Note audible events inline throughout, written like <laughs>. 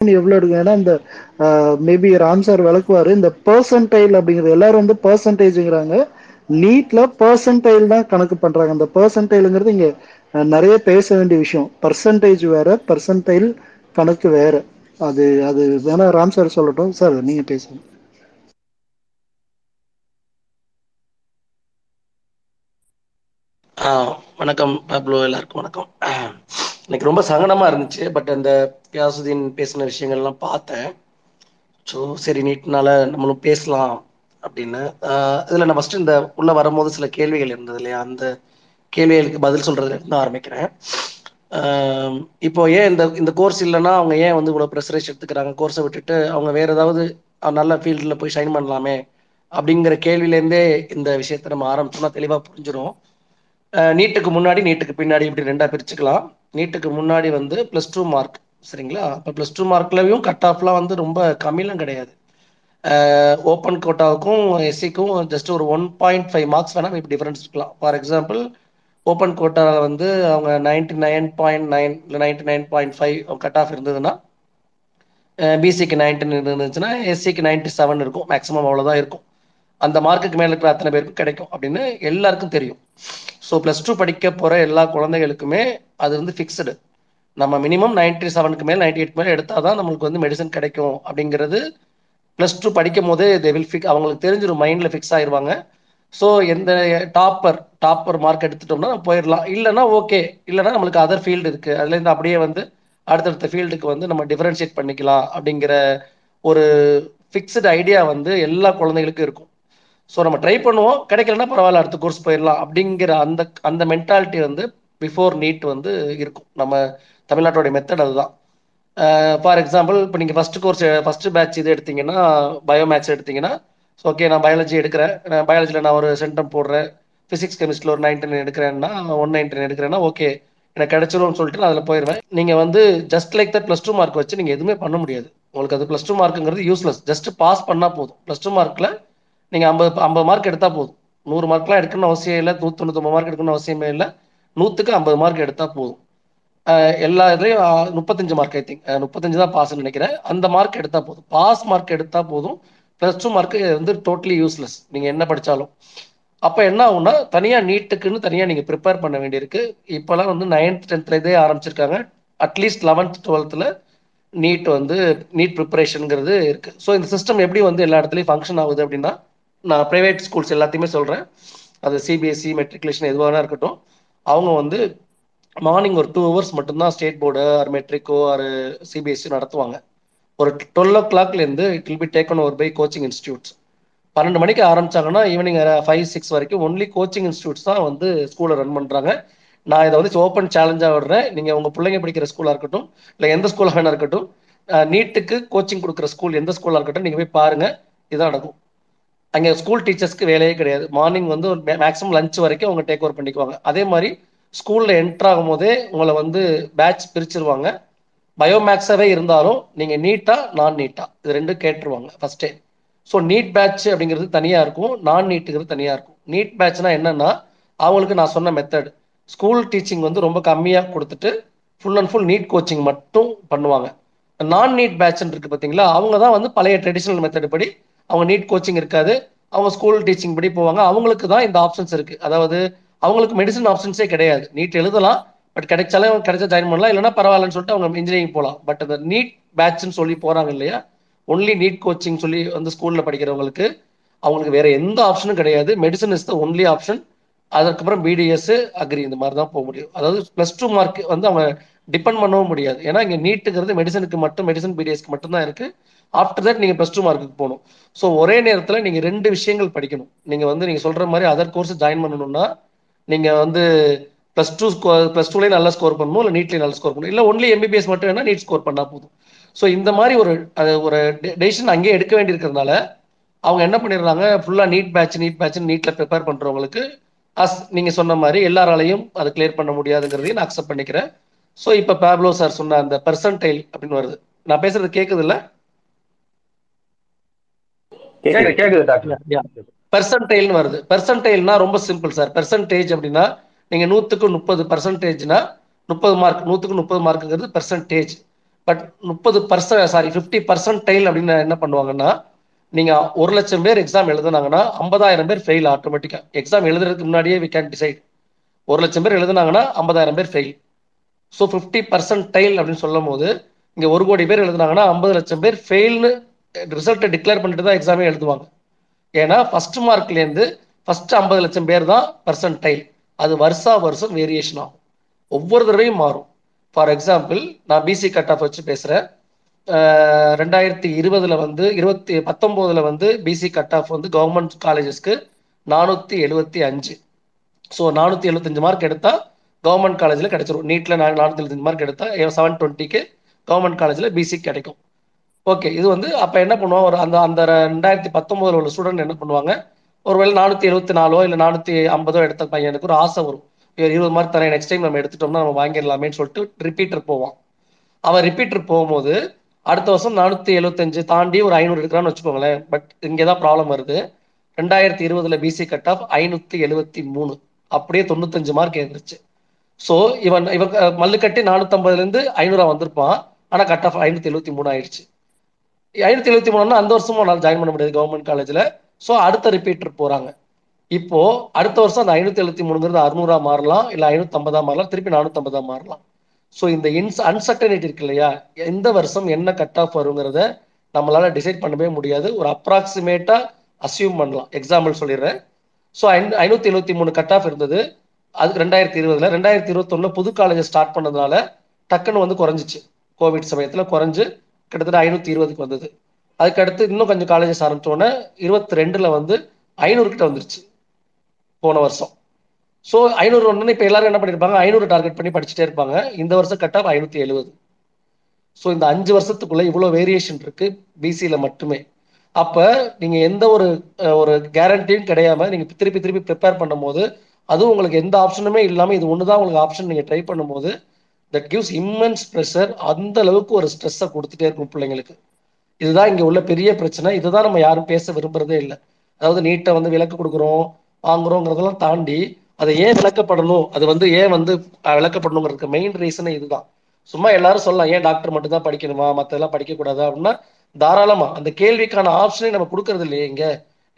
எவ்வளோ எடுக்கும் ஏன்னா இந்த மேபி ராம் சார் விளக்குவாரு இந்த பர்சன்டைல் அப்படிங்கிறது எல்லாரும் வந்து பெர்சன்டேஜ்ங்கிறாங்க நீட்ல பர்சன்டைல் தான் கணக்கு பண்றாங்க. அந்த பெர்சன்டைல்ங்கிறது இங்க நிறைய பேச வேண்டிய விஷயம். பர்சன்டேஜ் வேற பர்சன்டைல் கணக்கு வேற. அது அது வேணா ராம் சார் சொல்லட்டும். சார் நீங்க பேசுங்க. வணக்கம். பப்ளோ எல்லாருக்கும் வணக்கம். இன்னைக்கு ரொம்ப சங்கடமா இருந்துச்சு. பட் அந்த கியாசுதீன் பேசின விஷயங்கள்லாம் பார்த்தேன். ஸோ சரி நீட்னால நம்மளும் பேசலாம் அப்படின்னு. இதில் நான் ஃபஸ்ட்டு இந்த உள்ள வரும்போது சில கேள்விகள் இருந்தது இல்லையா? அந்த கேள்விகளுக்கு பதில் சொல்றதுல இருந்து ஆரம்பிக்கிறேன். இப்போ ஏன் இந்த இந்த கோர்ஸ் இல்லைன்னா அவங்க ஏன் வந்து இவ்வளோ ப்ரெஷரைஸ் எடுத்துக்கிறாங்க? கோர்ஸை விட்டுட்டு அவங்க வேற ஏதாவது நல்ல ஃபீல்டில் போய் ஷைன் பண்ணலாமே அப்படிங்கிற கேள்வியிலேருந்தே இந்த விஷயத்த நம்ம ஆரம்பிச்சோம்னா தெளிவாக புரிஞ்சிடும் நீட்டுக்கு முன்னாடி நீட்டுக்கு பின்னாடி இப்படி ரெண்டாக பிரிச்சுக்கலாம். நீட்டுக்கு முன்னாடி வந்து ப்ளஸ் டூ மார்க் சரிங்களா? இப்போ ப்ளஸ் டூ மார்க்லயும் கட் ஆஃப்லாம் வந்து ரொம்ப கம்மிலாம் கிடையாது. ஓப்பன் கோட்டாவுக்கும் எஸ்சிக்கும் ஜஸ்ட் ஒரு ஒன் பாயிண்ட் ஃபைவ் மார்க்ஸ் வேணால் இப்போ டிஃப்ரென்ஸ் இருக்கலாம். ஃபார் எக்ஸாம்பிள் ஓப்பன் கோட்டாவில் வந்து அவங்க நைன்டி நைன் பாயிண்ட் நைன் இல்லை ninety nine point five cut off இருந்ததுன்னா பிசிக்கு நைன்டின் இருந்துச்சுன்னா எஸ்சிக்கு நைன்டி செவன் இருக்கும். மேக்ஸிமம் அவ்வளோதான் இருக்கும். அந்த மார்க்குக்கு மேலே இருக்கிற அத்தனை பேருக்கும் கிடைக்கும் அப்படின்னு எல்லாருக்கும் தெரியும். ஸோ ப்ளஸ் டூ படிக்க போகிற எல்லா குழந்தைகளுக்குமே அது வந்து ஃபிக்ஸ்டு நம்ம மினிமம் நைன்டி செவனுக்கு மேல் நைன்டி எயிட் மேலே எடுத்தால் தான் நம்மளுக்கு வந்து மெடிசன் கிடைக்கும் அப்படிங்கிறது. ப்ளஸ் டூ படிக்கும் போதே தே வில் ஃபிக் அவங்களுக்கு தெரிஞ்சிடும் மைண்டில் ஃபிக்ஸ் ஆயிடுவாங்க ஸோ எந்த டாப்பர் டாப்பர் மார்க் எடுத்துட்டோம்னா போயிடலாம். இல்லைன்னா ஓகே இல்லைன்னா நம்மளுக்கு அதர் ஃபீல்டு இருக்குது அதுலேருந்து அப்படியே வந்து அடுத்தடுத்த ஃபீல்டுக்கு வந்து நம்ம டிஃப்ரென்ஷியேட் பண்ணிக்கலாம் அப்படிங்கிற ஒரு ஃபிக்ஸ்டு ஐடியா வந்து எல்லா குழந்தைகளுக்கும் இருக்கும். ஸோ நம்ம ட்ரை பண்ணுவோம். கிடைக்கலன்னா பரவாயில்ல அடுத்த கோர்ஸ் போயிடலாம் அப்படிங்கிற அந்த அந்த மென்டாலிட்டி வந்து பிஃபோர் நீட் வந்து இருக்கும். நம்ம தமிழ்நாட்டோடைய மெத்தட் அதுதான். ஃபார் எக்ஸாம்பிள் இப்போ நீங்கள் ஃபஸ்ட் கோர்ஸ் ஃபஸ்ட்டு பேட்ச் இது எடுத்தீங்கன்னா பயோ மேட்ச் எடுத்தீங்கன்னா ஸோ ஓகே நான் பயாலஜி எடுக்கிறேன். பயாலஜியில் நான் ஒரு சென்டம் போடுறேன். ஃபிசிக்ஸ் கெமிஸ்ட்ரியில் ஒரு நைன் டென் எடுக்கிறேன்னா ஒன் நைன் டென் எடுக்கிறேன்னா ஓகே எனக்கு கிடைச்சிரும்னு சொல்லிட்டு நான் அதில் போயிடுவேன். நீங்கள் வந்து just like the plus two mark வச்சு நீங்கள் எதுவுமே பண்ண முடியாது. உங்களுக்கு அது ப்ளஸ் டூ மார்க்குங்கிறது யூஸ்லெஸ் ஜஸ்ட் பாஸ் பண்ணால் போதும். ப்ளஸ் டூ மார்க்கில் நீங்கள் ஐம்பது ஐம்பது மார்க் எடுத்தால் போதும். நூறு மார்க்லாம் எடுக்கணும்னு அவசியம் இல்லை. நூற்றி தொண்ணூத்தொம்பது மார்க் எடுக்கணும்னு அவசியமே இல்லை. நூற்றுக்கு ஐம்பது மார்க் எடுத்தால் போதும். எல்லா இதுலேயும் முப்பத்தஞ்சு மார்க் ஐ திங்க் முப்பத்தஞ்சு தான் பாஸ்ன்னு நினைக்கிறேன். அந்த மார்க் எடுத்தால் போதும். பாஸ் மார்க் எடுத்தால் போதும். ப்ளஸ் டூ மார்க்கு வந்து டோட்டலி யூஸ்லெஸ் நீங்கள் என்ன படித்தாலும் அப்போ என்ன ஆகும்னா தனியாக நீட்டுக்குன்னு தனியாக நீங்கள் ப்ரிப்பேர் பண்ண வேண்டியிருக்கு. இப்போலாம் வந்து நைன்த் டென்த்தில் இதே ஆரம்பிச்சிருக்காங்க. அட்லீஸ்ட் லெவன்த் டுவெல்த்தில் நீட் வந்து நீட் ப்ரிப்பரேஷனுங்கிறது இருக்குது ஸோ இந்த சிஸ்டம் எப்படி வந்து எல்லா இடத்துலையும் ஃபங்க்ஷன் ஆகுது அப்படின்னா நான் ப்ரைவேட் ஸ்கூல்ஸ் எல்லாத்தையுமே சொல்கிறேன் அது சிபிஎஸ்சி மெட்ரிகுலேஷன் எதுவாக இருக்கட்டும். அவங்க வந்து மார்னிங் ஒரு டூ ஹவர்ஸ் மட்டும்தான் ஸ்டேட் போர்டு ஆர் மெட்ரிக்கோ ஆர் சிபிஎஸ்சி நடத்துவாங்க. ஒரு twelve O கிளாக்லேருந்து it will be taken over by coaching institutes பன்னெண்டு மணிக்கு ஆரம்பிச்சாங்கன்னா ஈவினிங் ஃபைவ் சிக்ஸ் வரைக்கும் ஒன்லி கோச்சிங் இன்ஸ்டியூட்ஸ் தான் வந்து ஸ்கூலை ரன் பண்ணுறாங்க நான் இதை வந்து ஓப்பன் சேலஞ்சாக விடுறேன். நீங்கள் உங்கள் பிள்ளைங்க படிக்கிற ஸ்கூலாக இருக்கட்டும் இல்லை எந்த ஸ்கூலாக வேணா இருக்கட்டும் நீட்டுக்கு கோச்சிங் கொடுக்குற ஸ்கூல் எந்த ஸ்கூலாக இருக்கட்டும் நீங்கள் போய் பாருங்கள் இதான் நடக்கும். அங்கே ஸ்கூல் டீச்சர்ஸ்க்கு வேலையே கிடையாது. மார்னிங் வந்து ஒரு மேக்ஸிமம் லஞ்ச் வரைக்கும் அவங்க டேக் ஓவர் பண்ணிக்குவாங்க. அதே மாதிரி ஸ்கூலில் என்டர் ஆகும் போதே உங்களை வந்து பேட்ச் பிரிச்சிருவாங்க. பயோமேக்ஸாகவே இருந்தாலும் நீங்கள் நீட்டா நான் நீட்டா இது ரெண்டும் கேட்டுருவாங்க ஃபஸ்ட்டே ஸோ நீட் பேட்ச் அப்படிங்கிறது தனியாக இருக்கும். நான் நீட்டுங்கிறது தனியாக இருக்கும் நீட் பேட்ச்னா என்னன்னா அவங்களுக்கு நான் சொன்ன மெத்தட் ஸ்கூல் டீச்சிங் வந்து ரொம்ப கம்மியாக கொடுத்துட்டு full and full NEET coaching மட்டும் பண்ணுவாங்க. நான் நீட் பேட்ச்ன்னு இருக்கு பார்த்தீங்களா அவங்க தான் வந்து பழைய ட்ரெடிஷ்னல் மெத்தட் படி அவங்க நீட் கோச்சிங் இருக்காது. அவங்க ஸ்கூல் டீச்சிங் படி போவாங்க. அவங்களுக்கு தான் இந்த ஆப்ஷன்ஸ் இருக்கு. அதாவது அவங்களுக்கு மெடிசன் ஆப்ஷன்ஸே கிடையாது. நீட் எழுதலாம் பட் கிடைச்சாலும் கிடைச்சா ஜாயின் பண்ணலாம். இல்லைன்னா பரவாயில்லன்னு சொல்லிட்டு அவங்க இன்ஜினியரிங் போகலாம் பட் அந்த நீட் பேட்ச்னு சொல்லி போறாங்க இல்லையா? ஒன்லி நீட் கோச்சிங் சொல்லி வந்து ஸ்கூல்ல படிக்கிறவங்களுக்கு அவங்களுக்கு வேற எந்த ஆப்ஷனும் கிடையாது. Medicine is the only option அதுக்கப்புறம் பிடிஎஸ் அக்ரி இந்த மாதிரி தான் போக முடியும். அதாவது பிளஸ் டூ மார்க் வந்து அவங்க டிபெண்ட் பண்ணவும் முடியாது. ஏன்னா இங்க நீட்டுங்கிறது மெடிசனுக்கு மட்டும் மெடிசன் பிடிஎஸ்க்கு மட்டும்தான் இருக்கு. ஆஃப்டர் தட் நீங்க ப்ளஸ் டூ மார்க்குக்கு போகணும். ஸோ ஒரே நேரத்தில் நீங்க ரெண்டு விஷயங்கள் படிக்கணும். நீங்க வந்து நீங்க சொல்ற மாதிரி அதர் கோர்ஸ் ஜாயின் பண்ணணும்னா நீங்க வந்து ப்ளஸ் டூ ப்ளஸ் டூலேயும் நல்லா ஸ்கோர் பண்ணணும் இல்லை நீட்லேயும் நல்லா ஸ்கோர் பண்ணணும்? இல்லை ஒன்லி எம்பிபிஎஸ் மட்டும் வேணா நீட் ஸ்கோர் பண்ணா போதும். ஸோ இந்த மாதிரி ஒரு ஒரு டெசிஷன் அங்கேயே எடுக்க வேண்டியிருக்கிறதுனால அவங்க என்ன பண்ணிடுறாங்க? ஃபுல்லாக நீட் பேட்ச் நீட் பேட்ச்னு நீட்டில் ப்ரிப்பேர் பண்ணுறவங்களுக்கு அஸ் நீங்கள் சொன்ன மாதிரி எல்லாராலையும் அதை கிளியர் பண்ண முடியாதுங்கிறதையும் நான் அக்செப்ட் பண்ணிக்கிறேன். ஸோ இப்போ பேப்லோ சார் சொன்ன அந்த பெர்சன்டைல் அப்படின்னு வருது. நான் பேசுறது கேட்குது இல்லை? கேக்குது டாக்டர். பெர்சன்டைல்னு வருது. பெர்சன்டைல்னா ரொம்ப சிம்பிள் சார் பெர்சன்டேஜ் அப்படின்னா நீங்க நூத்துக்கு முப்பது பெர்சன்டேஜ்னா முப்பது மார்க் நூத்துக்கு முப்பது மார்க்குங்கிறது பெர்சன்டேஜ் பட் முப்பது பர்சன்ட் சாரி ஃபிஃப்டி பர்சன்டைல் அப்படின்னு என்ன பண்ணுவாங்கன்னா நீங்க ஒரு லட்சம் பேர் எக்ஸாம் எழுதுனாங்கன்னா ஐம்பதாயிரம் பேர் ஃபெயில் ஆட்டோமேட்டிக்கா எக்ஸாம் எழுதுறதுக்கு முன்னாடியே வி கேன் டிசைட் ஒரு லட்சம் பேர் எழுதுனாங்கன்னா ஐம்பதாயிரம் பேர் ஃபெயில் ஸோ ஃபிஃப்டி பர்சன்டைல் அப்படின்னு சொல்லும் போது இங்க ஒரு கோடி பேர் எழுதுனாங்கன்னா ஐம்பது லட்சம் பேர் ஃபெயில்னு ரிசல்ட்டை டிக்ளேர் பண்ணிட்டு தான் எக்ஸாமே எழுதுவாங்க. ஏன்னா ஃபர்ஸ்ட் மார்க்லேருந்து ஃபர்ஸ்ட் ஐம்பது லட்சம் பேர் தான் பர்சன்டைல் அது வருஷா வருஷம் வேரியேஷன் ஆகும். ஒவ்வொரு தடவையும் மாறும். ஃபார் எக்ஸாம்பிள் நான் பிசி கட் ஆஃப் வச்சு பேசுகிறேன் ரெண்டாயிரத்தி இருபதுல வந்து இருபத்தி பத்தொம்போதுல வந்து பிசி கட் ஆஃப் வந்து கவர்மெண்ட் காலேஜஸ்க்கு நானூற்றி எழுபத்தி அஞ்சு. ஸோ நானூற்றி எழுபத்தஞ்சு மார்க் எடுத்தால் கவர்மெண்ட் காலேஜில் கிடைச்சிரும். நீட்டில் நான் நானூற்றி எழுபத்தஞ்சு மார்க் எடுத்தால் செவன் டுவெண்ட்டிக்கு கவர்மெண்ட் காலேஜில் பிசி கிடைக்கும். ஓகே இது வந்து அப்போ என்ன பண்ணுவோம் ஒரு அந்த அந்த ரெண்டாயிரத்தி பத்தொம்போதில் உள்ள ஸ்டூடெண்ட் என்ன பண்ணுவாங்க? ஒருவேளை நானூற்றி எழுபத்தி நாலோ இல்லை நானூற்றி ஐம்பதோ எடுத்த பையனுக்கு ஒரு ஆசை வரும். இருபது மார்க் தரேன் நெக்ஸ்ட் டைம் நம்ம எடுத்துட்டோம்னா நம்ம வாங்கிடலாமேன்னு சொல்லிட்டு ரிப்பீட்டர் போவான். அவன் ரிப்பீட்டர் போகும்போது அடுத்த வருஷம் நானூற்றி எழுபத்தஞ்சு தாண்டி ஒரு ஐநூறு எடுக்கிறான்னு வச்சுக்கோங்களேன். பட் இங்கே தான் ப்ராப்ளம் வருது. ரெண்டாயிரத்தி இருபதுல பிசி கட் ஆஃப் ஐநூற்றி எழுபத்தி மூணு. அப்படியே தொண்ணூத்தஞ்சு மார்க் எழுந்துருச்சு ஸோ இவன் இவன் மல்லுக்கட்டி நானூற்றம்பதுலேருந்து ஐநூறுவா வந்திருப்பான். ஆனால் கட் ஆஃப் ஐநூற்றி எழுபத்தி மூணு ஆயிடுச்சு. ஐநூற்றி எழுபத்தி மூணுனா அந்த வருஷமும் நான் ஜாயின் பண்ண முடியாது கவர்மெண்ட் காலேஜில் ஸோ அடுத்த ரிப்பீட்டர் போகிறாங்க இப்போ அடுத்த வருஷம் அந்த ஐநூற்றி எழுபத்தி மூணுங்கிறது அறுநூறா மாறலாம் இல்லை ஐநூத்தி ஐம்பதா மாறலாம் திருப்பி நானூற்றம்பதா மாறலாம். ஸோ இந்த இன்ஸ் அன்சர்டனிட்டி இருக்கு இல்லையா? எந்த வருஷம் என்ன கட் ஆஃப் வருங்கிறத நம்மளால டிசைட் பண்ணவே முடியாது. ஒரு அப்ராக்சிமேட்டா அசியூம் பண்ணலாம். எக்ஸாம்பிள் சொல்லிடுறேன். ஸோ ஐநூற்றி எழுபத்தி மூணு கட் ஆஃப் இருந்தது. அது ரெண்டாயிரத்தி இருபதுல. ரெண்டாயிரத்தி இருபத்தொன்னு புது காலேஜ் ஸ்டார்ட் பண்ணதுனால டக்குன்னு வந்து குறைஞ்சிச்சு. கோவிட் சமயத்தில் குறைஞ்சு கிட்டத்தட்ட ஐநூற்றி இருபதுக்கு வந்தது. அதுக்கடுத்து இன்னும் கொஞ்சம் காலேஜஸ் ஆரம்பித்தோடனே இருபத்தி ரெண்டில் வந்து ஐநூறுக்கிட்ட வந்துருச்சு போன வருஷம். ஸோ ஐநூறு ஒன்று இப்போ எல்லாரும் என்ன பண்ணியிருப்பாங்க ஐநூறு டார்கெட் பண்ணி படிச்சுட்டே இருப்பாங்க. இந்த வருஷம் கட் ஆஃப் ஐநூற்றி எழுபது. ஸோ இந்த அஞ்சு வருஷத்துக்குள்ளே இவ்வளோ வேரியேஷன் இருக்குது பிசியில் மட்டுமே. அப்போ நீங்கள் எந்த ஒரு ஒரு கேரண்டியும் கிடையாம நீங்கள் திருப்பி திருப்பி ப்ரிப்பேர் பண்ணும்போது அதுவும் உங்களுக்கு எந்த ஆப்ஷனுமே இல்லாமல் இது ஒன்று தான் உங்களுக்கு ஆப்ஷன் நீங்கள் ட்ரை பண்ணும்போது தட் கிவ்ஸ் இம்மென்ஸ் ப்ரெஷர் அந்த அளவுக்கு ஒரு ஸ்ட்ரெஸ்ஸை கொடுத்துட்டே இருக்கும் பிள்ளைங்களுக்கு. இதுதான் இங்கே உள்ள பெரிய பிரச்சனை. இதுதான் நம்ம யாரும் பேச விரும்புறதே இல்லை. அதாவது நீட்டை வந்து விளக்கு கொடுக்குறோம் வாங்குறோங்கிறதெல்லாம் தாண்டி அதை ஏன் விளக்கப்படணும்? அது வந்து ஏன் வந்து விளக்கப்படணுங்கிறதுக்கு மெயின் ரீசனே இதுதான். சும்மா எல்லாரும் சொல்லலாம் ஏன் டாக்டர் மட்டும் தான் படிக்கணுமா? மற்றதெல்லாம் படிக்கக்கூடாதா? அப்படின்னா தாராளமா அந்த கேள்விக்கான ஆப்ஷனே நம்ம கொடுக்கறது இல்லையே இங்க.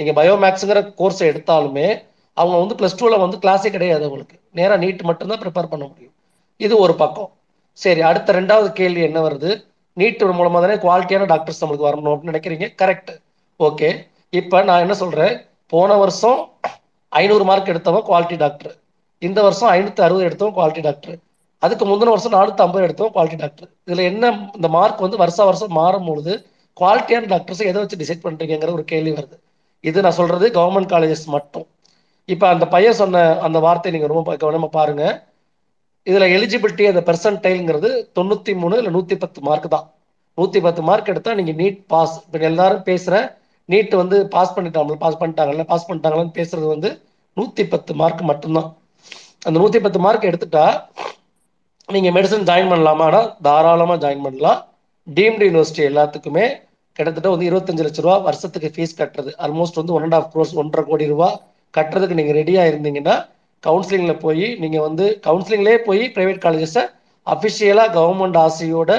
நீங்க பயோமேக்ஸுங்கிற கோர்ஸை எடுத்தாலுமே அவங்க வந்து பிளஸ் டூவில் வந்து கிளாஸே கிடையாது அவங்களுக்கு. நேராக நீட் மட்டும்தான் ப்ரிப்பேர் பண்ண முடியும். இது ஒரு பக்கம். சரி அடுத்த ரெண்டாவது கேள்வி என்ன வருது? நீட் மூலமாக தானே குவாலிட்டியான டாக்டர்ஸ் நம்மளுக்கு வரணும் அப்படின்னு நினைக்கிறீங்க? கரெக்ட் ஓகே இப்போ நான் என்ன சொல்கிறேன் போன வருஷம் ஐநூறு மார்க் எடுத்தவன் குவாலிட்டி டாக்டர் இந்த வருஷம் ஐநூற்றி அறுபது எடுத்தவன் குவாலிட்டி டாக்டர் அதுக்கு முந்தின வருஷம் நானூற்றி ஐம்பது எடுத்தவன் குவாலிட்டி டாக்டர் இதில் என்ன இந்த மார்க் வந்து வருஷம் வருஷம் மாறும் பொழுது குவாலிட்டியான டாக்டர்ஸை எதை வச்சு டிசைட் பண்ணுறீங்கிற ஒரு கேள்வி வருது. இது நான் சொல்கிறது கவர்மெண்ட் காலேஜஸ் மட்டும். இப்போ அந்த பையன் சொன்ன அந்த வார்த்தை நீங்கள் ரொம்ப கவனமாக பாருங்கள் இதுல எலிஜிபிலிட்டி அந்த பெர்சன்டைல்ங்கிறது தொண்ணூத்தி மூணு இல்ல நூத்தி பத்து மார்க் தான். நூத்தி பத்து மார்க் எடுத்தா நீங்க நீட் பாஸ் இப்ப எல்லாரும் பேசுற நீட் வந்து பாஸ் பண்ணிட்டாங்க பாஸ் பண்ணிட்டாங்கல்ல பாஸ் பண்ணிட்டாங்களான்னு பேசுறது வந்து நூத்தி பத்து மார்க் மட்டும்தான். அந்த நூத்தி பத்து மார்க் எடுத்துட்டா நீங்க மெடிசன் ஜாயின் பண்ணலாமா? ஆனா தாராளமா ஜாயின் பண்ணலாம். டீம்டு யூனிவர்சிட்டி எல்லாத்துக்குமே கிட்டத்தட்ட வந்து இருபத்தஞ்சு லட்ச ரூபா வருஷத்துக்கு ஃபீஸ் கட்டுறது. ஆல்மோஸ்ட் வந்து ஒன் அண்ட் ஆஃப் க்ரோர்ஸ் ஒன்றரை கோடி ரூபா கட்டுறதுக்கு நீங்க ரெடியா இருந்தீங்கன்னா கவுன்சிலிங்கில் போய் நீங்கள் வந்து கவுன்சிலிங்லேயே போய் ப்ரைவேட் காலேஜஸை அஃபிஷியலாக கவர்மெண்ட் ஆசையோட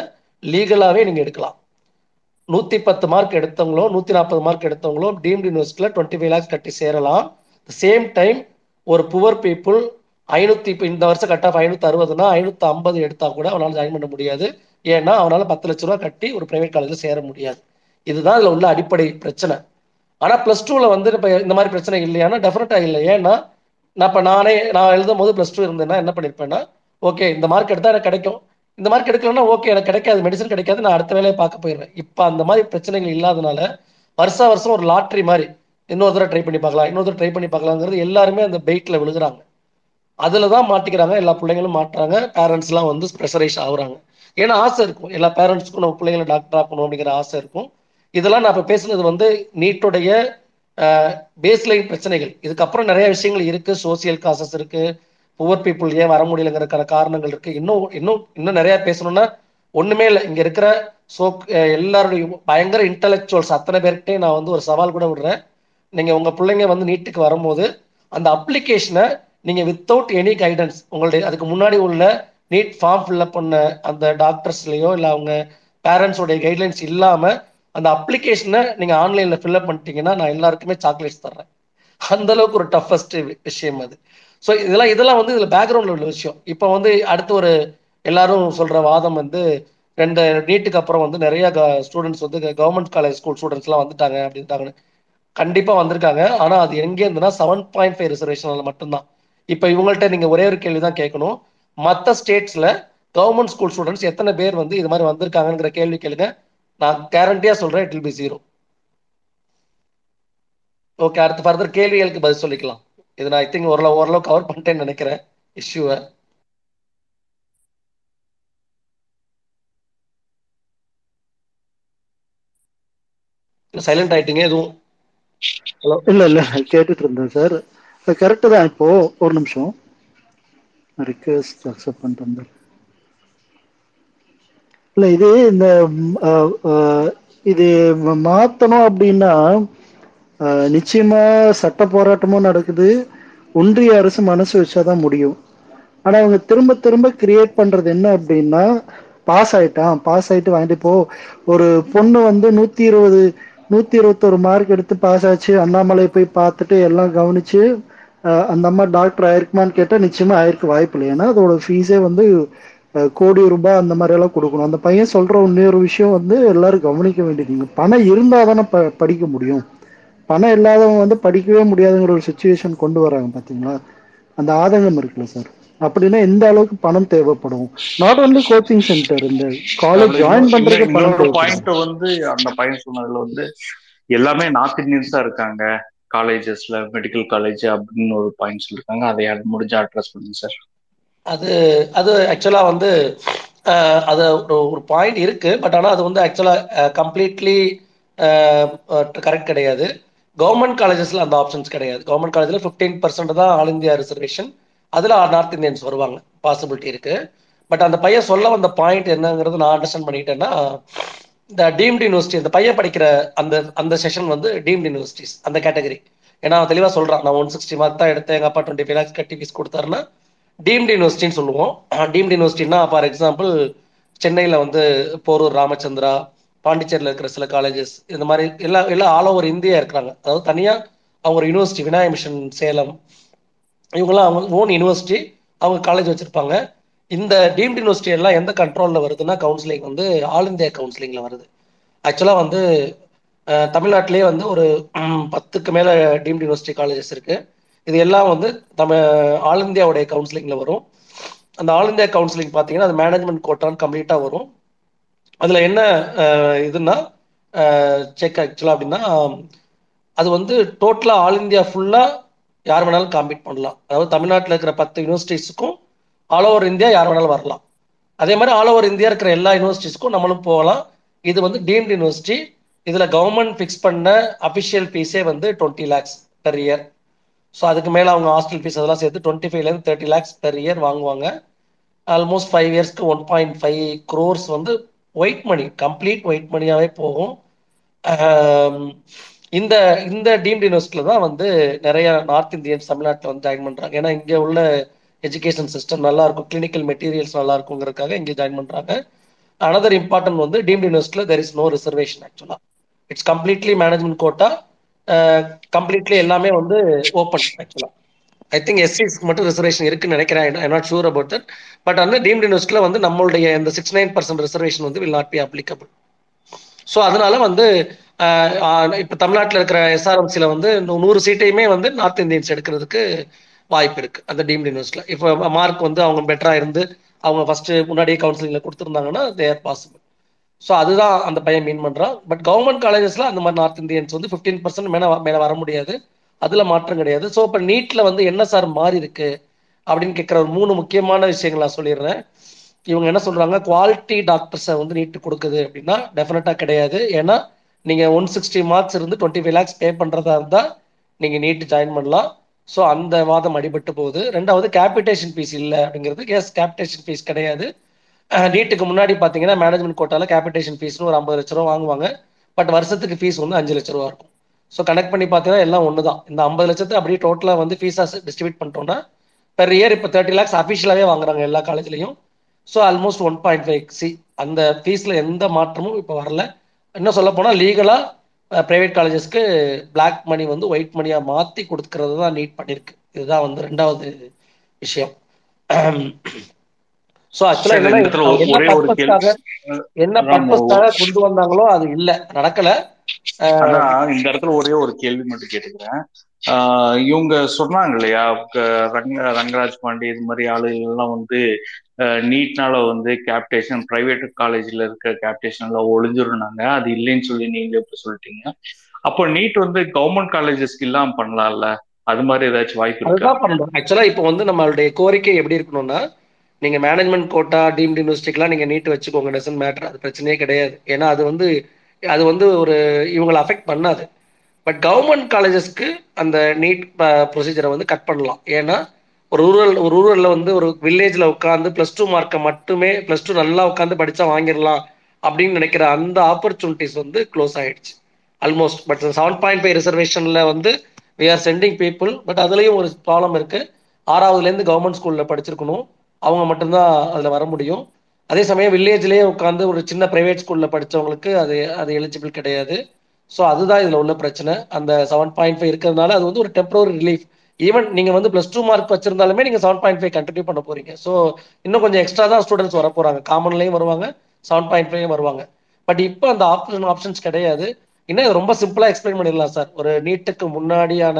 லீகலாகவே நீங்கள் எடுக்கலாம். நூற்றி பத்து மார்க் எடுத்தவங்களோ நூற்றி நாற்பது மார்க் எடுத்தவங்களோ டீம்டு யூனிவர்சிட்டியில் டுவெண்ட்டி ஃபைவ் லேக்ஸ் கட்டி சேரலாம். சேம் டைம் ஒரு புவர் பீப்புள் ஐநூற்றி இப்போ இந்த வருஷம் கட் ஆஃப் ஐநூற்றி அறுபதுனா ஐநூற்றி ஐம்பது எடுத்தால் கூட அவனால் ஜாயின் பண்ண முடியாது. ஏன்னா அவனால் பத்து லட்ச ரூபா கட்டி ஒரு ப்ரைவேட் காலேஜில் சேர முடியாது. இதுதான் இதில் உள்ள அடிப்படை பிரச்சனை. ஆனால் ப்ளஸ் டூவில் வந்து இப்போ இந்த மாதிரி பிரச்சனை இல்லையானா டெஃபினட்டாக இல்லை. ஏன்னா நான் இப்போ நானே நான் எழுதும் போது ப்ளஸ் டூ இருந்தேன்னா என்ன பண்ணிருப்பேன்னா ஓகே இந்த மார்க் எடுத்தால் எனக்கு கிடைக்கும். இந்த மார்க் எடுக்கலன்னா ஓகே எனக்கு கிடைக்காது மெடிசன் கிடைக்காது நான் அடுத்த வேலையை பார்க்க போயிடுவேன். இப்போ அந்த மாதிரி பிரச்சனைகள் இல்லாதனால வருஷா வருஷம் ஒரு லாட்ரி மாதிரி இன்னொரு தடவை ட்ரை பண்ணி பார்க்கலாம் இன்னொரு தடவை ட்ரை பண்ணி பார்க்கலாங்கிறது எல்லாருமே அந்த பெயிட்டில் விழுகிறாங்க. அதில் தான் மாட்டிக்கிறாங்க எல்லா பிள்ளைங்களும் மாட்டுறாங்க பேரண்ட்ஸ்லாம் வந்து ப்ரெஷரைஸ் ஆகுறாங்க. ஏன்னா ஆசை இருக்கும் எல்லா பேரண்ட்ஸ்க்கும் நம்ம பிள்ளைங்களை டாக்டர் ஆக்கணும் அப்படிங்கிற ஆசை இருக்கும். இதெல்லாம் நான் இப்போ பேசுனது வந்து நீட்டுடைய பேஸ்லைன் பிரச்சனைகள். இதுக்கப்புறம் நிறைய விஷயங்கள் இருக்கு. சோசியல் காசஸ் இருக்கு. புவர் பீப்புள் ஏன் வர முடியலங்கிறக்கான காரணங்கள் இருக்கு. இன்னும் இன்னும் இன்னும் நிறைய பேசணும்னா ஒண்ணுமே இல்லை. இங்க இருக்கிற சோ எல்லாருடைய பயங்கர இன்டலெக்சுவல்ஸ் அத்தனை பேர்கிட்டே நான் வந்து ஒரு சவால் கூட விடுறேன். நீங்க உங்க பிள்ளைங்க வந்து நீட்டுக்கு வரும்போது அந்த அப்ளிகேஷனை நீங்க வித்தவுட் எனி கைடன்ஸ் உங்களுடைய அதுக்கு முன்னாடி உள்ள நீட் ஃபார்ம் ஃபில்அப் பண்ண அந்த டாக்டர்ஸ்லயோ இல்லை அவங்க பேரண்ட்ஸோடைய கைட்லைன்ஸ் இல்லாமல் அந்த அப்ளிகேஷனை நீங்க ஆன்லைன்ல ஃபில்அப் பண்ணிட்டீங்கன்னா நான் எல்லாருக்குமே சாக்லேட்ஸ் தர்றேன். அந்த அளவுக்கு ஒரு டஃபஸ்ட் விஷயம் அது. ஸோ இதெல்லாம் இதெல்லாம் வந்து இதுல பேக்ரவுண்ட்ல உள்ள விஷயம். இப்போ வந்து அடுத்து ஒரு எல்லாரும் சொல்ற வாதம் வந்து ரெண்டு நீட்டுக்கு அப்புறம் வந்து நிறைய ஸ்டூடெண்ட்ஸ் வந்து கவர்மெண்ட் காலேஜ் ஸ்கூல் ஸ்டூடெண்ட்ஸ் எல்லாம் வந்துட்டாங்க அப்படின்ட்டாங்கன்னு. கண்டிப்பா வந்திருக்காங்க. ஆனா அது எங்கே இருந்துன்னா செவன் பாயிண்ட் ஃபைவ் ரிசர்வேஷன்ல மட்டும்தான். இப்போ இவங்கள்ட்ட நீங்க ஒரே ஒரு கேள்வி தான் கேட்கணும். மற்ற ஸ்டேட்ஸ்ல கவர்மெண்ட் ஸ்கூல் ஸ்டூடெண்ட்ஸ் எத்தனை பேர் வந்து இது மாதிரி வந்திருக்காங்கிற கேள்வி கேளுங்க. நான் கேரண்டியா சொல்றேன் it will be zero okay அடுத்து ஃபர்தர் கேள்விகளுக்கு பதில் சொல்லிக்கலாம். இது நான் ஐ திங்க் ஓரளவு ஓரளவு கவர் பண்ணிட்டேன்னு நினைக்கிறேன் இஷ்யூவை சைலண்ட் ஆயிட்டீங்க எதுவும்? ஹலோ இல்ல இல்ல கேட்டுட்டு இருந்தேன் சார் கரெக்டு தான் இப்போ ஒரு நிமிஷம். ரிக்வெஸ்ட் அக்செப்ட் பண்ணிட்டு வந்தேன் இல்ல இது இந்த இது மாத்தணும் அப்படின்னா நிச்சயமா சட்ட போராட்டமும் நடக்குது. ஒன்றிய அரசு மனசு வச்சாதான் முடியும். ஆனா அவங்க திரும்ப திரும்ப கிரியேட் பண்றது என்ன அப்படின்னா பாஸ் ஆயிட்டான் பாஸ் ஆயிட்டு வாங்கிட்டு போ. ஒரு பொண்ணு வந்து நூத்தி இருபது நூத்தி இருபத்தொரு மார்க் எடுத்து பாஸ் ஆச்சு. அண்ணாமலை போய் பார்த்துட்டு எல்லாம் கவனிச்சு அந்த அம்மா டாக்டர் ஆயிருக்குமான்னு கேட்டா நிச்சயமா ஆயிருக்கு வாய்ப்பு இல்லை. ஏன்னா அதோட ஃபீஸே வந்து கோடி ரூபாய் அந்த மாதிரி எல்லாம் கொடுக்கணும். அந்த பையன் சொல்ற இன்னொரு விஷயம் வந்து எல்லாரும் கவனிக்க வேண்டியதுங்க பணம் இருந்தா தானே ப படிக்க முடியும். பணம் இல்லாதவங்க வந்து படிக்கவே முடியாதுங்கிற ஒரு சுச்சுவேஷன் கொண்டு வராங்க பாத்தீங்களா? அந்த ஆதங்கம் இருக்குல்ல சார் அப்படின்னா எந்த அளவுக்கு பணம் தேவைப்படும்? நாட் only கோச்சிங் சென்டர் இந்த காலேஜ் ஜாயின் பண்றதுக்கு பணம் பாயிண்ட் வந்து அந்த பையன் சொன்னதுல வந்து எல்லாமே நார்த் இந்தியன்ஸ் இருக்காங்க. காலேஜஸ்ல மெடிக்கல் காலேஜ் அப்படின்னு ஒரு பாயிண்ட் சொல்லிருக்காங்க. அதை முடிஞ்சா அட்ரஸ் பண்ணுங்க சார் அது அது ஆக்சுவலாக வந்து அது ஒரு ஒரு பாயிண்ட் இருக்கு. பட் ஆனால் அது வந்து ஆக்சுவலாக கம்ப்ளீட்லி கரெக்ட் கிடையாது. கவர்மெண்ட் காலேஜஸில் அந்த ஆப்ஷன்ஸ் கிடையாது. கவர்மெண்ட் காலேஜில் ஃபிஃப்டீன் பர்சன்ட் தான் ஆல் இந்தியா ரிசர்வேஷன் அதில் நார்த் இந்தியன்ஸ் வருவாங்க. பாசிபிலிட்டி இருக்கு. பட் அந்த பையன் சொல்ல வந்த பாயிண்ட் என்னங்கிறது நான் அண்டர்ஸ்டாண்ட் பண்ணிட்டேன்னா இந்த டீம்டு யூனிவர்சிட்டி அந்த பையன் படிக்கிற அந்த அந்த செஷன் வந்து டீம்டு யூனிவர்சிட்டிஸ் அந்த கேட்டகரி ஏன்னா அவன் சொல்கிறான் நான் ஒன் சிக்ஸ்டி மார்க் தான் எடுத்தேன். எங்கள் அப்பா டுவெண்ட்டி ஃபைவ் லேக்ஸ் கட்டி ஃபீஸ் கொடுத்தாருன்னா டீம்டு யூனிவர்சிட்டின்னு சொல்லுவோம். டீம்டு யூனிவர்சிட்டின்னா ஃபார் எக்ஸாம்பிள் சென்னையில் வந்து போரூர் ராமச்சந்திரா பாண்டிச்சேரியில் இருக்கிற சில காலேஜஸ் இந்த மாதிரி எல்லா எல்லாம் ஆல் ஓவர் இந்தியா இருக்கிறாங்க. அதாவது தனியாக அவங்க ஒரு யூனிவர்சிட்டி விநாய மிஷன் சேலம் இவங்கெல்லாம் அவங்க ஓன் யூனிவர்சிட்டி அவங்க காலேஜ் வச்சுருப்பாங்க. இந்த டீம்டு யூனிவர்சிட்டி எல்லாம் எந்த கண்ட்ரோலில் வருதுன்னா கவுன்சிலிங் வந்து ஆல் இந்தியா கவுன்சிலிங்கில் வருது. ஆக்சுவலாக வந்து தமிழ்நாட்டிலே தமிழ்நாட்டிலேயே வந்து ஒரு பத்துக்கு மேலே டீம்டு யூனிவர்சிட்டி காலேஜஸ் இருக்குது இது எல்லாம் வந்து நம்ம ஆல் இந்தியாவுடைய கவுன்சிலிங்கில் வரும். அந்த ஆல் இந்தியா கவுன்சிலிங் பார்த்தீங்கன்னா அது மேனேஜ்மெண்ட் கோட்டான்னு கம்ப்ளீட்டாக வரும். அதில் என்ன இதுன்னா செக் ஆக்சுவலாக அப்படின்னா அது வந்து டோட்டலாக ஆல் இந்தியா ஃபுல்லாக யார் வேணாலும் காம்பீட் பண்ணலாம். அதாவது தமிழ்நாட்டில் இருக்கிற பத்து யூனிவர்சிட்டிஸுக்கும் ஆல் ஓவர் இந்தியா யார் வேணாலும் வரலாம். அதே மாதிரி ஆல் ஓவர் இந்தியா இருக்கிற எல்லா யூனிவர்சிட்டிஸ்க்கும் நம்மளும் போகலாம். இது வந்து டீம்டு யூனிவர்சிட்டி இதில் கவர்மெண்ட் ஃபிக்ஸ் பண்ண அஃபிஷியல் ஃபீஸே வந்து twenty lakhs per year so அதுக்கு மேலே அவங்க ஹாஸ்டல் ஃபீஸ் அதெல்லாம் சேர்த்து டுவெண்ட்டி ஃபைவ்லேருந்து தேர்ட்டி லேக்ஸ் பெர் இயர் வாங்குவாங்க. ஆல்மோஸ்ட் ஃபைவ் இயர்ஸ்க்கு ஒன் பாயிண்ட் ஃபைவ் க்ரோர்ஸ் வந்து ஒயிட் மணி கம்ப்ளீட் ஒயிட் மணியாகவே போகும். இந்த இந்த டீம்டு யூனிவர்சிட்டியில் தான் வந்து நிறைய நார்த் இந்தியன்ஸ் தமிழ்நாட்டில் வந்து ஜாயின் பண்ணுறாங்க ஏன்னா இங்கே உள்ள எஜுகேஷன் சிஸ்டம் நல்லா இருக்கும் கிளினிக்கல் மெட்டீரியல்ஸ் நல்லா இருக்குங்கிறதுக்காக இங்கே ஜாயின் பண்ணுறாங்க அனதர் இம்பார்ட்டன்ட் வந்து டீம்டு யூனிவர்சிட்டியில் தெர் இஸ் நோ ரிசர்வேஷன் ஆக்சுவலாக it's completely management quota completely எல்லாமே வந்து ஓப்பன் ஆக்சுவலாக ஐ திங்க் எஸ்சிஸ்க்கு மட்டும் ரிசர்வேஷன் இருக்குன்னு நினைக்கிறேன். I not sure about that but அந்த டீம்டு யூனிவர்சிட்டியில் வந்து நம்மளுடைய இந்த சிக்ஸ் நைன் பர்சன்ட் ரிசர்வேஷன் வந்து will not be applicable so அதனால வந்து இப்போ தமிழ்நாட்டில் இருக்கிற எஸ்ஆர்எம்சியில் வந்து நூ- நூறு சீட்டையுமே வந்து நார்த் இந்தியன்ஸ் எடுக்கிறதுக்கு வாய்ப்பு இருக்கு அந்த டீம்டு யூனிவர்சிட்டியில் இப்போ மார்க் வந்து அவங்க பெட்டரா இருந்து அவங்க ஃபர்ஸ்ட் முன்னாடியே கவுன்சிலிங்ல கொடுத்துருந்தாங்கன்னா தேர் பாசிபிள் ஸோ அதுதான் அந்த பையன் மீன் பண்ணுறான் பட் கவர்மெண்ட் காலேஜஸ்ல அந்த மாதிரி நார்த் இந்தியன்ஸ் வந்து ஃபிஃப்டீன் பர்சன்ட் மேலே மேலே வர முடியாது. அதில் மாற்றம் கிடையாது. ஸோ இப்போ நீட்ல வந்து என்ன சார் மாறி இருக்கு அப்படின்னு கேட்குற ஒரு மூணு முக்கியமான விஷயங்கள் நான் சொல்லிடுறேன். இவங்க என்ன சொல்றாங்க? குவாலிட்டி டாக்டர்ஸை வந்து நீட்டு கொடுக்குது அப்படின்னா டெஃபினட்டாக கிடையாது. ஏன்னா நீங்கள் ஒன் சிக்ஸ்டி மார்க்ஸ் இருந்து டுவெண்ட்டி ஃபைவ் லேக்ஸ் பே பண்ணுறதா இருந்தால் நீங்கள் நீட்டு ஜாயின் பண்ணலாம். ஸோ அந்த வாதம் அடிபட்டு போகுது. ரெண்டாவது கேபிட்டேஷன் ஃபீஸ் இல்லை அப்படிங்கிறது. எஸ் கேபிட்டேஷன் ஃபீஸ் கிடையாது. நீட்டுக்கு முன்னாடி பார்த்தீங்கன்னா மேனேஜ்மெண்ட் கோட்டாவில் கேபிட்டேஷன் ஃபீஸ்னு ஒரு ஐம்பது லட்ச ரூபா வாங்குவாங்க. பட் வருஷத்துக்கு ஃபீஸ் வந்து அஞ்சு லட்ச ரூபா இருக்கும். ஸோ கனெக்ட் பண்ணி பார்த்தீங்கன்னா எல்லாம் ஒன்று தான் இந்த ஐம்பது லட்சத்தை அப்படியே டோட்டலாக வந்து ஃபீஸாக டிஸ்ட்ரிபியூட் பண்ணிட்டோம்னா பெர் இயர் இப்போ தேர்ட்டி லேக்ஸ் அஃபிஷியலாகவே வாங்குறாங்க எல்லா காலேஜ்லையும் so almost one point five C அந்த ஃபீஸில் எந்த மாற்றமும் இப்போ வரல. இன்னும் சொல்ல போனால் லீகலாக ப்ரைவேட் காலேஜஸ்க்கு பிளாக் மணி வந்து ஒயிட் மணியாக மாற்றி கொடுக்கறது தான் நீட் பண்ணியிருக்கு இதுதான் வந்து ரெண்டாவது விஷயம். இடத்துல என்னன்னா என்ன ஒரே ஒரு பர்பஸ்க்காக கொண்டு வந்தாங்களோ அது இல்லை. நடக்கல. இந்த இடத்துல ஒரே ஒரு கேள்வி மட்டும் கேட்டுக்கிறேன். இவங்க சொன்னாங்க இல்லையா ரங்க ரங்கராஜ் பாண்டே இது மாதிரி ஆளுகள் எல்லாம் வந்து நீட்னால வந்து கேப்டேஷன் பிரைவேட் காலேஜ்ல இருக்க கேப்டேஷன் எல்லாம் ஒளிஞ்சிருந்தாங்க. அது இல்லைன்னு சொல்லி நீங்களே இப்ப சொல்லிட்டீங்க. அப்போ நீட் வந்து கவர்மெண்ட் காலேஜஸ்க்கு இல்லாம பண்ணலாம்ல? அது மாதிரி ஏதாச்சும் வாய்ப்பு இருக்கா? ஆக்சுவலா இப்போ வந்து நம்மளுடைய கோரிக்கை எப்படி இருக்கணும்னா நீங்க மேனேஜ்மெண்ட் கோட்டா டீம்டு யூனிவர்சிட்டிக்கெல்லாம் நீங்க நீட் வச்சுக்கோங்க. டசன் மேட்டர் அது பிரச்சனையே கிடையாது. ஏன்னா அது வந்து அது வந்து ஒரு இவங்களை அஃபெக்ட் பண்ணாது. பட் கவர்மெண்ட் காலேஜஸ்க்கு அந்த நீட் ப்ரொசீஜரை வந்து கட் பண்ணலாம். ஏன்னா ஒரு ரூரல் ஒரு ரூரலில் வந்து ஒரு வில்லேஜில் உட்காந்து ப்ளஸ் டூ மார்க்கை மட்டுமே ப்ளஸ் டூ நல்லா உட்காந்து படித்தா வாங்கிடலாம் அப்படின்னு நினைக்கிற அந்த ஆப்பர்ச்சுனிட்டிஸ் வந்து க்ளோஸ் ஆயிடுச்சு. Almost but seven point five ரிசர்வேஷனில் வந்து we are sending people but அதுலேயும் ஒரு ப்ராப்ளம் இருக்குது ஆறாவதுலேருந்து கவர்மெண்ட் ஸ்கூலில் படிச்சிருக்கணும். அவங்க மட்டும்தான் அதில் வர முடியும். அதே சமயம் வில்லேஜ்லேயே உட்காந்து ஒரு சின்ன ப்ரைவேட் ஸ்கூலில் படித்தவங்களுக்கு அது அது எலிஜிபிள் கிடையாது. ஸோ அதுதான் இதில் உள்ள பிரச்சனை. அந்த செவன் பாயிண்ட் ஃபைவ் இருக்கிறதுனால அது வந்து ஒரு டெம்பரரி ரிலீஃப் ஈவன் நீங்கள் வந்து ப்ளஸ் டூ மார்க் வச்சிருந்தாலுமே நீங்கள் செவன் பாயிண்ட் ஃபைவ் கண்டினியூ பண்ண போறீங்க. ஸோ இன்னும் கொஞ்சம் எக்ஸ்ட்ரா தான் ஸ்டூடெண்ட்ஸ் வர போகிறாங்க காமன்லேயும் வருவாங்க செவன் பாயிண்ட் ஃபைவ் வருவாங்க. பட் இப்போ அந்த ஆப்ஷன் ஆப்ஷன்ஸ் கிடையாது. இன்னும் ரொம்ப சிம்பிளாக எக்ஸ்பிளைன் பண்ணிடலாம் சார் ஒரு நீட்டுக்கு முன்னாடியான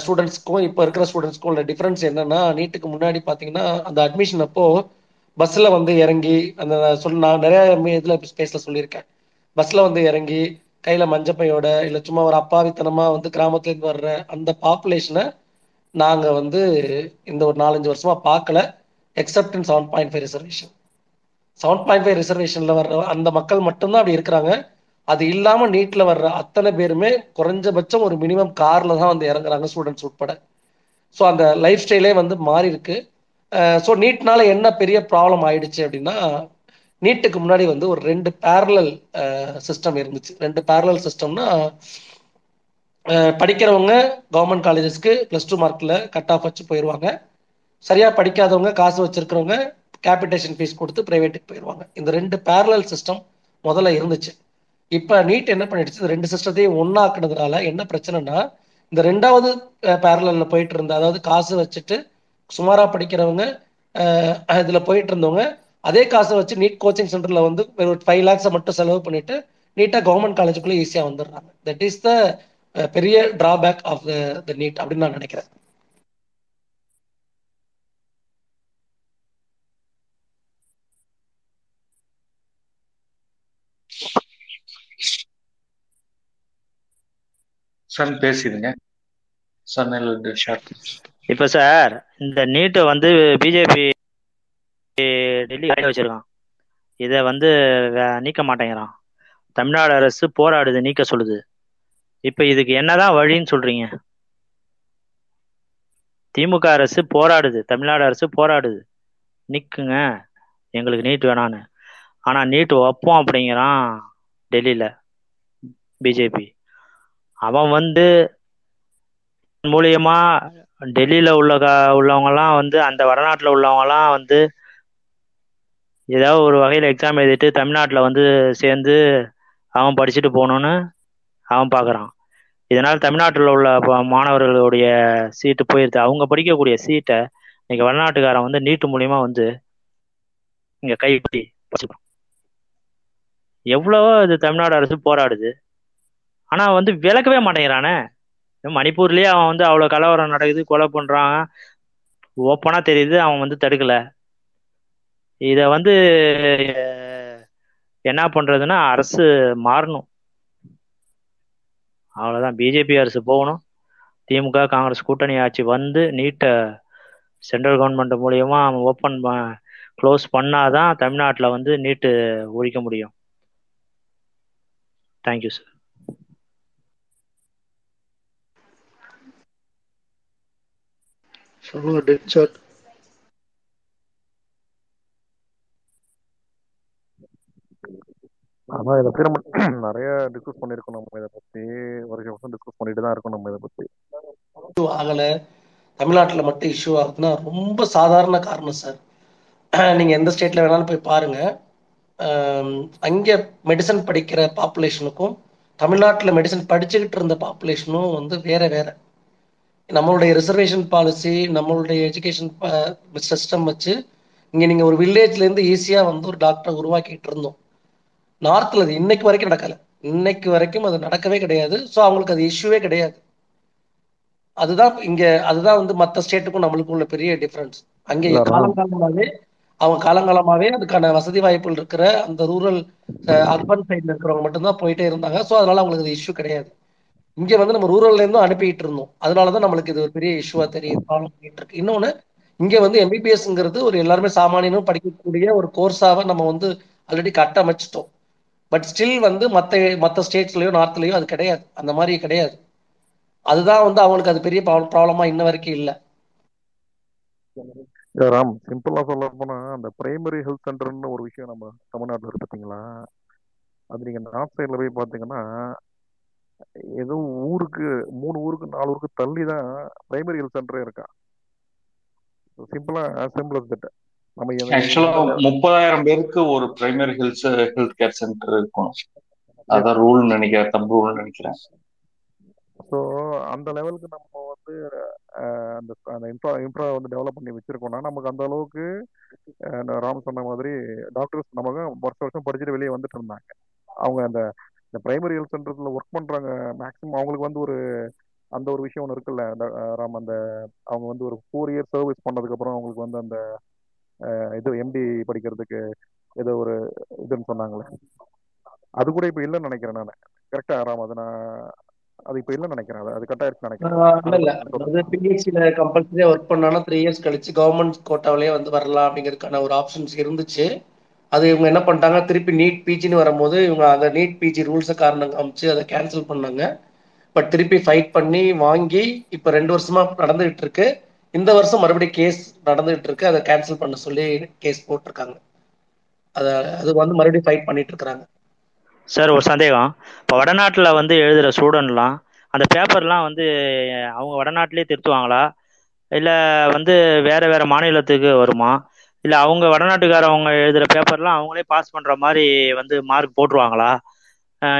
ஸ்டூடெண்ட்ஸ்க்கும் இப்போ இருக்கிற ஸ்டூடெண்ட்ஸ்க்கும் உள்ள டிஃப்ரென்ஸ் என்னன்னா நீட்டுக்கு முன்னாடி பார்த்தீங்கன்னா அந்த அட்மிஷன் அப்போ பஸ்ஸில் வந்து இறங்கி அந்த சொல் நான் நிறைய இதில் ஸ்பேஸில் சொல்லியிருக்கேன். பஸ்ஸில் வந்து இறங்கி கையில் மஞ்சப்பையோட இல்லை சும்மா ஒரு அப்பாவித்தனமாக வந்து கிராமத்துலேருந்து வர்ற அந்த பாப்புலேஷனை நாங்கள் வந்து இந்த ஒரு நாலஞ்சு வருஷமா பார்க்கல except in seven point five reservation seven point five ரிசர்வேஷனில் வர்ற அந்த மக்கள் மட்டும்தான் அப்படி இருக்கிறாங்க. அது இல்லாமல் நீட்டில் வர்ற அத்தனை பேருமே குறைஞ்சபட்சம் ஒரு மினிமம் காரில் தான் வந்து இறங்குறாங்க ஸ்டூடெண்ட்ஸ் உட்பட. ஸோ அந்த லைஃப் ஸ்டைலே வந்து மாறி இருக்கு. ஸோ நீட்னால என்ன பெரிய ப்ராப்ளம் ஆயிடுச்சு அப்படின்னா நீட்டுக்கு முன்னாடி வந்து ஒரு ரெண்டு பேரலல் சிஸ்டம் இருந்துச்சு. ரெண்டு பேரலல் சிஸ்டம்னா படிக்கிறவங்க கவர்மெண்ட் காலேஜஸ்க்கு ப்ளஸ் டூ மார்க்கில் கட் ஆஃப் வச்சு போயிடுவாங்க சரியாக படிக்காதவங்க காசு வச்சிருக்கிறவங்க கேபிட்டேஷன் ஃபீஸ் கொடுத்து ப்ரைவேட்டுக்கு போயிடுவாங்க இந்த ரெண்டு பேரலல் சிஸ்டம் முதல்ல இருந்துச்சு. இப்போ நீட் என்ன பண்ணிடுச்சு? ரெண்டு சிஸ்டத்தையும் ஒன்னாக்குனதுனால என்ன பிரச்சனைனா இந்த ரெண்டாவது பேரலில் போயிட்டு இருந்த அதாவது காசு வச்சுட்டு சுமாராக படிக்கிறவங்க இதுல போயிட்டு இருந்தவங்க அதே காசை வச்சு நீட் கோச்சிங் சென்டரில் வந்து ஒரு ஃபைவ் லேக்ஸை மட்டும் செலவு பண்ணிட்டு நீட்டாக கவர்மெண்ட் காலேஜுக்குள்ளே ஈஸியாக வந்துடுறாங்க. தட் இஸ் த பெரிய drawback of the the NEET அப்படின்னு நான் நினைக்கிறேன். சார் பேசிடுங்க. சார் இப்போ சார் இந்த நீட்டை வந்து பிஜேபி டெல்லி கையில் வச்சிருக்கான். இதை வந்து நீக்க மாட்டேங்கிறான். தமிழ்நாடு அரசு போராடுது நீக்க சொல்லுது. இப்போ இதுக்கு என்னதான் வழின்னு சொல்றீங்க? திமுக அரசு போராடுது தமிழ்நாடு அரசு போராடுது. நிற்குங்க எங்களுக்கு நீட் வேணான்னு. ஆனால் நீட் வைப்போம் அப்படிங்கிறான் டெல்லியில் பிஜேபி அவன் வந்து மூலியமா டெல்லியில் உள்ள உள்ளவங்கலாம் வந்து அந்த வடநாட்டில் உள்ளவங்கலாம் வந்து ஏதாவது ஒரு வகையில் எக்ஸாம் எழுதிட்டு தமிழ்நாட்டில் வந்து சேர்ந்து அவன் படிச்சுட்டு போகணுன்னு அவன் பார்க்குறான் இதனால் தமிழ்நாட்டில் உள்ள மாணவர்களுடைய சீட்டு போயிருது. அவங்க படிக்கக்கூடிய சீட்டை இன்னைக்கு வடநாட்டுக்காரன் வந்து நீட்டு மூலியமா வந்து இங்கே கைப்பற்றி படிச்சுக்கிறான் எவ்வளவோ இது தமிழ்நாடு அரசு போராடுது. ஆனால் வந்து விளக்கவே மாட்டேங்கிறானே. மணிப்பூர்லேயே அவன் வந்து அவ்வளோ கலவரம் நடக்குது கொலை பண்றான். ஓப்பனாக தெரியுது அவன் வந்து தடுக்கலை. இதை வந்து என்ன பண்ணுறதுன்னா அரசு மாறணும். அவ்வளவுதான். பிஜேபி அரசு போகணும். திமுக காங்கிரஸ் கூட்டணி ஆட்சி வந்து நீட்டை சென்ட்ரல் கவர்மெண்ட் மூலியமா ஓப்பன் க்ளோஸ் பண்ணாதான் தமிழ்நாட்டில் வந்து நீட்டு ஒழிக்க முடியும். தேங்க்யூ சார் சொல்லுங்க டெட் சாட் அதான் இதை பற்றி நம்ம <clears throat> நிறைய டிஸ்கஸ் பண்ணியிருக்கோம் நம்ம இதை பற்றி வருஷம் வருஷம் டிஸ்கஸ் பண்ணிட்டு தான் இருக்கோம் நம்ம இதை பற்றி இஷ்யூ ஆகலை. தமிழ்நாட்டில் மட்டும் இஷ்யூ ஆகுதுன்னா ரொம்ப சாதாரண காரணம் சார் <clears throat> நீங்கள் எந்த ஸ்டேட்டில் வேணாலும் போய் பாருங்கள் அங்கே மெடிசன் படிக்கிற பாப்புலேஷனுக்கும் தமிழ்நாட்டில் மெடிசன் படிச்சுக்கிட்டு இருந்த பாப்புலேஷனும் வந்து வேற வேற. நம்மளுடைய ரிசர்வேஷன் பாலிசி நம்மளுடைய எஜுகேஷன் சிஸ்டம் வச்சு இங்கே நீங்கள் ஒரு வில்லேஜ்லேருந்து ஈஸியாக வந்து ஒரு டாக்டரை உருவாக்கிட்டு இருந்தோம். நார்த்தில் அது இன்னைக்கு வரைக்கும் நடக்கலை. இன்னைக்கு வரைக்கும் அது நடக்கவே கிடையாது. ஸோ அவங்களுக்கு அது இஷ்யூவே கிடையாது. அதுதான் இங்க அதுதான் வந்து மற்ற ஸ்டேட்டுக்கும் நம்மளுக்கும் உள்ள பெரிய டிஃபரன்ஸ் அங்கே. காலங்காலமாவே அவங்க காலங்காலமாவே அதுக்கான வசதி வாய்ப்புகள் இருக்கிற அந்த ரூரல் அர்பன் சைட்ல இருக்கிறவங்க மட்டும்தான் போயிட்டே இருந்தாங்க. ஸோ அதனால அவங்களுக்கு அது இஷ்யூ கிடையாது. இங்க வந்து நம்ம ரூரல்ல இருந்தும் அனுப்பிட்டு இருந்தோம். அதனாலதான் நம்மளுக்கு இது ஒரு பெரிய இஷ்யூவா தெரியுது. ப்ராப்ளம் இருக்கு. இன்னொன்னு இங்க வந்து எம்பிபிஎஸ்ங்கிறது ஒரு எல்லாருமே சாமானியனும் படிக்கக்கூடிய ஒரு கோர்ஸாக நம்ம வந்து ஆல்ரெடி கட்டமைச்சிட்டோம். பட் ஸ்டில் வந்து மற்ற மற்ற ஸ்டேட்ஸ்லயோ நார்த்லயோ அது கிடையாது. அந்த மாதிரி கிடையாது. அதுதான் வந்து அவங்களுக்கு அது பெரிய ப்ராப்ளமா இன்ன வரைக்கும் இல்லை. ராம் சிம்பிளா சொல்ல போனா அந்த பிரைமரி ஹெல்த் சென்டர்னு ஒரு விஷயம் நம்ம தமிழ்நாட்டில் இருக்கு பார்த்தீங்களா அது நீங்க நார்த் சைட்ல போய் பார்த்தீங்கன்னா ஏதோ ஊருக்கு மூணு ஊருக்கு நாலு ஊருக்கு தள்ளி தான் பிரைமரி ஹெல்த் சென்டரே இருக்கா. சிம்பிளா சிம்பிள் that நம்ம ஆக்சுவலா முப்பதாயிரம் பேருக்கு ஒரு primary health health care centre இருக்கணும். அதான் ரூல் நினைக்கிறேன் தம்பு ரூல் நினைக்கிறேன். ஸோ அந்த லெவலுக்கு நம்ம வந்து அந்த அந்த இன்ஃப்ரா இன்ஃப்ரா வந்து டெவலப் பண்ணி வச்சிருக்கோம்னா நமக்கு அந்த அளவுக்கு ராம் சொன்ன மாதிரி டாக்டர்ஸ் நமக்கு வருஷம் வருஷம் படிச்சுட்டு வெளியே வந்துட்டு இருந்தாங்க. அவங்க அந்த இந்த பிரைமரி ஹெல்த் சென்டர்ல ஒர்க் பண்றாங்க. மேக்ஸிமம் அவங்களுக்கு வந்து ஒரு அந்த ஒரு விஷயம் ஒன்று இருக்குல்ல அந்த, ராம் அந்த அவங்க வந்து ஒரு ஃபோர் இயர் சர்வீஸ் பண்ணதுக்கு அப்புறம் அவங்களுக்கு வந்து அந்த இது எம்டி படிக்கிறதுக்கு ஏதோ ஒரு இதுன்னு சொன்னாங்களே. அது கூட இப்போ இல்லைன்னு நினைக்கிறேன் நான். கரெக்டா ராம் அது நான் அது இப்போ இல்லைன்னு நினைக்கிறேன். அது அது கட் நினைக்கிறேன். இல்ல இல்ல. அதாவது பிஹெச்சில கம்பல்சரியா ஒர்க் பண்ணானா த்ரீ இயர்ஸ் கழிச்சு கவர்மெண்ட் கோட்டாவிலேயே வந்து வரலாம் அப்படிங்கிறதுக்கான ஒரு ஆப்ஷன்ஸ் இருந்துச்சு. அது இவங்க என்ன பண்ணிட்டாங்க? திருப்பி நீட் பிஜின்னு வரும்போது இவங்க அந்த நீட் பிஜி ரூல்ஸை காரணம் காமிச்சு அதை கேன்சல் பண்ணாங்க. பட் திருப்பி ஃபைட் பண்ணி வாங்கி இப்போ ரெண்டு வருஷமா நடந்துகிட்டு இருக்கு. இந்த வருஷம் மறுபடியும் கேஸ் நடந்துகிட்டு இருக்கு. அதை கேன்சல் பண்ண சொல்லி கேஸ் போட்டிருக்காங்க. அதை அது வந்து மறுபடியும் ஃபைட் பண்ணிட்டு இருக்கிறாங்க. சார் ஒரு சந்தேகம். இப்போ வடநாட்டில் வந்து எழுதுகிற ஸ்டூடெண்ட்லாம் அந்த பேப்பர்லாம் வந்து அவங்க வடநாட்டிலே திருத்துவாங்களா? இல்லை வந்து வேறு வேறு மாநிலத்துக்கு வருமா? இல்லை அவங்க வடநாட்டுக்காரவங்க எழுதுகிற பேப்பர்லாம் அவங்களே பாஸ் பண்ணுற மாதிரி வந்து மார்க் போட்டுருவாங்களா?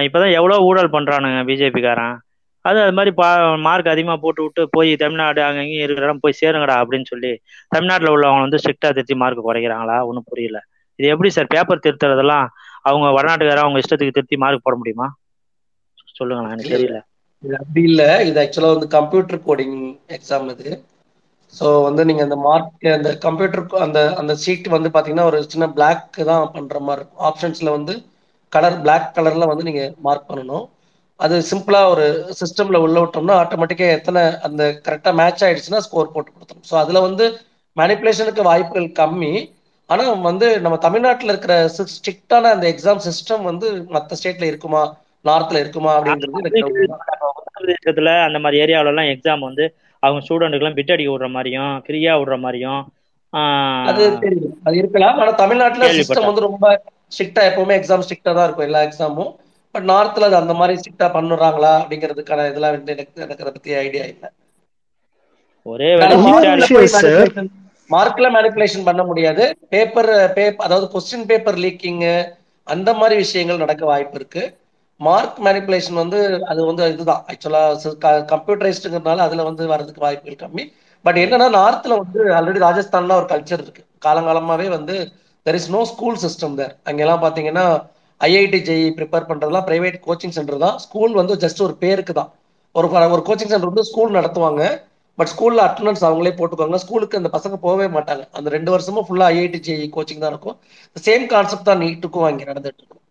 இப்போ தான் எவ்வளோ ஊழல் பண்ணுறானுங்க பிஜேபிக்காரன். அது அது மாதிரி பா மார்க் அதிகமாக போட்டு விட்டு போய் தமிழ்நாடு அங்கங்கேயும் இருக்கிற இடம் போய் சேருங்கடா அப்படின்னு சொல்லி தமிழ்நாட்டில் உள்ளவங்க வந்து ஸ்ட்ரிக்டாக திருத்தி மார்க் குறைக்கிறாங்களா? ஒன்றும் புரியல. இது எப்படி சார் பேப்பர் திருத்துறதெல்லாம் அவங்க வடநாட்டுக்காரன் அவங்க இஷ்டத்துக்கு திருத்தி மார்க் போட முடியுமா? சொல்லுங்களேன் எனக்கு தெரியல. இது அப்படி இல்லை. இது ஆக்சுவலாக வந்து கம்ப்யூட்டர் கோடிங் எக்ஸாம் இது. ஸோ வந்து நீங்கள் அந்த மார்க் அந்த கம்ப்யூட்டர் அந்த அந்த சீட் வந்து பார்த்தீங்கன்னா ஒரு சின்ன பிளாக் தான் பண்ணுற மாதிரி இருக்கும். ஆப்ஷன்ஸில் வந்து கலர் பிளாக் கலரில் வந்து நீங்கள் மார்க் பண்ணணும். அது சிம்பிளாக ஒரு சிஸ்டமில் உள்ள விட்டோம்னா ஆட்டோமேட்டிக்காக எத்தனை அந்த கரெக்டாக மேட்ச் ஆயிடுச்சுன்னா ஸ்கோர் போட்டு கொடுத்துரும். ஸோ அதில் வந்து மேனிப்புலேஷனுக்கு வாய்ப்புகள் கம்மி. ஆனால் வந்து நம்ம தமிழ்நாட்டில் இருக்கிற ஸ்ட்ரிக்டான அந்த எக்ஸாம் சிஸ்டம் வந்து மற்ற ஸ்டேட்ல இருக்குமா நார்த்ல இருக்குமா. உத்தரப்பிரதேசத்துல அந்த மாதிரி ஏரியாவில எல்லாம் எக்ஸாம் வந்து அவங்க ஸ்டூடெண்ட்டுக்கெல்லாம் பிட் அடிக்க விடுற மாதிரியும் ஃப்ரீயா விடுற மாதிரியும் அது தெரியும். அது இருக்கலாம். ஆனா தமிழ்நாட்டுல. சிஸ்டம் வந்து ரொம்ப ஸ்ட்ரிக்டா எப்பவுமே எக்ஸாம் ஸ்ட்ரிக்டா தான் இருக்கும் எல்லா எக்ஸாமும் பட் நார்த்ல அது அந்த மாதிரி ஸ்ட்ரிக்டா பண்ணுறாங்களா அப்படிங்கிறதுக்கான இதெல்லாம் வந்து எனக்கு எனக்கு பத்தி ஐடியா இல்லை. ஒரே மார்க்ல மேனிப்புலேஷன் பண்ண முடியாது. பேப்பர் பேப்பர் அதாவது கொஸ்டின் பேப்பர் லீக்கிங் அந்த மாதிரி விஷயங்கள் நடக்க வாய்ப்பு இருக்கு. மார்க் மேனிப்புலேஷன் வந்து அது வந்து இதுதான். ஆக்சுவலாக கம்ப்யூட்டரைஸ்டுங்கிறதுனால அதில் வந்து வர்றதுக்கு வாய்ப்புகள் கம்மி. பட் என்னன்னா நார்த்தில் வந்து ஆல்ரெடி ராஜஸ்தான்ல ஒரு கல்ச்சர் இருக்கு. காலங்காலமாகவே வந்து there is no school system there அங்கெல்லாம் பார்த்தீங்கன்னா ஐஐடி ஜெய் ப்ரிப்பேர் பண்ணுறதுலாம் ப்ரைவேட் கோச்சிங் சென்டர் தான். ஸ்கூல் வந்து ஜஸ்ட் ஒரு பேருக்கு தான். ஒரு ஒரு கோச்சிங் சென்டர் வந்து ஸ்கூல் நடத்துவாங்க. பட் ஸ்கூலில் அட்டண்டன்ஸ் அவங்களே போட்டுக்குவாங்க. ஸ்கூலுக்கு அந்த பசங்க போகவே மாட்டாங்க. அந்த ரெண்டு வருஷமும் ஃபுல்லாக ஐஐடி ஜெய் கோச்சிங் தான் இருக்கும். சேம் கான்செப்ட் தான் நீட்டுக்கும் அங்கே நடந்துட்டு இருக்கும்.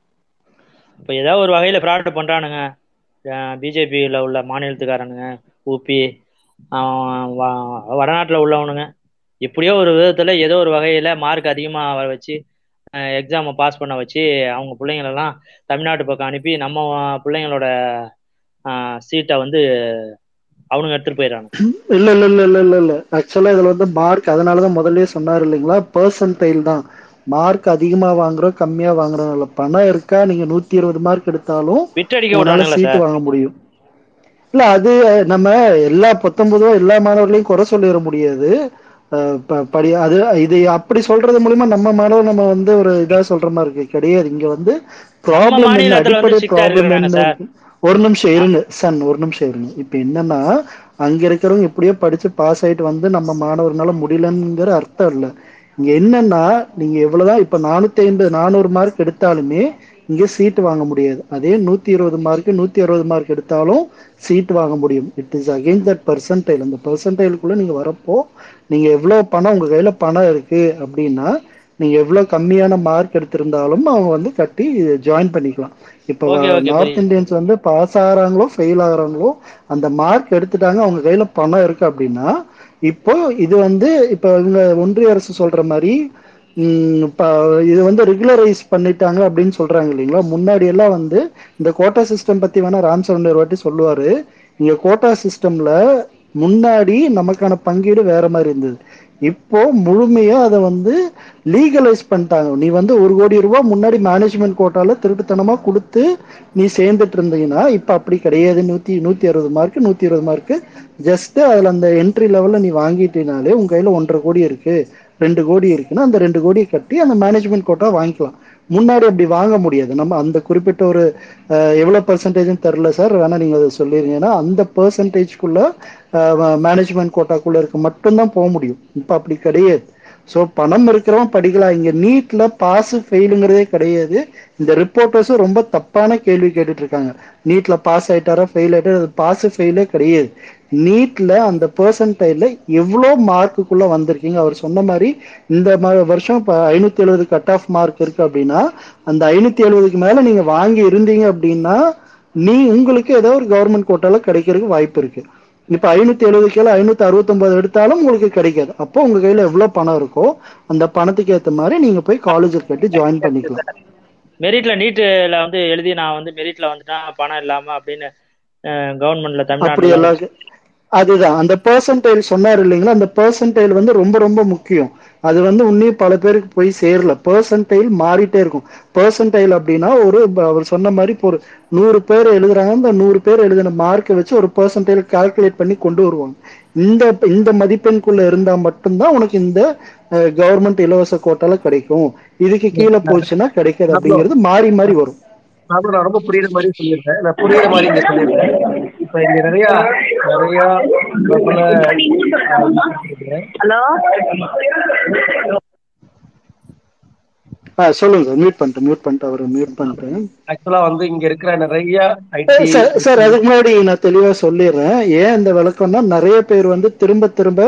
இப்போ ஏதாவது ஒரு வகையில் ஃப்ராட் பண்ணுறானுங்க பிஜேபியில் உள்ள மாநிலத்துக்காரனுங்க ஊபி வடநாட்டில் உள்ளவனுங்க. எப்படியோ ஒரு விதத்தில் ஏதோ ஒரு வகையில் மார்க் அதிகமாக வர வச்சு எக்ஸாமை பாஸ் பண்ண வச்சு அவங்க பிள்ளைங்களெல்லாம் தமிழ்நாட்டு பக்கம் அனுப்பி நம்ம பிள்ளைங்களோட சீட்டை வந்து அவனுங்க எடுத்துட்டு போயிடறாங்க. இல்ல இல்ல இல்ல இல்ல இல்ல இல்ல. ஆக்சுவலா இதுல வந்து மார்க் அதனாலதான் முதல்லயே சொன்னாரு இல்லைங்களா? பர்சன்டைல் தான். மார்க் அதிகமா வாங்குறோம் கம்மியா வாங்குறோம் பணம் இருக்கா? நீங்க நூத்தி இருபது மார்க் எடுத்தாலும் சீட்டு வாங்க முடியும். இல்ல அது நம்ம எல்லா பத்தொன்பதோ எல்லா மாணவர்களையும் குறை சொல்லிட முடியாது. படி அது இது அப்படி சொல்றது மூலியமா நம்ம மேல நம்ம வந்து ஒரு இதா சொல்ற மாதிரி இருக்கு. கிடையாது. இங்க வந்து ப்ராப்ளம் என்ன? அடிப்படை ப்ராப்ளம் என்ன? ஒரு நிமிஷம் இருங்க. சன் ஒரு நிமிஷம் இருங்க. இப்ப என்னன்னா அங்க இருக்கிறவங்க இப்படியே படிச்சு பாஸ் ஆயிட்டு வந்து நம்ம மாணவர்னால முடியலங்கிற அர்த்தம் இல்ல. இங்க என்னன்னா நீங்க எவ்வளவுதான் இப்ப நானூத்தி ஐம்பது நானூறு மார்க் எடுத்தாலுமே இங்க சீட் வாங்க முடியாது. அதே நூத்தி இருபது மார்க் நூத்தி அறுபது மார்க் எடுத்தாலும் சீட் வாங்க முடியும். It is again that percentile அந்த பர்சன்டைலுக்குள்ள நீங்க வரப்போ நீங்க எவ்வளவு பணம் உங்க கையில பணம் இருக்கு அப்படின்னா நீங்க எவ்வளவு கம்மியான மார்க் எடுத்திருந்தாலும் அவங்க வந்து கட்டி ஜாயின் பண்ணிக்கலாம். இப்ப நார்த். இந்தியன்ஸ் வந்து பாஸ் ஆகுறாங்களோ ஃபெயில் ஆகுறாங்களோ அந்த மார்க் எடுத்துட்டாங்க அவங்க கையில பணம் இருக்கு அப்படின்னா இப்போ இது வந்து இப்போ இவங்க ஒன்றிய அரசு சொல்ற மாதிரி இது வந்து ரெகுலரைஸ் பண்ணிட்டாங்க அப்படின்னு சொல்றாங்க இல்லைங்களா? முன்னாடி எல்லாம் வந்து இந்த கோட்டா சிஸ்டம் பத்தி வேணா ராம் சரண் ஒரு வாட்டி சொல்லுவாரு. இங்க கோட்டா சிஸ்டம்ல முன்னாடி நமக்கான பங்கீடு வேற மாதிரி இருந்தது. இப்போ முழுமையா அதை வந்து லீகலைஸ் பண்ணிட்டாங்க. நீ வந்து ஒரு கோடி ரூபாய் முன்னாடி மேனேஜ்மெண்ட் கோட்டால திருட்டுத்தனமா கொடுத்து நீ சேர்ந்துட்டு இருந்தீங்கன்னா இப்ப அப்படி கிடையாது. நூத்தி நூத்தி அறுபது மார்க் நூத்தி இருபது மார்க் ஜஸ்ட் அதுல அந்த என்ட்ரி லெவல்ல நீ வாங்கிட்டீனாலே உங்க கையில ஒன்றரை கோடி இருக்கு. ரெண்டு கோடி இருக்குன்னா அந்த ரெண்டு கோடியை கட்டி அந்த மேனேஜ்மெண்ட் கோட்டா வாங்கிக்கலாம். முன்னாடி அப்படி வாங்க முடியாது. நம்ம அந்த குறிப்பிட்ட ஒரு எவ்வளோ எவ்வளவு பர்சன்டேஜ்னு தெரில சார். வேணா நீங்க அதை சொல்லிருங்கன்னா அந்த பர்சன்டேஜ்க்குள்ள மேனேஜ்மெண்ட் கோட்டாக்குள்ள இருக்க மட்டும்தான் போக முடியும். இப்ப அப்படி கிடையாது. ஸோ பணம் இருக்கிறவன் படிக்கலாம் இங்க நீட்ல பாஸ் ஃபெயிலுங்கிறதே கிடையாது. இந்த ரிப்போர்ட்டர்ஸும் ரொம்ப தப்பான கேள்வி கேட்டுட்டு இருக்காங்க நீட்ல பாஸ் ஆயிட்டாரா ஃபெயில் ஆயிட்டாரா அது பாஸ் ஃபெயிலே கிடையாது. நீட்ல அந்த பர்சன்டைல எவ்வளோ மார்க்குக்குள்ள வந்திருக்கீங்க? அவர் சொன்ன மாதிரி இந்த வருஷம் இப்போ ஐநூத்தி எழுபது கட் ஆஃப் மார்க் இருக்கு அப்படின்னா அந்த ஐநூத்தி எழுபதுக்கு மேல நீங்க வாங்கி இருந்தீங்க அப்படின்னா நீ உங்களுக்கு ஏதோ ஒரு கவர்மெண்ட் கோட்டால கிடைக்கிறதுக்கு வாய்ப்பு இருக்கு. இப்ப ஐநூத்தி எழுபது கீழே ஐநூத்தி அறுபத்தொன்பது எடுத்தாலும் உங்களுக்கு கிடைக்காது. அப்போ உங்க கையில எவ்வளவு பணம் இருக்கோ அந்த பணத்துக்கு ஏத்த மாதிரி நீங்க போய் காலேஜில் கட்டி ஜாயின் பண்ணிக்கலாம். மெரிட்ல நீட்ல வந்து எழுதி நான் வந்து மெரிட்ல வந்துட்டேன் பணம் இல்லாம அப்படின்னு கவர்மெண்ட்ல எல்லாம் அதுதான். அந்த பர்சன்டைல் சொன்னார் இல்லைங்களா? அந்த பர்சன்டைல் வந்து ரொம்ப ரொம்ப முக்கியம். அது வந்து இன்னும் பல பேருக்கு போய் சேரல. பர்சன்டைல் மாறிட்டே இருக்கும். பர்சன்டைல் அப்படின்னா ஒரு அவர் சொன்ன மாதிரி இப்போ ஒரு நூறு பேர் எழுதுறாங்க. அந்த நூறு பேர் எழுதின மார்க்கை வச்சு ஒரு பர்சன்டைல் கால்குலேட் பண்ணி கொண்டு வருவாங்க. இந்த இந்த மதிப்பெண்குள்ள இருந்தா மட்டும்தான் உனக்கு இந்த கவர்மெண்ட் இலவச கோட்டால கிடைக்கும். இதுக்கு கீழே போச்சுன்னா கிடைக்காது அப்படிங்கிறது மாறி மாறி வரும். நான் ரொம்ப புரியுற மாதிரி சொல்லியிருக்கேன். நான் புரியுற மாதிரி சொல்லியிருக்கேன். இப்ப இங்க நிறைய நிறைய ஹலோ? சொல்லுங்க சார். மியூட் பண்ணிட்டேன் மியூட் பண்ணிட்டு அவரை மியூட் பண்ணிட்டேன். ஆக்சுவலா வந்து இங்க இருக்கிற நிறைய ஐடி சார் சார் அதுக்கு முன்னாடி நான் தெளிவா சொல்லிடுறேன். ஏன் இந்த விளக்கம்னா நிறைய பேர் வந்து திரும்ப திரும்ப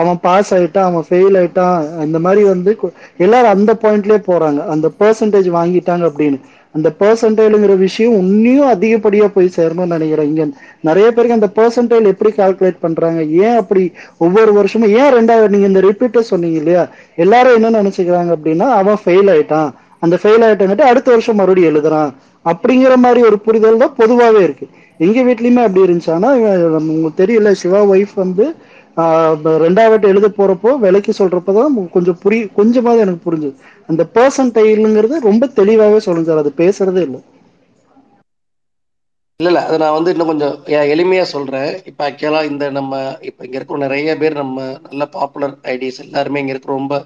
அவன் பாஸ் ஆயிட்டான் அவன் ஃபெயில் ஆயிட்டான். இந்த மாதிரி வந்து எல்லாரும் அந்த பாயிண்ட்லயே போறாங்க. அந்த பெர்சன்டேஜ் வாங்கிட்டாங்க அப்படின்னு. அந்த பெர்சன்டேலுங்கிற விஷயம் இன்னும் அதிகப்படியா போய் சேரணும்னு நினைக்கிறேன். இங்க நிறைய பேருக்கு அந்த பர்சன்டைல் எப்படி கால்குலேட் பண்றாங்க? ஏன் அப்படி ஒவ்வொரு வருஷமும் ஏன் ரெண்டாவது நீங்க இந்த ரிப்பீட்டை சொன்னீங்க இல்லையா? எல்லாரும் என்ன நினைச்சுக்கிறாங்க அப்படின்னா அவன் ஃபெயில் ஆயிட்டான். அந்த ஃபெயில் ஆயிட்டங்கிட்ட அடுத்த வருஷம் மறுபடியும் எழுதுறான். அப்படிங்கிற மாதிரி ஒரு புரிதல் தான் பொதுவாகவே இருக்கு. எங்க வீட்லயுமே அப்படி இருந்துச்சு. ஆனா இவன் உங்களுக்கு தெரியல சிவா ஒய்ஃப் வந்து ரெண்டாவது எழுத போறப்போ விலைக்கு சொல்றப்பதான் கொஞ்சம் புரிய கொஞ்சமாவது எனக்கு புரிஞ்சுது. அந்த பர்சன்டைலுங்கிறது ரொம்ப தெளிவாகவே சொல்லுங்க சார் அது பேசுறதே இல்லை. இல்ல இல்ல அதை நான் வந்து இன்னும் கொஞ்சம் எளிமையாக எளிமையா சொல்றேன். இப்ப ஆக்சுவலா இந்த நம்ம இப்ப இங்க இருக்கிற நிறைய பேர் நம்ம நல்ல பாப்புலர் ஐடிஸ் எல்லாருமே இங்க இருக்கிற ரொம்ப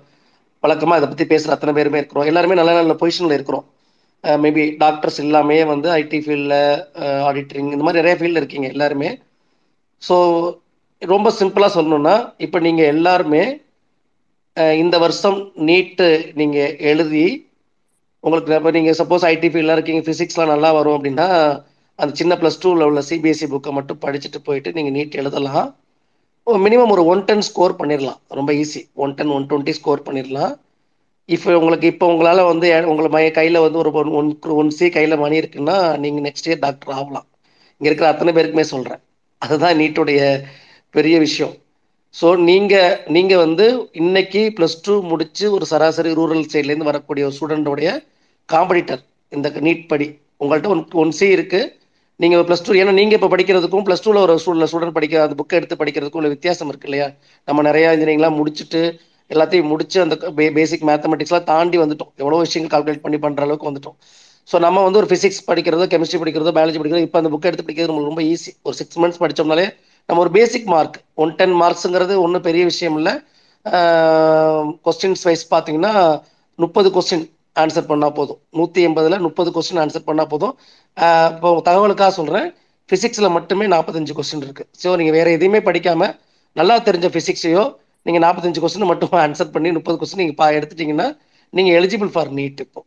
வழக்கமா அதை பத்தி பேசுற அத்தனை பேருமே இருக்கிறோம். எல்லாருமே நல்ல நல்ல பொசிஷன்ல இருக்கிறோம். மேபி டாக்டர்ஸ் எல்லாமே வந்து ஐடி ஃபீல்டில் ஆடிட்டரிங் இந்த மாதிரி நிறைய ஃபீல்டில் இருக்கீங்க எல்லாருமே. ஸோ ரொம்ப சிம்பிளாக சொல்லணும்னா இப்போ நீங்கள் எல்லாருமே இந்த வருஷம் நீட்டு நீங்கள் எழுதி உங்களுக்கு இப்போ நீங்கள் சப்போஸ் ஐடி ஃபீல்டில் இருக்கீங்க ஃபிசிக்ஸ்லாம் நல்லா வரும் அப்படின்னா அந்த சின்ன ப்ளஸ் டூவில் உள்ள சிபிஎஸ்சி புக்கை மட்டும் படிச்சுட்டு போயிட்டு நீங்கள் நீட் எழுதலாம். மினிமம் ஒரு ஒன் டென் ஸ்கோர் பண்ணிடலாம் ரொம்ப easy one ten one twenty score பண்ணிடலாம் இப்போ உங்களுக்கு இப்போ உங்களால் வந்து உங்களை மைய கையில் வந்து ஒரு ஒன் ஒன் ஒன் சி கையில் மணி இருக்குன்னா நீங்கள் நெக்ஸ்ட் இயர் டாக்டர் ஆகலாம். இங்கே இருக்கிற அத்தனை பேருக்குமே சொல்கிறேன் அதுதான் நீட்டுடைய பெரிய விஷயம். ஸோ நீங்கள் நீங்கள் வந்து இன்னைக்கு ப்ளஸ் டூ முடித்து ஒரு சராசரி ரூரல் சைட்லேருந்து வரக்கூடிய ஒரு ஸ்டூடெண்டோடைய காம்படிட்டர் இந்த நீட் படி. உங்கள்கிட்ட ஒன் ஒன் சி இருக்குது நீங்கள் ப்ளஸ் டூ ஏன்னா நீங்கள் இப்போ படிக்கிறதுக்கும் ப்ளஸ் டூவில் ஒரு ஸ்டூடெண்ட் ஸ்டூடெண்ட் படிக்க அந்த புக்கை எடுத்து படிக்கிறதுக்கும் உள்ள வித்தியாசம் இருக்கு இல்லையா? நம்ம நிறையா இன்ஜினியரிங்லாம் முடிச்சுட்டு எல்லாத்தையும் முடிச்சு அந்த பே பேசிக் மேத்தமெட்டிக்ஸ்லாம் தாண்டி வந்துட்டோம். எவ்வளோ விஷயங்கள் கால்குலேட் பண்ணி பண்ணுற அளவுக்கு வந்துட்டோம். ஸோ நம்ம வந்து ஒரு ஃபிசிக்ஸ் படிக்கிறதோ கெமிஸ்ட்ரி படிக்கிறதோ பயாலஜி படிக்கிறதோ இப்போ அந்த புக்கை எடுத்து படிக்கிறது நம்மளுக்கு ரொம்ப ஈஸி ஒரு சிக்ஸ் மந்த்ஸ் படிச்சோம்னாலே நம்ம ஒரு பேசிக் மார்க் ஒன் டென் மார்க்ஸுங்கிறது ஒன்றும் பெரிய விஷயம் இல்லை. கொஸ்டின்ஸ் வைஸ் பார்த்தீங்கன்னா முப்பது கொஸ்டின் ஆன்சர் பண்ணால் போதும். நூற்றி எண்பதில் முப்பது கொஸ்டின் ஆன்சர் பண்ணால் போதும். இப்போ தகவலுக்காக சொல்கிறேன் ஃபிசிக்ஸில் மட்டுமே நாற்பத்தஞ்சு கொஸ்டின் இருக்குது ஸோ நீங்கள் வேறு எதையுமே படிக்காமல் நல்லா தெரிஞ்ச ஃபிசிக்ஸையோ நீங்கள் நாற்பத்தஞ்சு கொஸ்டின் மட்டும் <laughs> ஆன்சர் பண்ணி முப்பது கொஸ்டின் நீங்கள் பா எடுத்துட்டிங்கன்னா நீங்கள் எலிஜிபிள் ஃபார் நீட் இப்போ.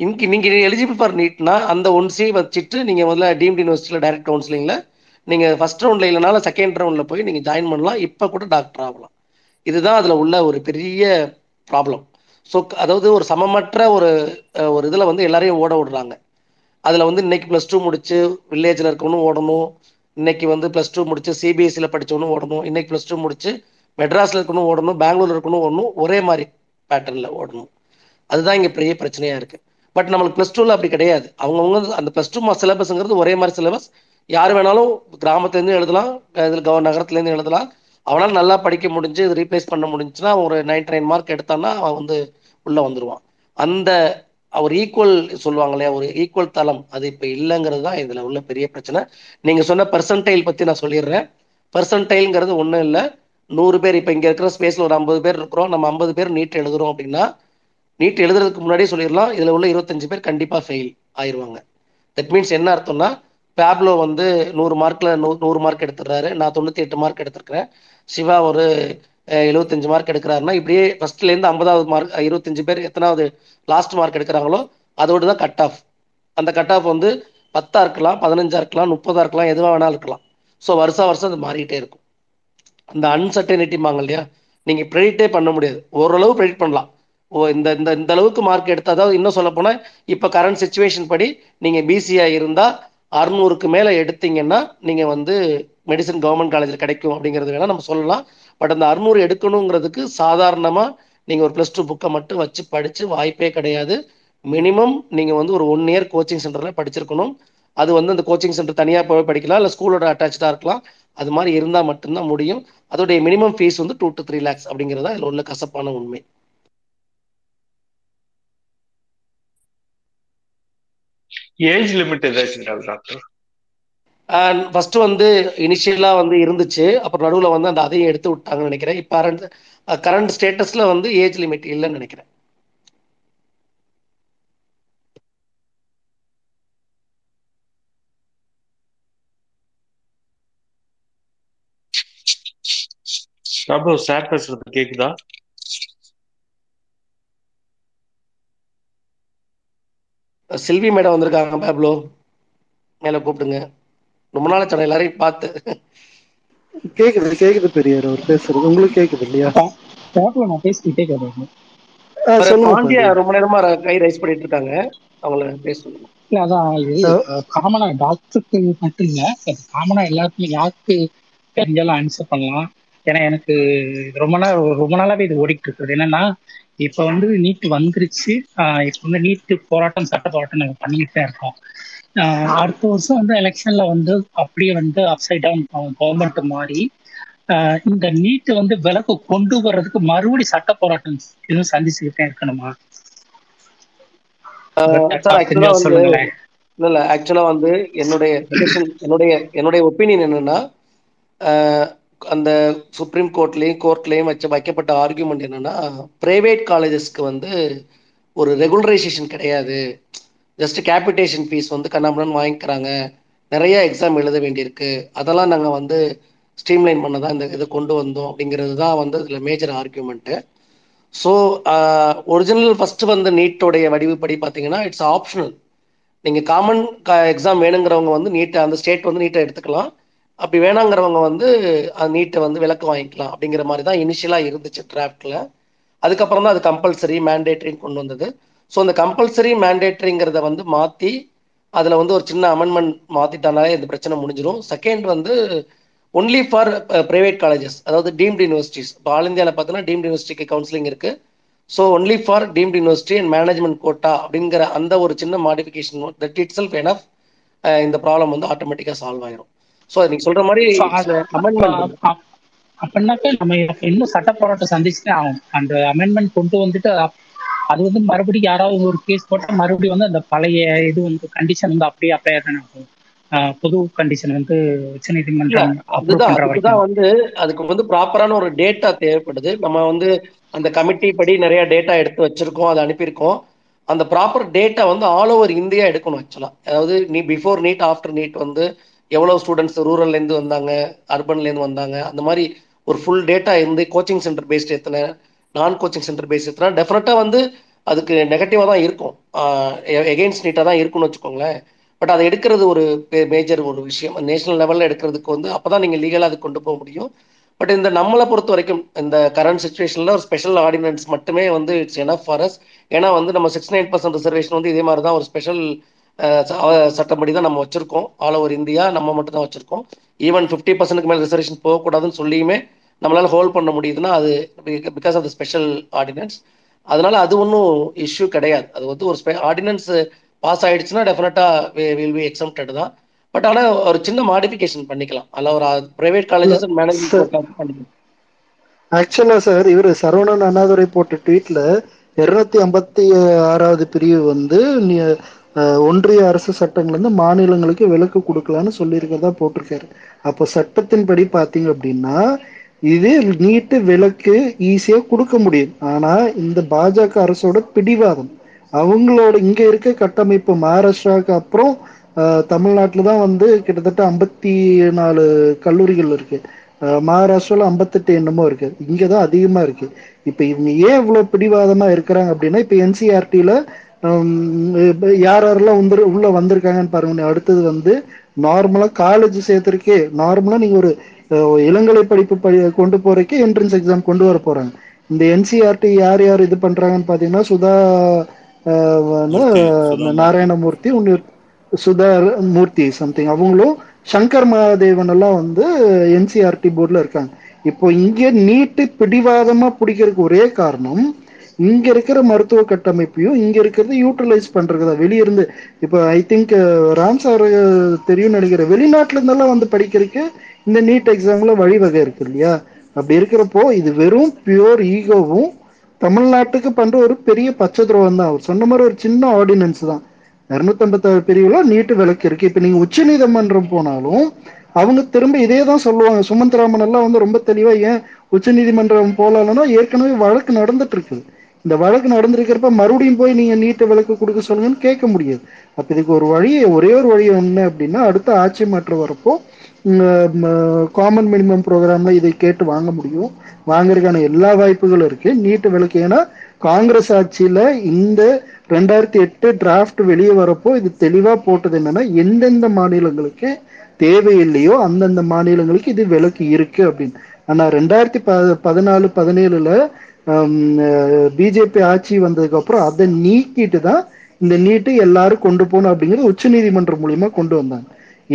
இன்னைக்கு நீங்கள் எலிஜிபிள் ஃபார் நீட்னா அந்த ஒன்ஸையும் வச்சுட்டு நீங்கள் முதல்ல டீம்டு யூனிவர்சிட்டியில் டைரக்ட் கவுன்சிலிங்கில் நீங்கள் ஃபஸ்ட் ரவுண்டில் இல்லைனாலும் செகண்ட் ரவுண்டில் போய் நீங்கள் ஜாயின் பண்ணலாம். இப்போ கூட டாக்டர் ஆகலாம். இதுதான் அதில் உள்ள ஒரு பெரிய ப்ராப்ளம் ஸோ அதாவது ஒரு சமமற்ற ஒரு ஒரு இதில் வந்து எல்லாரையும் ஓட விடுறாங்க. அதில் வந்து இன்னைக்கு ப்ளஸ் டூ முடிச்சு வில்லேஜில் இருக்கவனும் ஓடணும். இன்னைக்கு வந்து ப்ளஸ் டூ முடிச்சு சிபிஎஸ்சியில் படிச்சவனும் ஓடணும். இன்னைக்கு ப்ளஸ் டூ முடிச்சு மெட்ராஸில் இருக்கணும் ஓடணும். பெங்களூர்ல இருக்கணும் ஓடணும். ஒரே மாதிரி பேட்டர்னில் ஓடணும். அதுதான் இங்கே பெரிய பிரச்சனையாக இருக்குது பட் நம்மளுக்கு ப்ளஸ் டூவில் அப்படி கிடையாது. அவங்கவுங்க அந்த ப்ளஸ் டூ சிலபஸ்ங்கிறது ஒரே மாதிரி சிலபஸ் யார் வேணாலும் கிராமத்துலேருந்து எழுதலாம் இதில் கவர் நகரத்துலேருந்து எழுதலாம். அவனால் நல்லா படிக்க முடிஞ்சு இது ரீப்ளேஸ் பண்ண முடிஞ்சுன்னா ஒரு நைன் நைன் மார்க் எடுத்தான்னா அவன் வந்து உள்ளே வந்துடுவான் அந்த அவர் ஈக்குவல் சொல்லுவாங்க இல்லையா ஒரு ஈக்குவல் தளம் அது இப்போ இல்லைங்கிறது தான் இதில் உள்ள பெரிய பிரச்சனை. நீங்கள் சொன்ன பெர்சன்டைல் பற்றி நான் சொல்லிடுறேன். பெர்சன்டைல்ங்கிறது ஒன்றும் இல்லை. நூறு பேர் இப்போ இங்கே இருக்கிற ஸ்பேஸில் ஒரு ஐம்பது பேர் இருக்கிறோம். நம்ம ஐம்பது பேர் நீட் எழுதுகிறோம் அப்படின்னா நீட் எழுதுறதுக்கு முன்னாடியே சொல்லிடலாம். இதில் உள்ள இருபத்தஞ்சு பேர் கண்டிப்பாக ஃபெயில் ஆயிடுவாங்க தட் மீன்ஸ் என்ன அர்த்தம்னா பேப்லோ வந்து நூறு மார்க்கில் நூ நூறு மார்க் எடுத்துடுறாரு. நான் தொண்ணூற்றி எட்டு மார்க் எடுத்திருக்கிறேன். சிவா ஒரு எழுபத்தஞ்சு மார்க் எடுக்கிறாருன்னா இப்படியே ஃபர்ஸ்ட்லேருந்து ஐம்பதாவது மார்க் இருபத்தஞ்சு பேர் எத்தனாவது லாஸ்ட் மார்க் எடுக்கிறாங்களோ அதோடு தான் கட் ஆஃப் அந்த கட் ஆஃப் வந்து பத்தா இருக்கலாம் பதினஞ்சா இருக்கலாம் முப்பதாக இருக்கலாம் எதுவாக வேணாலும் இருக்கலாம். ஸோ வருஷா வருஷம் அது மாறிக்கிட்டே இருக்கும். அந்த அன்சர்டனிட்டிமாங்க இல்லையா? நீங்கள் ப்ரெடிக்டே பண்ண முடியாது. ஓரளவு ப்ரெடிக்ட் பண்ணலாம். ஓ இந்த இந்த இந்த அளவுக்கு மார்க் எடுத்து இன்னும் சொல்ல இப்போ கரண்ட் சுச்சுவேஷன் படி நீங்கள் பிசிஐ இருந்தால் அறுநூறுக்கு மேலே எடுத்தீங்கன்னா நீங்கள் வந்து மெடிசன் கவர்மெண்ட் காலேஜில் கிடைக்கும் அப்படிங்கிறது வேணால் நம்ம சொல்லலாம். பட் அந்த அறுநூறு எடுக்கணுங்கிறதுக்கு சாதாரணமாக நீங்கள் ஒரு ப்ளஸ் டூ புக்கை மட்டும் வச்சு படித்து வாய்ப்பே கிடையாது. மினிமம் நீங்கள் வந்து ஒரு ஒன் இயர் கோச்சிங் சென்டரில் படிச்சிருக்கணும். அது வந்து அந்த கோச்சிங் சென்டர் தனியாக போய் படிக்கலாம் இல்லை ஸ்கூலோட அட்டாச்சாக இருக்கலாம். அது மாதிரி இருந்தால் மட்டும்தான் முடியும். அதோடைய மினிமம் ஃபீஸ் வந்து டூ டு த்ரீ லேக்ஸ் அப்படிங்கிறதா இதில் உள்ள கசப்பான உண்மை. ஏஜ் லிமிட் ஏதாச்சும் டாக்டர்? ஃபர்ஸ்ட் வந்து இனிஷியலா வந்து இருந்துச்சு. அப்புறம் நடுவுல வந்து அந்த அதையும் எடுத்து விட்டாங்கன்னு நினைக்கிறேன். இப்போ கரண்ட் ஸ்டேட்டஸ்ல வந்து ஏஜ் லிமிட் இல்லைன்னு நினைக்கிறேன். டாக்டர் சார் பேசுறது கேக்குதா? செல்வி மேடம் வந்திருக்காங்க பேப்லோ. மேல கூப்பிடுங்க. ரொம்ப நாள் சொன்ன எல்லாரையும் பார்த்து. கேக்குது கேக்குது பெரியார் அவர் பேசுறது. உங்களுக்கு கேக்குது இல்லையா? டேப்ல நான் பேசிக்கிட்டே கேட்கறேன் பாண்டியா. ரொம்ப நேரமா ர- கை ரைஸ் பண்ணிட்டு இருக்காங்க. அவங்கள பேச சொல்லுங்க. இல்ல அதான் இது காமனா டாக்டருக்கு மட்டும் இல்ல காமனா எல்லாருக்குமே யாருக்கு தெரிஞ்சாலும் ஆன்சர் பண்ணலாம். ஏன்னா எனக்கு ரொம்ப நாள் ரொம்ப நாளாவே இது ஓடிட்டு இருக்குது என்னன்னா இப்ப வந்து நீட் வந்துருச்சு. இப்ப வந்து நீட் போராட்டம் சட்ட போராட்டம் நாங்க பண்ணிக்கிட்டு தான் இருக்கோம். அடுத்த வருஷம் வந்து எலெக்ஷன்ல வந்து அப்படியே வந்து அப்சைட் டவுன் கவர்மெண்ட் மாறி இந்த நீட் வந்து விலக்கு கொண்டு வர்றதுக்கு மறுபடியும் சட்ட போராட்டம் எதுவும் சந்திச்சுக்கிட்டே இருக்கணுமா? இல்ல இல்ல ஆக்சுவலா வந்து என்னுடைய என்னுடைய என்னுடைய ஒப்பீனியன் என்னன்னா அந்த சுப்ரீம் கோர்ட்லேயும் கோர்ட்லேயும் வச்சு வைக்கப்பட்ட ஆர்கியூமெண்ட் என்னன்னா பிரைவேட் காலேஜஸ்க்கு வந்து ஒரு ரெகுலரைசேஷன் கிடையாது. ஜஸ்ட் கேபிட்டேஷன் ஃபீஸ் வந்து கண்ணாமணன் வாங்கிக்கிறாங்க. நிறைய எக்ஸாம் எழுத வேண்டியிருக்கு. அதெல்லாம் நாங்கள் வந்து ஸ்ட்ரீம்லைன் பண்ண தான் இந்த இதை கொண்டு வந்தோம் அப்படிங்கிறது தான் வந்து இதில் major argument so original first வந்து நீட்டோடைய வடிவுப்படி பார்த்தீங்கன்னா இட்ஸ் ஆப்ஷனல் நீங்கள் காமன் எக்ஸாம் வேணுங்கிறவங்க வந்து நீட்டை அந்த ஸ்டேட் வந்து நீட்டை எடுத்துக்கலாம். அப்படி வேணாங்கிறவங்க வந்து நீட்டை வந்து விளக்கு வாங்கிக்கலாம் அப்படிங்கிற மாதிரி தான் இனிஷியலாக இருந்துச்சு டிராஃப்டில் அதுக்கப்புறம் தான் அது கம்பல்சரி மேண்டேட்ரின்னு கொண்டு வந்தது. ஸோ அந்த கம்பல்சரி மேண்டேட்ரிங்கிறத வந்து மாற்றி அதில் வந்து ஒரு சின்ன அமெண்ட்மெண்ட் மாற்றிட்டாலே இந்த பிரச்சனை முடிஞ்சிடும் செகண்ட் வந்து ஒன்லி ஃபார் ப்ரைவேட் காலேஜஸ் அதாவது டீம்டு யூனிவர்சிட்டிஸ் இப்போ ஆல் இந்தியாவில் பார்த்தீங்கன்னா டீம்டு யூனிவர்சிட்டிக்கு கவுன்சிலிங் இருக்குது so only for deemed university and management quota அப்படிங்கிற அந்த ஒரு சின்ன modification that itself enough இந்த ப்ராப்ளம் வந்து ஆட்டோமேட்டிக்காக சால்வ் ஆயிரும். ஸோ நீங்க சொல்ற மாதிரி அமெண்ட்மெண்ட் அப்படின்னாக்க நம்ம இன்னும் சட்ட போராட்டம் சந்திச்சுட்டே ஆகும் அந்த அமெண்ட்மெண்ட் கொண்டு வந்துட்டு அது வந்து மறுபடியும் யாராவது ஒரு கேஸ் போட்டா மறுபடியும் வந்து அந்த பழைய இது வந்து கண்டிஷன் வந்து அப்படியே அப்ளை தானே ஆகும். புது கண்டிஷன் வந்து இல்ல உச்சநீதிமன்றம் அப்ரூவ் அதுதான் வந்து அதுக்கு வந்து ப்ராப்பரான ஒரு டேட்டா தேவைப்படுது. நம்ம வந்து அந்த கமிட்டி படி நிறைய டேட்டா எடுத்து வச்சிருக்கோம் அதை அனுப்பியிருக்கோம். அந்த ப்ராப்பர் டேட்டா வந்து ஆல் ஓவர் இந்தியா எடுக்கணும் ஆக்சுவலா அதாவது நீ பிஃபோர் நீட் ஆஃப்டர் நீட் வந்து எவ்வளோ ஸ்டூடெண்ட்ஸ் ரூரல்லேருந்து வந்தாங்க அர்பன்லேருந்து வந்தாங்க அந்த மாதிரி ஒரு ஃபுல் டேட்டா இருந்து கோச்சிங் சென்டர் பேஸ்ட் எத்தனை நான் கோச்சிங் சென்டர் பேஸ்ட் எத்தனை டெஃபினட்டாக வந்து அதுக்கு நெகட்டிவாக தான் இருக்கும். எகெயின்ஸ்ட் நீட்டாக தான் இருக்கும்னு வச்சுக்கோங்களேன். பட் அதை எடுக்கிறது ஒரு மேஜர் ஒரு விஷயம். நேஷனல் லெவலில் எடுக்கிறதுக்கு வந்து அப்போ தான் நீங்கள் லீகலாக அது கொண்டு போக முடியும். பட் இந்த நம்மளை பொறுத்த வரைக்கும் இந்த கரண்ட் சுச்சுவேஷனில் ஒரு ஸ்பெஷல் ஆர்டினன்ஸ் மட்டுமே வந்து இட்ஸ் எனஃப் ஃபார் அஸ் ஏன்னா வந்து நம்ம சிக்ஸ்டி நைன் பர்சன்ட் ரிசர்வேஷன் வந்து இதே மாதிரி தான் ஒரு ஸ்பெஷல் சட்டப்படி தான் நம்ம வச்சிருக்கோம். ஆல் ஓவர் இந்தியா நம்ம மட்டும் தான் வச்சிருக்கோம் ஈவன் ஃபிஃப்டி பர்சன்ட்க்கு மேலே ரிசர்வேஷன் போகக்கூடாதுன்னு சொல்லியுமே நம்மளால ஹோல்ட் பண்ண முடியுதுன்னா அது because of the special ordinance அதனால அது ஒன்றும் இஷ்யூ கிடையாது. அது வந்து ஒரு ஆர்டினன்ஸ் பாஸ் ஆயிடுச்சுன்னா டெஃபினட்டா வில் பி எக்ஸம்டட் தான். பட் ஆனால் ஒரு சின்ன மாடிஃபிகேஷன் பண்ணிக்கலாம். அதில் ஒரு பிரைவேட் காலேஜஸ் பண்ணிக்கலாம். ஆக்சுவலா சார் இவர் சரவணன் அண்ணாதுரை போட்ட ட்வீட்ல இருநூத்தி ஐம்பத்தி ஆறாவது பிரிவு வந்து ஒன்றிய அரசு சட்டங்கள் வந்து மாநிலங்களுக்கு விலக்கு கொடுக்கலான்னு சொல்லியிருக்கிறதா போட்டிருக்காரு. அப்போ சட்டத்தின்படி பார்த்தீங்க அப்படின்னா இது நீட்டு விலக்கு ஈஸியாக கொடுக்க முடியும். ஆனால் இந்த பாஜக அரசோட பிடிவாதம் அவங்களோட இங்கே இருக்க கட்டமைப்பு மகாராஷ்டிராவுக்கு அப்புறம் தமிழ்நாட்டில் தான் வந்து கிட்டத்தட்ட ஐம்பத்தி நாலு கல்லூரிகள் இருக்கு. மகாராஷ்டிராவில் ஐம்பத்தெட்டு என்னமோ இருக்கு. இங்கதான் அதிகமாக இருக்கு. இப்போ இவங்க ஏன் இவ்வளோ பிடிவாதமாக இருக்கிறாங்க அப்படின்னா இப்போ என்சிஆர்டியில் யார் யாரெல்லாம் வந்து உள்ள வந்திருக்காங்கன்னு பாருங்க. அடுத்தது வந்து நார்மலா காலேஜ் சேர்த்திருக்கே. நார்மலா நீங்க ஒரு இளங்கலை படிப்பு படி கொண்டு போறதுக்கு என்ட்ரன்ஸ் எக்ஸாம் கொண்டு வர போறாங்க. இந்த என்சிஆர்டி யார் யார் இது பண்றாங்கன்னு பாத்தீங்கன்னா சுதா நாராயணமூர்த்தி ஒன்னு சுதா மூர்த்தி சம்திங் அவங்களும் சங்கர் மகாதேவன் எல்லாம் வந்து என்சிஆர்டி போர்டுல இருக்காங்க. இப்போ இங்க நீட்டு பிடிவாதமா பிடிக்கிறதுக்கு ஒரே காரணம் இங்க இருக்கிற மருத்துவ கட்டமைப்பையும் இங்க இருக்கிறது யூட்டிலைஸ் பண்றதுதான். வெளியிருந்து இப்போ I think Ram sir uh, தெரியும் நினைக்கிறேன். வெளிநாட்டுல இருந்தெல்லாம் வந்து படிக்கிறதுக்கு இந்த நீட் எக்ஸாம்ல வழிவகை இருக்கு இல்லையா? அப்படி இருக்கிறப்போ இது வெறும் பியூர் ஈகோவும் தமிழ்நாட்டுக்கு பண்ற ஒரு பெரிய பச்சை துரோகம் தான் அவர் சொன்ன மாதிரி ஒரு சின்ன ஆர்டினன்ஸ் தான். இருநூத்தம்பத்தாறு பிரிவுல நீட்டு விளக்கு இருக்கு. இப்ப நீங்க உச்ச நீதிமன்றம் போனாலும் அவங்க திரும்ப இதே தான் சொல்லுவாங்க. சுமந்த் ராமன் எல்லாம் வந்து ரொம்ப தெளிவா ஏன் உச்ச நீதிமன்றம் போலாம்னா ஏற்கனவே வழக்கு நடந்துட்டு இருக்குது. இந்த வழக்கு நடந்திருக்கிறப்ப மறுபடியும் போய் நீங்க நீட்டு விளக்கு கொடுக்க சொல்லுங்கன்னு கேட்க முடியாது. அப்ப இதுக்கு ஒரு வழி ஒரே ஒரு வழி என்ன அப்படின்னா அடுத்த ஆட்சி மாற்றம் வரப்போ காமன் மினிமம் ப்ரோக்ராம்ல இதை கேட்டு வாங்க முடியும். வாங்குறதுக்கான எல்லா வாய்ப்புகளும் இருக்கு. நீட்டு விளக்கு ஏன்னா காங்கிரஸ் ஆட்சியில இந்த ரெண்டாயிரத்தி எட்டு டிராஃப்ட் வெளியே வரப்போ இது தெளிவா போட்டது என்னன்னா எந்தெந்த மாநிலங்களுக்கு தேவையில்லையோ அந்தந்த மாநிலங்களுக்கு இது விலக்கு இருக்கு அப்படின்னு. ஆனா ரெண்டாயிரத்தி ப பதினாலு பதினேழுல பிஜேபி ஆட்சி வந்ததுக்கு அப்புறம் அதை நீக்கிட்டு தான் இந்த நீட்டு எல்லாரும் கொண்டு போகணும் அப்படிங்கிறது உச்ச நீதிமன்றம் மூலியமா கொண்டு வந்தாங்க.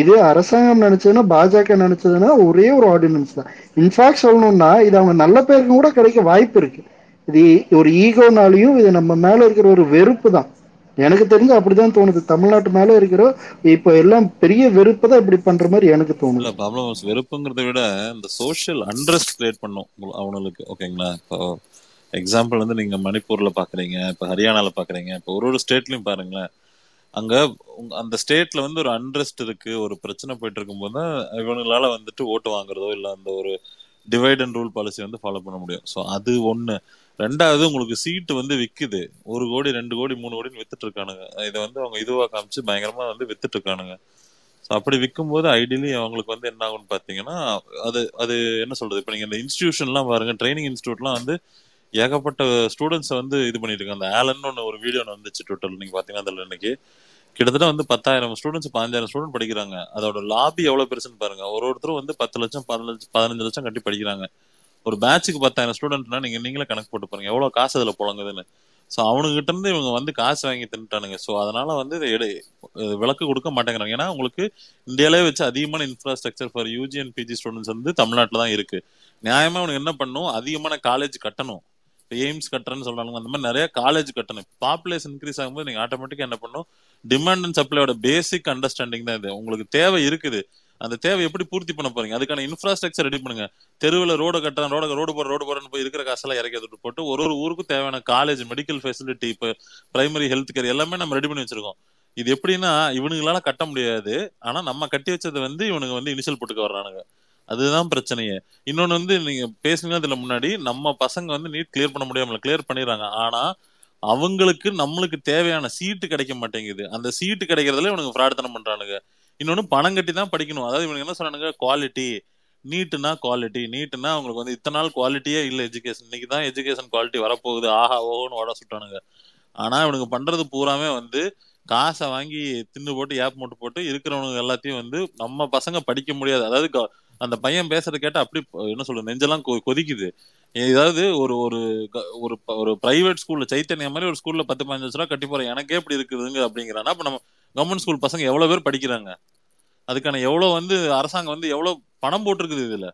இது அரசாங்கம் நினைச்சதுன்னா பாஜக நினைச்சதுன்னா ஒரே ஒரு ஆர்டினன்ஸ் தான். இன்ஃபேக்ட் சொல்லணும்னா இது அவங்க நல்ல பேருக்கு கூட கிடைக்க வாய்ப்பு இருக்கு. இது ஒரு ஈகோனாலையும் இது நம்ம மேல இருக்கிற ஒரு வெறுப்பு தான். எனக்கு தெரிஞ்சு அப்படிதான் தோணுது. தமிழ்நாட்டு மேல இருக்கிற இப்ப எல்லாம் பெரிய வெறுப்பு தான் இப்படி பண்ற மாதிரி எனக்கு தோணுது. ப்ராப்ளம் வெறுப்புங்கிறத விட இந்த சோஷியல் அண்ட்ரஸ்ட் கிரியேட் பண்ணும். அவங்களுக்கு ஓகேங்களா இப்போ எக்ஸாம்பிள் வந்து நீங்க மணிப்பூர்ல பாக்குறீங்க இப்ப ஹரியானால பாக்குறீங்க இப்போ ஒரு ஒரு ஸ்டேட்லயும் பாருங்களேன். அங்க அந்த ஸ்டேட்ல வந்து ஒரு அன்ரெஸ்ட் இருக்கு ஒரு பிரச்சனை போயிட்டு இருக்கும்போது தான் இவங்களால வந்துட்டு ஓட்டு வாங்குறதோ இல்ல அந்த ஒரு டிவைட் அண்ட் ரூல் பாலிசி வந்து ஃபாலோ பண்ண முடியும். ஸோ அது ஒண்ணு. ரெண்டாவது உங்களுக்கு சீட்டு வந்து விக்குது. ஒரு கோடி ரெண்டு கோடி மூணு கோடின்னு வித்துட்டு இருக்கானுங்க. இதை வந்து அவங்க இதுவா காமிச்சு பயங்கரமா வந்து வித்துட்டு இருக்கானுங்க. ஸோ அப்படி விற்கும்போது ஐடியலி அவங்களுக்கு வந்து என்ன ஆகும்னு பார்த்தீங்கன்னா அது அது என்ன சொல்றது? இப்போ நீங்க இந்த இன்ஸ்டியூஷன்லாம் பாருங்க ட்ரைனிங் இன்ஸ்டியூட்லாம் வந்து ஏகப்பட்ட ஸ்டூடெண்ட்ஸை வந்து இது பண்ணிட்டு இருக்காங்க அந்த ஆலன் ஒன்று ஒரு வீடியோ வந்துச்சு ட்விட்டர்ல நீங்க பாத்தீங்கன்னா அதில் இன்னைக்கு கிட்டத்தட்ட வந்து பத்தாயிரம் ஸ்டூடெண்ட்ஸ் பதினஞ்சாயிரம் ஸ்டூடெண்ட் படிக்கிறாங்க. அதோட லாபி எவ்வளவு பெருசுன்னு பாருங்க. ஒரு ஒருத்தரும் வந்து பத்து லட்சம் பதினஞ்சு பதினஞ்சு லட்சம் கட்டி படிக்கிறாங்க. ஒரு பேட்சுக்கு பத்தாயிரம் ஸ்டூடெண்ட்னா நீங்க நீங்களே கணக்கு போட்டு பாருங்க. எவ்வளவு காசு அதுல புழங்குதுன்னு. ஸோ அவனுக்கிட்ட இருந்து இவங்க வந்து காசு வாங்கி தின்ட்டானுங்க ஸோ அதனால வந்து இதை எடு விளக்கு கொடுக்க மாட்டேங்கிறாங்க. ஏன்னா உங்களுக்கு இந்தியாவிலே வச்சு அதிகமான infrastructure for UG and PG students வந்து தமிழ்நாட்டில் தான் இருக்கு. நியாயமா அவனுக்கு என்ன பண்ணும் அதிகமான காலேஜ் கட்டணும். எய்ம்ஸ் கட்டுறேன்னு சொல்றாங்க அந்த மாதிரி நிறைய காலேஜ் கட்டணும். பாப்புலேஷன் இன்க்ரீஸ் ஆகும்போது நீங்க ஆட்டோமேட்டிக்கா என்ன பண்ணும் டிமாண்ட் அண்ட் சப்ளையோட பேசிக் அண்டர்ஸ்டாண்டிங் தான் இது. உங்களுக்கு தேவை இருக்குது. அந்த தேவை எப்படி பூர்த்தி பண்ண போறீங்க? அதுக்கான இன்ஃப்ராஸ்ட்ரக்சர் ரெடி பண்ணுங்க. தெருவில் ரோடு கட்டுறேன் ரோடு ரோடு போற ரோடு போறேன்னு போய் இருக்கிற காசெல்லாம் இறக்கி எடுத்துட்டு போட்டு ஒரு ஒரு ஊருக்கும் தேவையான காலேஜ் மெடிக்கல் ஃபெசிலிட்டி இப்போ பிரைமரி ஹெல்த் கேர் எல்லாமே நம்ம ரெடி பண்ணி வச்சிருக்கோம். இது எப்படின்னா இவனுங்களால கட்ட முடியாது. ஆனா நம்ம கட்டி வச்சது வந்து இவனுங்க வந்து இனிஷியல் போட்டுக்க வர்றானுங்க. அதுதான் பிரச்சனையே. இன்னொன்னு வந்து நீங்க பேசுனதுல முன்னாடி நம்ம பசங்க வந்து நீட் கிளியர் பண்ண முடியாமல கிளியர் பண்ணிடுறாங்க. ஆனா அவங்களுக்கு நம்மளுக்கு தேவையான சீட்டு கிடைக்க மாட்டேங்குது. அந்த சீட்டு கிடைக்கிறதுல இவனுக்கு ஃப்ராட்தனம் பண்றானுங்க. இன்னொன்னு பணம் கட்டி தான் படிக்கணும். அதாவது இவனுக்கு என்ன சொல்றானுங்க? குவாலிட்டி நீட்டுனா குவாலிட்டி நீட்டுனா அவங்களுக்கு வந்து இத்தனை நாள் குவாலிட்டியே இல்லை எஜுகேஷன் இன்னைக்கு தான் எஜுகேஷன் குவாலிட்டி வரப்போகுது. ஆஹா ஓஹோன்னு ஓட சுட்டானுங்க ஆனா இவனுங்க பண்றது பூராமே வந்து காசை வாங்கி தின்னு போட்டு ஏப் மூட்டு போட்டு இருக்கிறவனுங்க எல்லாத்தையும் வந்து நம்ம பசங்க படிக்க முடியாது. அதாவது க- அந்த பையன் பேசுறது கேட்டா அப்படி என்ன சொல்றது நெஞ்செல்லாம் கொ- கொதிக்குது. ஏதாவது ஒரு ஒரு க- ஒரு ஒரு பிரைவேட் ஸ்கூல்ல சைத்தன்யா மாதிரி ஒரு ஸ்கூல்ல பத்து பதினஞ்சு லட்ச ரூபா கட்டி போறேன் எனக்கே இப்படி இருக்குதுங்க அப்படிங்கிறானா அப்ப நம்ம கவர்மெண்ட் ஸ்கூல் பசங்க எவ்வளவு பேர் படிக்கிறாங்க? அதுக்கான எவ்வளவு வந்து அரசாங்கம் வந்து எவ்வளவு பணம் போட்டிருக்குது இதுல?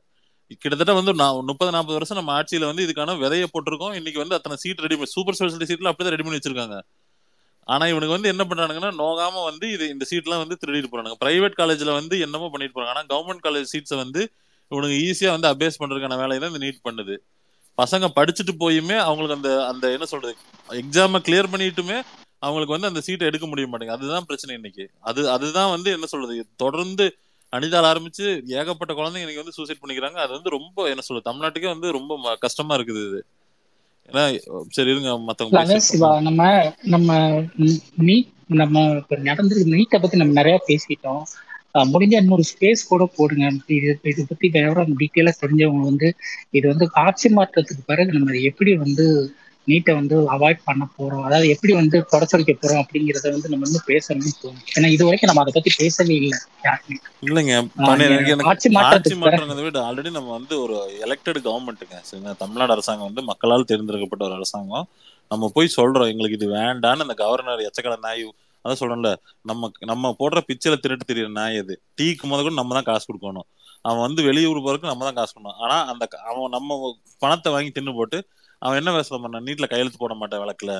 கிட்டத்தட்ட வந்து நான் முப்பது நாற்பது வருஷம் நம்ம ஆட்சியில வந்து இதுக்கான விதைய போட்டிருக்கோம். இன்னைக்கு வந்து அத்தனை சீட் ரெடி சூப்பர் ஸ்பெஷாலிட்டி சீட்ல அப்படிதான் ரெடி பண்ணி வச்சிருக்காங்க. ஆனா இவனுக்கு வந்து என்ன பண்றானுங்கன்னா நோகாம வந்து இது இந்த சீட்லாம் வந்து திருடிட்டு போறானுங்க. பிரைவேட் காலேஜ்ல வந்து என்னமோ பண்ணிட்டு போறாங்க. ஆனா கவர்மெண்ட் காலேஜ் சீட்ஸை வந்து இவனுக்கு ஈஸியா வந்து அபேஸ் பண்றதுக்கான வேலையை தான் இந்த நீட் பண்ணுது. பசங்க படிச்சுட்டு போயுமே அவங்களுக்கு அந்த அந்த என்ன சொல்றது எக்ஸாமை கிளியர் பண்ணிட்டுமே அவங்களுக்கு வந்து அந்த சீட்டை எடுக்க முடிய மாட்டேங்குது. அதுதான் பிரச்சனை இன்னைக்கு. அது அதுதான் வந்து என்ன சொல்றது தொடர்ந்து அனிதால் ஆரம்பிச்சு ஏகப்பட்ட குழந்தைங்க இன்னைக்கு வந்து சூசைட் பண்ணிக்கிறாங்க. அது வந்து ரொம்ப என்ன சொல்றது தமிழ்நாட்டுக்கே வந்து ரொம்ப ம- கஷ்டமா இருக்குது இது. ஏன்னா சரி இருங்க மத்தவங்க நம்ம நம்ம நீட் நம்ம இப்ப நடந்திருக்கு நீட்டை பத்தி நம்ம நிறைய பேசிட்டோம். முடிஞ்ச இன்னொரு ஸ்பேஸ் கூட போடுங்க. இது இதை பத்தி வேற டீட்டெயிலா தெரிஞ்சவங்க வந்து இது வந்து ஆட்சி மாற்றத்துக்கு பிறகு நம்ம எப்படி வந்து நீட்டை வந்து அவாய்ட் பண்ண போறோம். அதாவது எப்படி வந்து தொடச்சொலிக்க போறோம் அப்படிங்கிறத வந்து நம்ம வந்து பேசணும்னு தோணும். ஏன்னா இது வரைக்கும் நம்ம அதை பத்தி பேசவே இல்லை யாருமே. இல்லைங்க ஆட்சி மாற்றங்கிறத விட ஆல்ரெடி நம்ம வந்து ஒரு எலெக்டட் கவர்மெண்ட்டுங்க சரிங்களா? தமிழ்நாடு அரசாங்கம் வந்து மக்களால் தேர்ந்தெடுக்கப்பட்ட ஒரு அரசாங்கம். நம்ம போய் சொல்றோம் எங்களுக்கு இது வேண்டான்னு அந்த கவர்னர் எச்சக்கட நாய் அதான் சொல்றேன்ல நம்ம நம்ம போடுற பிச்சைல திருட்டு தெரியுற நாய் அது. டீக்கு முத கூட நம்ம தான் காசு கொடுக்கணும். அவன் வந்து வெளியூர் போறதுக்கு நம்ம தான் காசு கொடுக்கணும். ஆனா அந்த அவன் நம்ம பணத்தை வாங்கி தின்னு போட்டு அவன் என்ன வேலை பண்ண நீட்ல கையெழுத்து போட மாட்டான் விளக்குல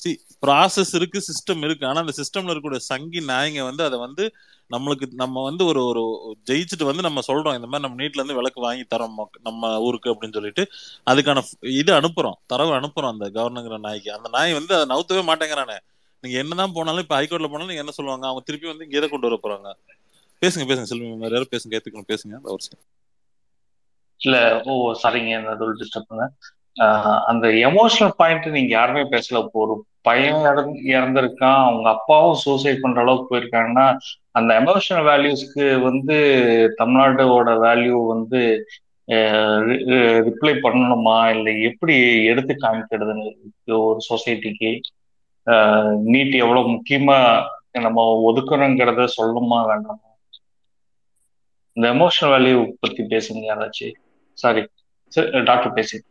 சி ப்ராசஸ் இருக்கு சிஸ்டம் இருக்கு. ஆனா அந்த சிஸ்டம்ல இருக்கக்கூடிய சங்கி நாயங்க வந்து அதை வந்து நம்மளுக்கு நம்ம வந்து ஒரு ஒரு ஜெயிச்சுட்டு வந்து நம்ம சொல்றோம் இந்த மாதிரி நம்ம நீட்ல இருந்து விளக்கு வாங்கி தரோம் நம்ம ஊருக்கு அப்படின்னு சொல்லிட்டு. அதுக்கான இது அனுப்புறோம் தரவு அனுப்புறோம் அந்த கவர்னங்கிற நாய்க்கு. அந்த நாய் வந்து அதை நவுத்தவே மாட்டேங்கிறானே. நீங்க என்னதான் போனாலும் இப்ப ஹைகோர்ட்ல போனாலும் நீங்க என்ன சொல்லுவாங்க? அவங்க திருப்பி வந்து இங்கே கொண்டு வர போறாங்க. பேசுங்க பேசுங்க செல்வி வேற யாரும் பேசுங்க ஏத்துக்கணும் பேசுங்க. இல்ல ஓ சரிங்க டிஸ்டர்ப் பண்ண. அந்த எமோஷனல் பாயிண்ட் நீங்க யாருமே பேசல. இப்போ ஒரு பையன் இறந்திருக்கான். அவங்க அப்பாவும் சூசைட் பண்ற அளவுக்கு போயிருக்காங்கன்னா அந்த எமோஷனல் வேல்யூஸ்க்கு வந்து தமிழ்நாட்டோட வேல்யூ வந்து ரிப்ளை பண்ணணுமா? இல்லை எப்படி எடுத்து காமிக்கிறதுன்னு ஒரு சொசைட்டிக்கு நீட் எவ்வளவு முக்கியமா நம்ம ஒதுக்கணுங்கிறத சொல்லணுமா வேண்டாமா? இந்த எமோஷனல் வேல்யூ பத்தி பேசுங்க யாராச்சும். சாரி டாக்டர் பேசுங்க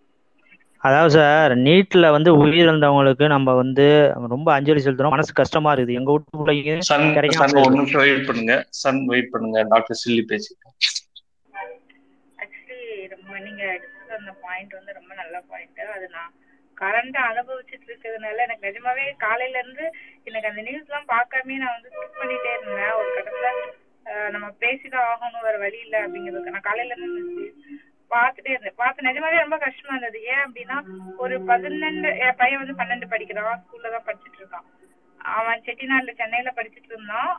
அதாவது சார் நீட்ல வந்து உயிரிழந்தவங்களுக்கு நம்ம வந்து ரொம்ப அஞ்சலி செலுத்துறோம். மனசு கஷ்டமா இருக்குது. எங்க வீட்டு பிள்ளைங்க சன் கிடைக்காம சன் ஒரு நிமிஷம் வெயிட் பண்ணுங்க. சன் வெயிட் பண்ணுங்க. டாக்டர் சில்லி பேசி ஆக்சுவலி ரொம்ப நீங்க எடுத்தது அந்த பாயிண்ட் வந்து ரொம்ப நல்ல பாயிண்ட் அது நான் கரண்டா அனுபவிச்சுட்டு இருக்கிறதுனால எனக்கு நிஜமாவே காலையில இருந்து எனக்கு அந்த நியூஸ் எல்லாம் பார்க்காமயே நான் வந்து ஸ்கிப் பண்ணிட்டே இருந்தேன். ஒரு கட்டத்துல நம்ம பேசிதான் ஆகணும் வேற வழி இல்ல அப்படிங்கிறதுக்கு. நான் காலையில இருந்து பாத்துட்டே இருந்தேன். பார்த்து நிஜமாவே ரொம்ப கஷ்டமா இருந்தது. ஏன் அப்படின்னா ஒரு பதினெண்டு என் பையன் வந்து பன்னெண்டு படிக்கிறான். ஸ்கூல்ல தான் படிச்சுட்டு இருக்கான். அவன் செட்டிநாடுல சென்னையில படிச்சுட்டு இருந்தான்.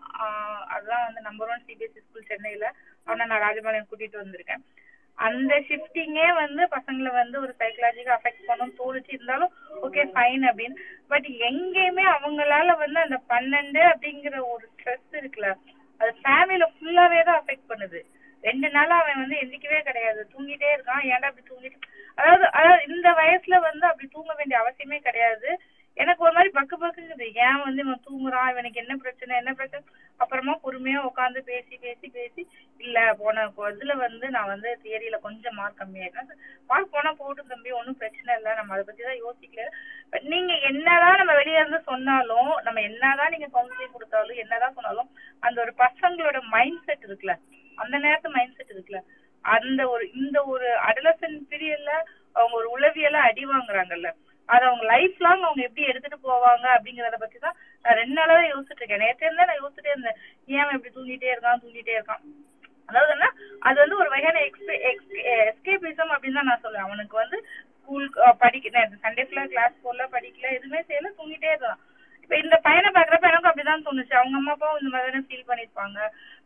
அதுதான் வந்து நம்பர் ஒன் சிபிஎஸ்சி ஸ்கூல் சென்னையில. அவனை நான் ராஜபாளையம் கூட்டிட்டு வந்திருக்கேன். அந்த ஷிஃப்டிங்கே வந்து பசங்களை வந்து ஒரு சைக்கலாஜிக்கா அஃபெக்ட் பண்ணும் தோணுச்சு. இருந்தாலும் ஓகே ஃபைன் அப்படின்னு. பட் எங்கேயுமே அவங்களால வந்து அந்த பன்னெண்டு அப்படிங்கிற ஒரு ஸ்ட்ரெஸ் இருக்குல்ல அது ஃபேமிலியில ஃபுல்லாவே தான் அஃபெக்ட் பண்ணுது. ரெண்டு நாளா அவன் வந்து எந்திக்கவே கிடையாது. தூங்கிட்டே இருக்கான். ஏன்டா அப்படி தூங்கிட்டு அதாவது அதாவது இந்த வயசுல வந்து அப்படி தூங்க வேண்டிய அவசியமே கிடையாது. எனக்கு ஒரு மாதிரி பக்கு பக்குங்குது. ஏன் வந்து இவன் தூங்குறான்? இவனுக்கு என்ன பிரச்சனை? என்ன பிரச்சனை? அப்புறமா பொறுமையா உட்காந்து பேசி பேசி பேசி இல்ல போன இதுல வந்து நான் வந்து தியரியில கொஞ்சம் மார்க் கம்மியாயிருக்கேன் மார்க் போனா போட்டு தம்பி. ஒன்றும் பிரச்சனை இல்லை. நம்ம அதை பத்தி தான் யோசிக்கல. பட் நீங்க என்னதான் நம்ம வெளியே இருந்து சொன்னாலும் நம்ம என்னதான் நீங்க கவுன்சிலிங் கொடுத்தாலும் என்னதான் சொன்னாலும் அந்த ஒரு பசங்களோட மைண்ட் செட் இருக்குல்ல அந்த நேரத்து மைண்ட் செட் இருக்குல்ல. அந்த ஒரு இந்த ஒரு அடலசன் பீரியட்ல அவங்க ஒரு உளவியலா அடி வாங்குறாங்கல்ல. அது அவங்க லைஃப் லாங் அவங்க எப்படி எடுத்துட்டு போவாங்க அப்படிங்கறத பத்தி தான் நான் ரெண்டு நாளாவே யோசிச்சுட்டு இருக்கேன். நேற்று இருந்தா நான் யோசிச்சுட்டே இருந்தேன். ஏன் அவன் இப்படி தூங்கிட்டே இருக்கான் தூங்கிட்டே இருக்கான்? அதாவது என்ன? அது வந்து ஒரு வகையான எக்ஸ்பே எஸ்கேபிசம் அப்படின்னு தான் நான் சொல்லுவேன். அவனுக்கு வந்து ஸ்கூல் படிக்க சண்டே ஃபுல்லா கிளாஸ் போல படிக்கல எதுவுமே செய்யல தூங்கிட்டே இருக்கான். இப்ப இந்த பையனை பாக்குறப்ப எனக்கும் அப்படிதான் தோணுச்சு. அவங்க அம்மா அப்பாவும் இந்த மாதிரி ஃபீல் பண்ணிருப்பாங்க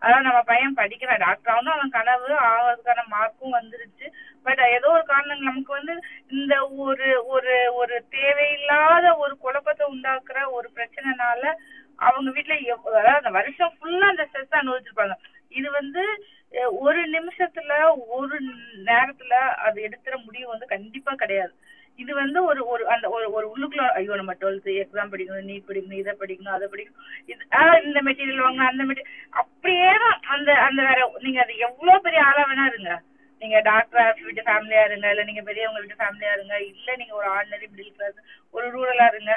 அதான் நம்ம பையன் படிக்கிறான் டாக்டர் ஆகணும் அவன் கனவு ஆகிறதுக்கான மார்க்கும் வந்துருச்சு. பட் ஏதோ ஒரு காரணங்கள் நமக்கு வந்து இந்த ஒரு ஒரு ஒரு தேவையில்லாத ஒரு குழப்பத்தை உண்டாக்குற ஒரு பிரச்சனைனால அவங்க வீட்டுல எவ்- அதாவது அந்த வருஷம் ஃபுல்லா அந்த ஸ்ட்ரெஸ் அனுபவிச்சிருப்பாங்க. இது வந்து ஒரு நிமிஷத்துல ஒரு நேரத்துல அது எடுக்கிற முடிவு வந்து கண்டிப்பா கிடையாது. இது வந்து ஒரு ஒரு அந்த ஒரு ஒரு உள்ளுக்குள்ள ஐயோ நம்ம டுவெல்த் எக்ஸாம் படிக்கணும் நீட் படிக்கணும் இதை படிக்கணும் அதை படிக்கணும். இது ஆஹ் இந்த மெட்டீரியல் வாங்கணும் அந்த மெட்டீரியல் அப்படியே தான் அந்த அந்த வேற நீங்க அது எவ்வளவு பெரிய ஆளா வேணா இருங்க. நீங்க டாக்டர் வீட்டு ஃபேமிலியா இருங்க இல்ல நீங்க பெரியவங்க வீட்டு ஃபேமிலியா இருங்க இல்ல நீங்க ஒரு ஆர்டினரி மிடில் கிளாஸ் ஒரு ரூரலா இருங்க.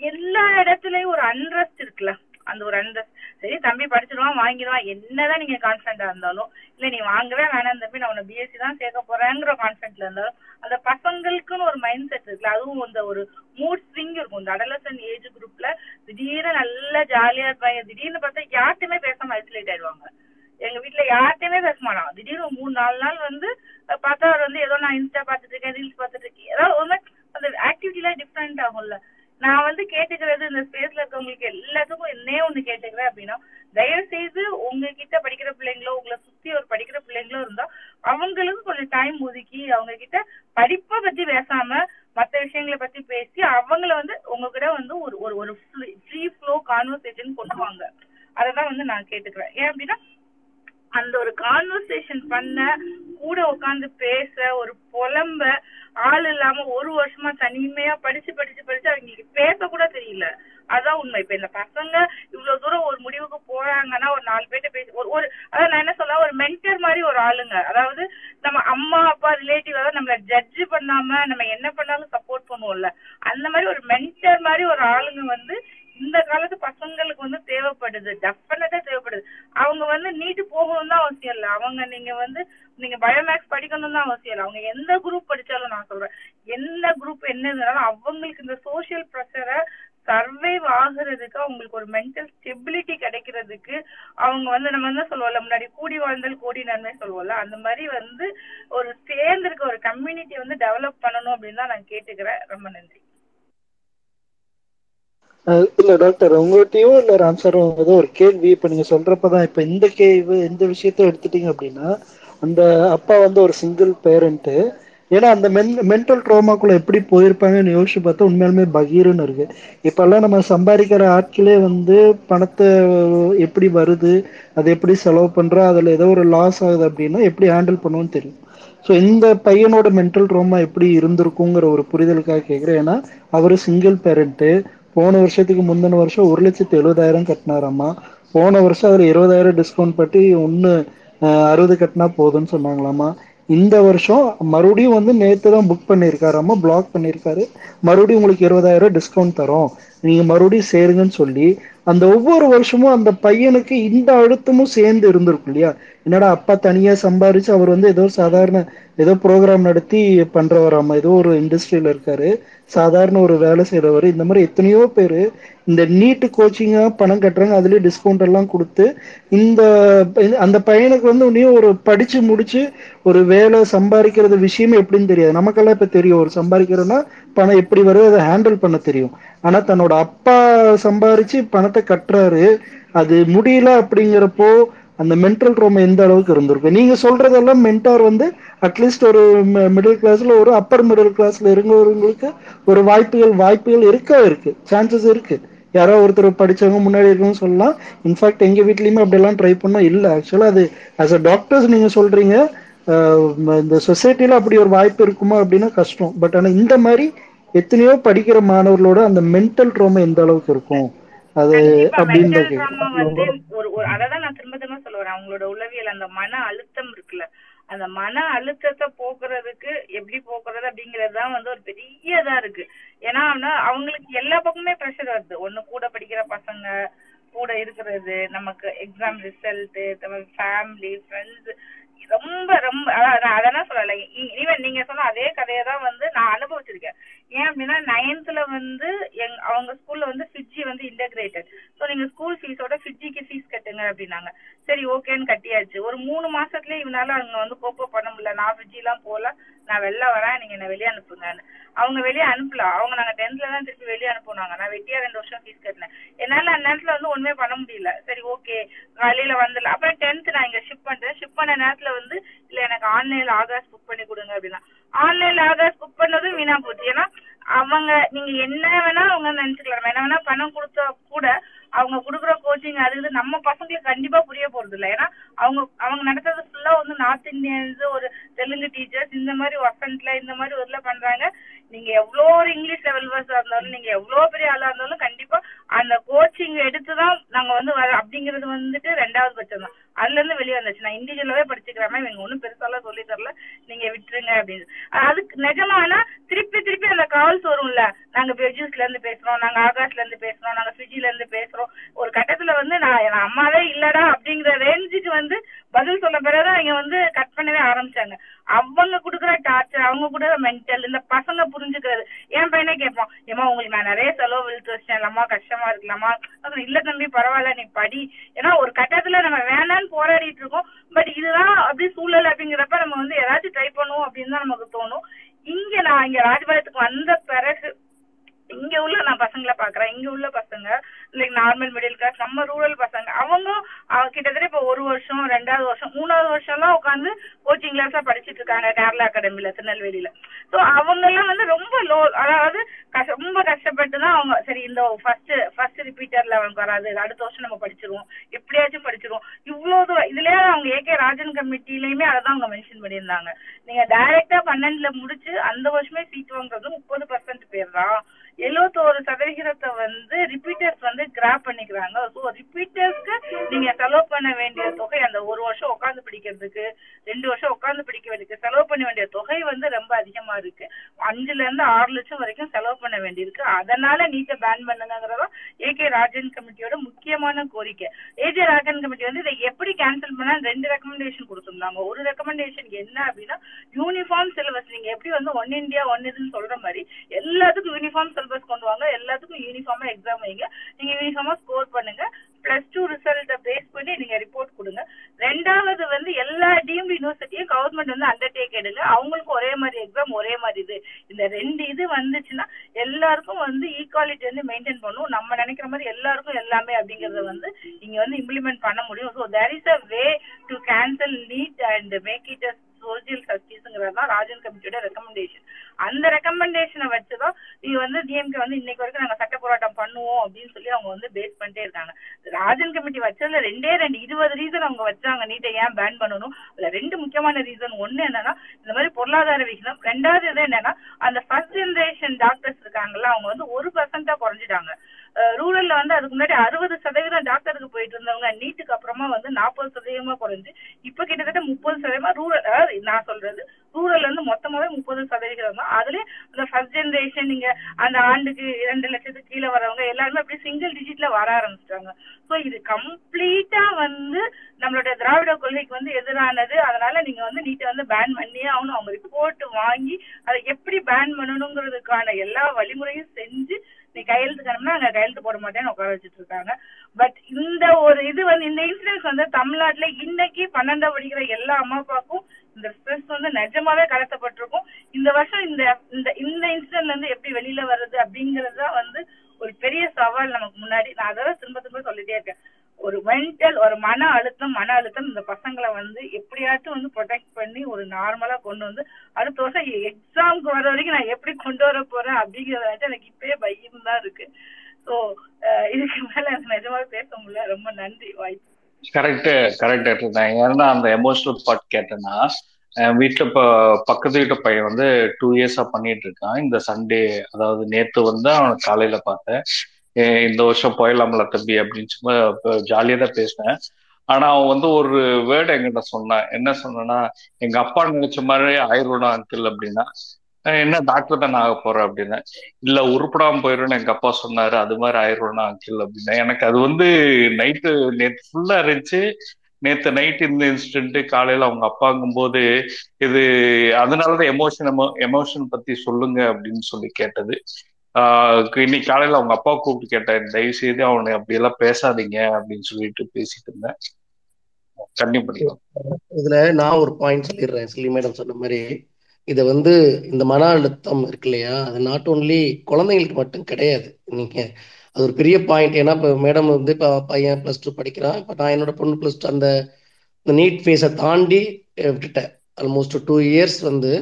எல்லா இடத்துலயும் ஒரு அன்ரஸ்ட் இருக்குல்ல. அந்த ஒரு அன்ரெஸ்ட் சரி தம்பி படிச்சிருவான் வாங்கிடுவான். என்னதான் நீங்க கான்ஃபிடண்டா இருந்தாலும் இல்ல நீ வாங்கவே வேணாம் தம்பி நான் உன்னை பிஎஸ்சி தான் சேர்க்க போறேங்கிற கான்ஃபிடென்ட்ல இருந்தாலும் அந்த பசங்களுக்குன்னு ஒரு மைண்ட் செட் இருக்குல்ல அதுவும் இந்த ஒரு மூட் ஸ்விங் இருக்கும். இந்த அடலசன் ஏஜ் குரூப்ல திடீர்னு நல்லா ஜாலியா இருப்பாங்க. திடீர்னு பார்த்தா யார்கிட்டயுமே பேசாம ஐசோலேட் ஆயிடுவாங்க. எங்க வீட்ல யார்கிட்டயுமே பேச மாட்டான். திடீர்னு ஒரு மூணு நாலு நாள் வந்து பார்த்தா அவர் வந்து ஏதோ நான் இன்ஸ்டா பாத்துட்டு இருக்கேன் ரீல்ஸ் பாத்துட்டு இருக்கேன். ஏதாவது ஒரு அந்த அந்த ஆக்டிவிட்டிலாம் டிஃப்ரெண்ட் ஆகும்ல. நான் வந்து கேட்டுக்கிறது இந்த ஸ்பேஸ்ல இருக்கவங்களுக்கு எல்லாத்துக்கும் என்னே ஒண்ணு கேட்டுக்கிறேன் அப்படின்னா தயவு செய்து உங்ககிட்ட படிக்கிற பிள்ளைங்களோ உங்களை சுத்தி ஒரு படிக்கிற பிள்ளைங்களோ இருந்தா அவங்களுக்கு கொஞ்சம் டைம் ஒதுக்கி அவங்க கிட்ட படிப்பை பத்தி பேசாம மத்த விஷயங்களை பத்தி பேசி அவங்கள வந்து உங்ககிட்ட வந்து ஒரு ஒரு ஒரு ஃப்ரீ ஃப்ளோ கான்வர்சேஷன் கொண்டு வாங்க. அததான் வந்து நான் கேட்டுக்கிறேன். ஏன் அப்படின்னா அந்த ஒரு கான்வர்சேஷன் பண்ண கூட உட்கார்ந்து பேச ஒரு புலம்ப ஆள் இல்லாம ஒரு வருஷமா தனிமையா படிச்சு படிச்சு படிச்சு அவங்களுக்கு பேச கூட தெரியல. அதான் உண்மை. இப்ப இந்த பசங்க இவ்வளவு தூரம் ஒரு முடிவுக்கு போறாங்கன்னா ஒரு நாலு பேர்ட்ட பேசி ஒரு ஒரு அதான் நான் என்ன சொல்ல ஒரு மென்டர் மாதிரி ஒரு ஆளுங்க. அதாவது நம்ம அம்மா அப்பா ரிலேட்டிவ் அதாவது நம்மள ஜட்ஜ் பண்ணாம நம்ம என்ன பண்ணாலும் சப்போர்ட் பண்ணுவோம்ல. அந்த மாதிரி ஒரு மென்டர் மாதிரி ஒரு ஆளுங்க வந்து இந்த காலத்து பசங்களுக்கு வந்து தேவைப்படுது. டெஃபினட்டா தேவைப்படுது. அவங்க வந்து நீட்டு போகணும்னு தான் அவசியம் இல்ல. அவங்க நீங்க வந்து நீங்க பயோமேக்ஸ் படிக்கணும்னு தான் அவசியம் இல்ல. அவங்க எந்த குரூப் படிச்சாலும் நான் சொல்றேன். எந்த குரூப் என்ன இருந்தாலும் அவங்களுக்கு இந்த சோஷியல் ப்ரெஷரை சர்வைவ் ஆகுறதுக்கு அவங்களுக்கு ஒரு மென்டல் ஸ்டெபிலிட்டி கிடைக்கிறதுக்கு அவங்க வந்து நம்ம என்ன சொல்லுவோம்ல முன்னாடி கூடி வாழ்ந்தல் கோடி நன்மை சொல்லுவோம்ல அந்த மாதிரி வந்து ஒரு சேர்ந்துருக்க ஒரு கம்யூனிட்டி வந்து டெவலப் பண்ணணும் அப்படின்னு தான் நான் கேட்டுக்கிறேன். ரொம்ப நன்றி. இல்ல டாக்டர் உங்கள்கிட்டயும் இல்ல ராம் சார் ஏதோ ஒரு கேள்வி. இப்ப நீங்க சொல்றப்பதான் இப்ப இந்த கேள்வி இந்த விஷயத்த எடுத்துட்டீங்க அப்படின்னா அந்த அப்பா வந்து ஒரு சிங்கிள் பேரண்ட் ஏன்னா அந்த மென் மென்டல் ட்ரோமாக்குள்ள எப்படி போயிருப்பாங்கன்னு யோசிச்சு பார்த்தா உண்மையாலுமே பகீர்னு இருக்கு. இப்பெல்லாம் நம்ம சம்பாதிக்கிற ஆட்களே வந்து பணத்தை எப்படி வருது அது எப்படி செலவு பண்றோம் அதுல ஏதோ ஒரு லாஸ் ஆகுது அப்படின்னா எப்படி ஹேண்டில் பண்ணுவோம்னு தெரியும். ஸோ இந்த பையனோட மென்டல் ட்ரோமா எப்படி இருந்திருக்குங்கிற ஒரு புரிதலுக்காக கேட்குறேன் ஏன்னா அவர் சிங்கிள் பேரண்ட்டு போன வருஷத்துக்கு முந்தின வருஷம் ஒரு லட்சத்தி எழுபதாயிரம் கட்டினாராமா போன வருஷம் அதில் இருபதாயிரம் டிஸ்கவுண்ட் பண்ணி ஒன்று அறுபது கட்டினா போதும்னு சொன்னாங்களாமா இந்த வருஷம் மறுபடியும் வந்து நேற்று தான் புக் பண்ணியிருக்காராமா பிளாக் பண்ணியிருக்காரு. மறுபடியும் உங்களுக்கு இருபதாயிரம் டிஸ்கவுண்ட் தரோம். நீங்கள் மறுபடியும் சேருங்கன்னு சொல்லி அந்த ஒவ்வொரு வருஷமும் அந்த பையனுக்கு இந்த அழுத்தமும் சேர்ந்து இருந்திருக்கும் இல்லையா? என்னடா அப்பா தனியா சம்பாரிச்சு அவர் வந்து ஏதோ சாதாரண ஏதோ ப்ரோக்ராம் நடத்தி பண்றவராமா? ஏதோ ஒரு இண்டஸ்ட்ரியில இருக்காரு. சாதாரண ஒரு வேலை செய்யறவர் இந்த மாதிரி எத்தனையோ பேர் இந்த நீட்டு கோச்சிங்கா பணம் கட்டுறாங்க. அதுலயே டிஸ்கவுண்ட் எல்லாம் கொடுத்து இந்த அந்த பையனுக்கு வந்து உன்னையும் ஒரு படிச்சு முடிச்சு ஒரு வேலை சம்பாதிக்கிறது விஷயமே எப்படின்னு தெரியாது. நமக்கெல்லாம் இப்ப தெரியும். ஒரு சம்பாதிக்கிறோம்னா பணம் எப்படி வருது அதை ஹேண்டில் பண்ண தெரியும். ஆனா தன்னோட அப்பா சம்பாரிச்சு பணத்தை கட்டுறாரு. அது முடியல அப்படிங்கிறப்போ அந்த மென்டல் ரோம எந்த அளவுக்கு இருந்திருக்கு நீங்க சொல்றதெல்லாம் மென்டார் வந்து அட்லீஸ்ட் ஒரு மிடில் கிளாஸ்ல ஒரு அப்பர் மிடில் கிளாஸ்ல இருக்கிறவங்களுக்கு ஒரு வாய்ப்புகள் வாய்ப்புகள் இருக்கா இருக்கு? சான்சஸ் இருக்கு. யாரோ ஒருத்தர் படிச்சவங்க முன்னாடி இருக்கவங்க சொல்லலாம். இன்ஃபேக்ட் எங்க வீட்லயுமே அப்படியெல்லாம் ட்ரை பண்ணோம். இல்ல ஆக்சுவலா அது ஆஸ் அ டாக்டர்ஸ் நீங்க சொல்றீங்க இந்த சொசைட்டில அப்படி ஒரு வாய்ப்பு இருக்குமா அப்படின்னா கஷ்டம். பட் ஆனா இந்த மாதிரி எத்தனையோ படிக்கிற மாணவர்களோட அந்த மென்டல் ட்ரோமா எந்த அளவுக்கு இருக்கும்? அது அப்படின்னு வந்து ஒரு ஒரு அததான் நான் திரும்ப திரும்ப சொல்ல வரேன் அவங்களோட உளவியல் அந்த மன அழுத்தம் இருக்குல்ல. அந்த மன அழுத்தத்தை போக்குறதுக்கு எப்படி போக்குறது அப்படிங்கிறது தான் வந்து ஒரு பெரிய இதா இருக்கு. ஏன்னா அவங்களுக்கு எல்லா பக்கமுமே ப்ரெஷர் வருது. ஒண்ணு கூட படிக்கிற பசங்க கூட இருக்கிறது நமக்கு எக்ஸாம் ரிசல்ட் ஃபேமிலி ஃப்ரெண்ட்ஸ் ரொம்ப ரொம்ப அதெல்லாம் சொல்லல. ஈவன் நீங்க சொன்ன அதே கதையை தான் வந்து நான் அனுபவிச்சிருக்கேன். ஏன் அப்படின்னா நைன்த்ல வந்து எங் அவங்க ஸ்கூல்ல வந்து ஃபிஜி வந்து இன்டகிரேட்டட் ஸோ நீங்க ஸ்கூல் ஃபீஸோட ஃபிஜிக்கு ஃபீஸ் கட்டுங்க அப்படின்னாங்க. சரி ஓகேன்னு கட்டியாச்சு. ஒரு மூணு மாசத்துலயே இவனால அவங்க வந்து கோப்போ பண்ண முடியல. நான் ஃபிஜிலாம் போல. நான் வெளில வரேன் நீங்க என்ன வெளியே அனுப்புங்கன்னு. அவங்க வெளியே அனுப்பல. அவங்க நாங்க டென்த்ல தான் திருப்பி வெளியே அனுப்புனாங்க. நான் வெட்டியா ரெண்டு வருஷம் ஃபீஸ் கட்டினேன். என்னால அந்த நேரத்துல வந்து ஒண்ணுமே பண்ண முடியல. சரி ஓகே. வழியில வந்துல அப்புறம் டென்த் நான் இங்க ஷிப் பண்றேன். ஷிப் பண்ண நேரத்துல வந்து இல்ல எனக்கு ஆன்லைன்ல ஆகாஸ் புக் பண்ணி கொடுங்க அப்படின்னா. ஆன்லைன்ல ஆகாஸ் புக் பண்ணதும் வீணா போச்சு. ஏன்னா அவங்க நீங்க என்ன வேணா அவங்க நினைச்சுக்கலாம். என்ன வேணா பணம் கொடுத்தா கூட அவங்க குடுக்குற கோச்சிங் அது இது நம்ம பசங்களுக்கு கண்டிப்பா புரிய போறது இல்ல ஏன்னா அவங்க அவங்க நடத்துறது ஃபுல்லா வந்து நார்த் இந்தியன்ஸ் ஒரு தெலுங்கு டீச்சர்ஸ் இந்த மாதிரி வசந்த்ல இந்த மாதிரி ஒரு இதுல பண்றாங்க. நீங்க எவ்வளோ ஒரு இங்கிலீஷ் லெவல்வர்ஸா இருந்தாலும் நீங்க எவ்வளோ பெரிய ஆளா இருந்தாலும் கண்டிப்பா அந்த கோச்சிங் எடுத்துதான் நாங்க வந்து வர அப்படிங்கிறது வந்துட்டு ரெண்டாவது பட்சம் தான் அதுல இருந்து வெளியே வந்துச்சு. நான் இண்டிவிஜுவலாவே படிச்சுக்கிறேன் இவங்க ஒன்றும் பெருசாலாம் சொல்லி தரல. நீங்க விட்டுருங்க அப்படின்னு. அதுக்கு நிஜமானா திருப்பி திருப்பி அந்த கால்ஸ் வரும்ல. நாங்க பெஜூஸ்ல இருந்து பேசுறோம் நாங்க ஆகாஷ்ல இருந்து பேசுறோம் நாங்க ஃபிஜில இருந்து பேசுறோம். ஒரு கட்டத்துல வந்து நான் என் அம்மாவே இல்லடா அப்படிங்கிற ரேஞ்சுக்கு வந்து பதில் சொல்ல பிறகுதான் இங்க வந்து கட் பண்ணவே ஆரம்பிச்சாங்க. அவங்க கொடுக்குற டார்ச்சர் அவங்க கூட மென்டல் இந்த பசங்க புரிஞ்சுக்கிறது. என் பையனே கேட்பான் ஏமா உங்களுக்கு நான் நிறைய செலவு விழுத்து வச்சேன் வச்சிட்டேன்லம்மா கஷ்டமா இருக்கலாமா இல்ல தம்பி பரவாயில்ல நீ படி. ஏன்னா ஒரு கட்டத்துல நம்ம தான் போராடிட்டு இருக்கோம். பட் இதுதான் அப்படி சூழல் அப்படிங்கிறப்ப நம்ம வந்து ஏதாச்சும் ட்ரை பண்ணுவோம் அப்படின்னு தான் நமக்கு தோணும். இங்க நான் இங்க ராஜபாளையத்துக்கு வந்த பிறகு இங்க உள்ள நான் பசங்களை பாக்குறேன். இங்க உள்ள பசங்க லைக் நார்மல் மிடில் கிளாஸ் நம்ம ரூரல் பசங்க அவங்க கிட்டத்தட்ட இப்ப ஒரு வருஷம் ரெண்டாவது வருஷம் மூணாவது வருஷம் எல்லாம் உட்காந்து கோச்சிங் கிளாஸ்ல படிச்சிட்டு இருக்காங்க கேரளா அகாடமில திருநெல்வேலியில. சோ அவங்க எல்லாம் வந்து ரொம்ப லோ அதாவது கஷ்ட- ரொம்ப கஷ்டப்பட்டு தான் அவங்க சரி இந்த ஃபர்ஸ்ட் ஃபர்ஸ்ட் ரிப்பீட்டர்ல அவனுக்கு வராது அடுத்த வருஷம் நம்ம படிச்சிருவோம் எப்படியாச்சும் படிச்சிருவோம். இவ்வளவு தூரம் இதுலயே அவங்க ஏகே ராஜன் கமிட்டிலயுமே அதான் அவங்க மென்ஷன் பண்ணியிருந்தாங்க. நீங்க டைரக்டா பன்னெண்டுல முடிச்சு அந்த வருஷமே சீட் வாங்குறது முப்பது பர்சன்ட் பேர் தான். எழுவத்தோரு சதவிகிதத்தை வந்து ரிப்பீட்டர்ஸ் வந்து கிராப் பண்ணிக்கிறாங்க. ஸோ ரிப்பீட்டர்ஸ்க்கு நீங்க செலவு பண்ண வேண்டிய தொகை அந்த ஒரு வருஷம் உட்காந்து பிடிக்கிறதுக்கு ரெண்டு வருஷம் உட்காந்து பிடிக்க வேண்டியது செலவு பண்ண வேண்டிய தொகை வந்து ரொம்ப அதிகமா இருக்கு. அஞ்சுல இருந்து ஆறு லட்சம் வரைக்கும் செலவு பண்ண வேண்டியிருக்கு. அதனால நீட்டை பேன் பண்ணுங்கிறதா ஏகே ராஜன் கமிட்டியோட முக்கியமான கோரிக்கை. ஏஜே ராஜன் கமிட்டி வந்து இதை எப்படி கேன்சல் பண்ணா ரெண்டு ரெக்கமெண்டேஷன் கொடுத்துருந்தாங்க. ஒரு ரெக்கமெண்டேஷன் என்ன அப்படின்னா யூனிஃபார்ம் சிலபஸ் நீங்க எப்படி வந்து ஒன் இந்தியா ஒன் இதுன்னு சொல்ற மாதிரி எல்லாத்துக்கும் யூனிஃபார்ம் சிலபஸ் கொண்டு வாங்க. எல்லாத்துக்கும் யூனிஃபார்மா எக்ஸாம் வைங்க. நீங்க யூனிஃபார்மா ஸ்கோர் பண்ணுங்க. பிளஸ் டூ ரிசல்ட்டை பேஸ் பண்ணி நீங்க ரிப்போர்ட் கொடுங்க. ரெண்டாவது வந்து எல்லா டீம் யூனிவர்சிட்டியும் கவர்மெண்ட் வந்து அண்டர்டேக் எடுங்க. அவங்களுக்கு ஒரே மாதிரி எக்ஸாம் ஒரே மாதிரி இது. இந்த ரெண்டு இது வந்துச்சுன்னா எல்லாருக்கும் வந்து ஈக்குவாலிட்டி வந்து மெயின்டைன் பண்ணும். நம்ம நினைக்கிற மாதிரி எல்லாருக்கும் எல்லாமே அப்படிங்கறத வந்து இங்க வந்து இம்ப்ளிமெண்ட் பண்ண முடியும். So there is a way to cancel NEET and make it a social ஜஸ்டிஸ்ங்கிறது தான் ராஜன் கமிட்டியோட ரெக்கமெண்டேஷன் அந்த ரெக்கமெண்டேஷனை வச்சுதான் இது வந்து டிஎம்கே வந்து இன்னைக்கு வரைக்கும் நாங்க சட்ட போராட்டம் பண்ணுவோம் அப்படின்னு சொல்லி அவங்க வந்து பேஸ் பண்ணிட்டே இருக்காங்க. ராஜன் கமிட்டி வச்சதுல ரெண்டே ரெண்டு இருபது ரீசன் அவங்க வச்சாங்க. நீட்டை ஏன் பேன் பண்ணணும்? அதுல ரெண்டு முக்கியமான ரீசன் ஒண்ணு என்னன்னா இந்த மாதிரி பொருளாதார விகிதம். ரெண்டாவது இது என்னன்னா அந்த ஃபர்ஸ்ட் ஜெனரேஷன் டாக்டர்ஸ் இருக்காங்கல்ல அவங்க வந்து ஒரு பர்சன்டா குறைஞ்சிட்டாங்க. ரூரல்ல வந்து அதுக்கு முன்னாடி அறுபது சதவீதம் டாக்டருக்கு போயிட்டு இருந்தவங்க நீட்டுக்கு அப்புறமா வந்து நாற்பது சதவீதமா குறைஞ்சு இப்ப கிட்டத்தட்ட முப்பது சதவீதமா ரூரல் அதாவது நான் சொல்றது ரூரல்ல இருந்து மொத்தமாவே முப்பது சதவீதம் தான். அதுல அந்த ஃபர்ஸ்ட் ஜெனரேஷன் நீங்க அந்த ஆண்டுக்கு இரண்டு லட்சத்துக்கு கீழே வரவங்க எல்லாருமே அப்படியே சிங்கிள் டிஜிட்ல வர ஆரம்பிச்சிட்டாங்க. சோ இது கம்ப்ளீட்டா வந்து நம்மளோட திராவிட கொள்கைக்கு வந்து எதிரானது. அதனால நீங்க வந்து நீட்டை வந்து பேன் பண்ணியே ஆகணும். அவங்க ரிப்போர்ட் வாங்கி அதை எப்படி பேன் பண்ணணுங்கிறதுக்கான எல்லா வழிமுறையும் செஞ்சு நீ கையெழுத்து கிளம்புனா அங்க கையெழுத்து போட மாட்டேன்னு உட்கார வச்சுட்டு இருக்காங்க பட் இந்த ஒரு இது வந்து இந்த இன்சூரன்ஸ் வந்து தமிழ்நாட்டுல இன்னைக்கு பன்னெண்டாம் படிக்கிற எல்லா அம்மா அப்பாவுக்கும் இந்த ஸ்ட்ரெஸ் வந்து நிஜமாவே கடத்தப்பட்டிருக்கும். இந்த வருஷம் இந்த இன்சிடென்ட்ல இருந்து எப்படி வெளியில வர்றது அப்படிங்கறது தான் வந்து ஒரு பெரிய சவால் நமக்கு முன்னாடி நான் அதை திரும்ப திரும்ப சொல்லிட்டே இருக்கேன் ஒரு மென்டல் ஒரு மன அழுத்தம் மன அழுத்தம் இந்த பசங்களை வந்து எப்படியாச்சும் வந்து ப்ரொடெக்ட் பண்ணி ஒரு நார்மலா கொண்டு வந்து அடுத்த வருஷம் எக்ஸாம்க்கு வர வரைக்கும் நான் எப்படி கொண்டு வர போறேன் அப்படிங்கறத வச்சு எனக்கு இப்பயே பயம் தான் இருக்கு சோ இதுக்கு மேல எனக்கு நிஜமாவே பேச முடியல ரொம்ப நன்றி வாய்ப்பு கரெக்ட் கரெக்ட் நான் ஏன்னா அந்த எமோஷனல் பார்ட் கேட்டேன்னா என் வீட்டுல இப்போ பக்கத்து வீட்டு பையன் வந்து டூ இயர்ஸா பண்ணிட்டு இருக்கான். இந்த சண்டே அதாவது நேத்து வந்து அவன் காலையில பார்த்தேன். இந்த வருஷம் போயிடலாம்ல தம்பி அப்படின்னு சும்மா ஜாலியாக தான் பேசினேன். ஆனா அவன் வந்து ஒரு வேர்டு என்கிட்ட சொன்னான். என்ன சொன்னா எங்க அப்பா நினைச்ச மாதிரி ஆயிரம் அங்கிள் அப்படின்னா என்ன டாக்டர் தான் ஆக போறேன் அப்படின்னா. இல்ல உருப்படாம போயிடும்னு எங்க அப்பா சொன்னாரு. அது மாதிரி ஆயிரும்னா அங்கிள் அப்படின்னா. எனக்கு அது வந்து நைட்டு நேற்று ஃபுல்லா இருந்துச்சு. நேத்து நைட் இந்த இன்சிடென்ட் காலையில அவங்க அப்பாங்கும் போது இது அதனாலதான் எமோஷன் எமோஷன் பத்தி சொல்லுங்க அப்படின்னு சொல்லி கேட்டது. ஆஹ் இன்னைக்கு காலையில அவங்க அப்பா கூப்பிட்டு கேட்டேன் தயவு செய்து அவனை அப்படியெல்லாம் பேசாதீங்க அப்படின்னு சொல்லிட்டு பேசிட்டு இருந்தேன். கண்டிப்பா. இதுல நான் ஒரு பாயிண்ட் சொல்லிடுறேன். சிலி மேடம் சொன்ன மாதிரி இதை வந்து இந்த மன அழுத்தம் இருக்கு இல்லையா? அது நாட் ஓன்லி குழந்தைங்களுக்கு மட்டும் கிடையாது. நீங்க அது ஒரு பெரிய பாயிண்ட் ஏன்னா இப்போ மேடம் வந்து இப்போ பையன் ப்ளஸ் டூ படிக்கிறான். இப்போ நான் என்னோட பொண்ணு ப்ளஸ் டூ அந்த நீட் ஃபேஸை தாண்டி விட்டுட்டேன். ஆல்மோஸ்ட் டூ இயர்ஸ் வந்து